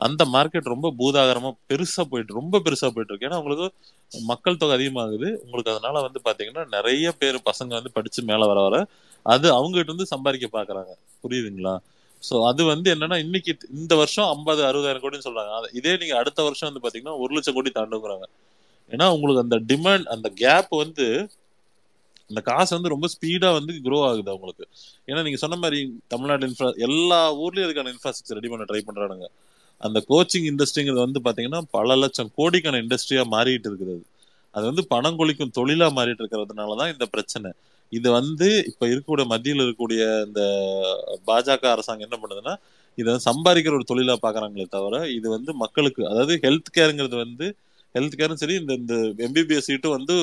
அந்த மார்க்கெட் ரொம்ப பூதாகரமா பெருசா போயிட்டு ரொம்ப பெருசா போயிட்டு இருக்கு. ஏன்னா உங்களுக்கு மக்கள் தொகை அதிகமாகுது. உங்களுக்கு அதனால வந்து பாத்தீங்கன்னா நிறைய பேர் பசங்க வந்து படிச்சு மேல வர வர அது அவங்ககிட்ட இருந்து சம்பாதிக்க பாக்குறாங்க. புரியுதுங்களா? சோ அது வந்து என்னன்னா இன்னைக்கு இந்த வருஷம் ஐம்பது அறுபதாயிரம் கோடின்னு சொல்றாங்க. இதே நீங்க அடுத்த வருஷம் வந்து பாத்தீங்கன்னா ஒரு லட்சம் கோடி தாண்டுங்கிறாங்க. ஏன்னா உங்களுக்கு அந்த டிமாண்ட் அந்த கேப் வந்து அந்த காசு வந்து ரொம்ப ஸ்பீடா வந்து க்ரோ ஆகுது அவங்களுக்கு. ஏன்னா நீங்க சொன்ன மாதிரி தமிழ்நாடு இன்ஃப்ரா எல்லா ஊர்லயும் அதுக்கான இன்ஃப்ராஸ்ட்ரக்சர் ரெடி பண்ண ட்ரை பண்றானுங்க. அந்த கோச்சிங் இண்டஸ்ட்ரிங்கிறது வந்து பாத்தீங்கன்னா பல லட்சம் கோடிக்கான இண்டஸ்ட்ரியா மாறிட்டு இருக்குது அது. வந்து பணம் கொளிக்கும் தொழிலா மாறிட்டு இருக்கிறதுனாலதான் இந்த பிரச்சனை. இது வந்து இப்ப இருக்கக்கூடிய மத்தியில் இருக்கக்கூடிய இந்த பாஜக அரசாங்கம் என்ன பண்ணுதுன்னா இதை வந்து சம்பாதிக்கிற ஒரு தொழிலா பாக்குறாங்களே தவிர இது வந்து மக்களுக்கு அதாவது ஹெல்த் கேருங்கிறது வந்து ஹெல்த் கேரும் சரி இந்த இந்த எம்பிபிஎஸ் சீட்டும் வந்து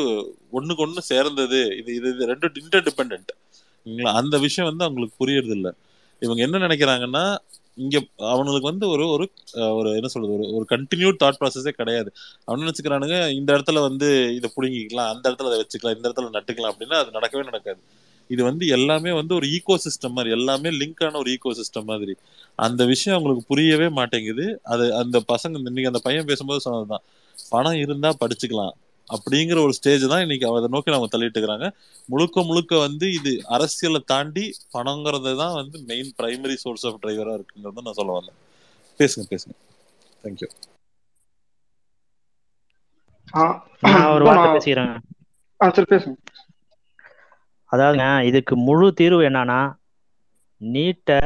ஒண்ணுக்கு ஒண்ணு சேர்ந்தது. இது இது இது ரெண்டு இன்டர் டிபெண்ட் அந்த விஷயம் வந்து அவங்களுக்கு புரியறது இல்ல இவங்க என்ன நினைக்கிறாங்கன்னா இங்க அவனுக்கு வந்து ஒரு ஒரு ஒரு என்ன சொல்றது ஒரு ஒரு கண்டினியூட் தாட் ப்ராசஸே கிடையாது. அவனு நினைச்சுக்கிறானுங்க இந்த இடத்துல வந்து இதை புடுங்கிக்கலாம் அந்த இடத்துல அதை வச்சுக்கலாம் இந்த இடத்துல நட்டுக்கலாம் அப்படின்னா அது நடக்கவே நடக்காது. இது வந்து எல்லாமே வந்து ஒரு ஈகோ சிஸ்டம் மாதிரி எல்லாமே லிங்க் ஆன ஒரு ஈகோ சிஸ்டம் மாதிரி. அந்த விஷயம் அவங்களுக்கு புரியவே மாட்டேங்குது. அது அந்த பசங்க இன்னைக்கு அந்த பையன் பேசும்போது சொன்னதுதான். பணம் இருந்தா படிச்சுக்கலாம். அப்படிங்கிற ஒரு ஸ்டேஜ் தான் இன்னைக்கு அதை நோக்கி அவங்க தள்ளிட்டு இருக்கிறாங்க முழுக்க முழுக்க வந்து இது அரசியலை தாண்டி பணங்கிறது தான் வந்து மெயின் பிரைமரி சோர்ஸ் ஆஃப் டிரைவரா இருக்குங்கிறத நான் சொல்ல வந்தேன். பேசுங்க பேசுங்க. தேங்க்யூ ஒரு வார்த்தை பேசுங்க. அதாவதுங்க இதுக்கு முழு தீர்வு என்னன்னா நீட்டை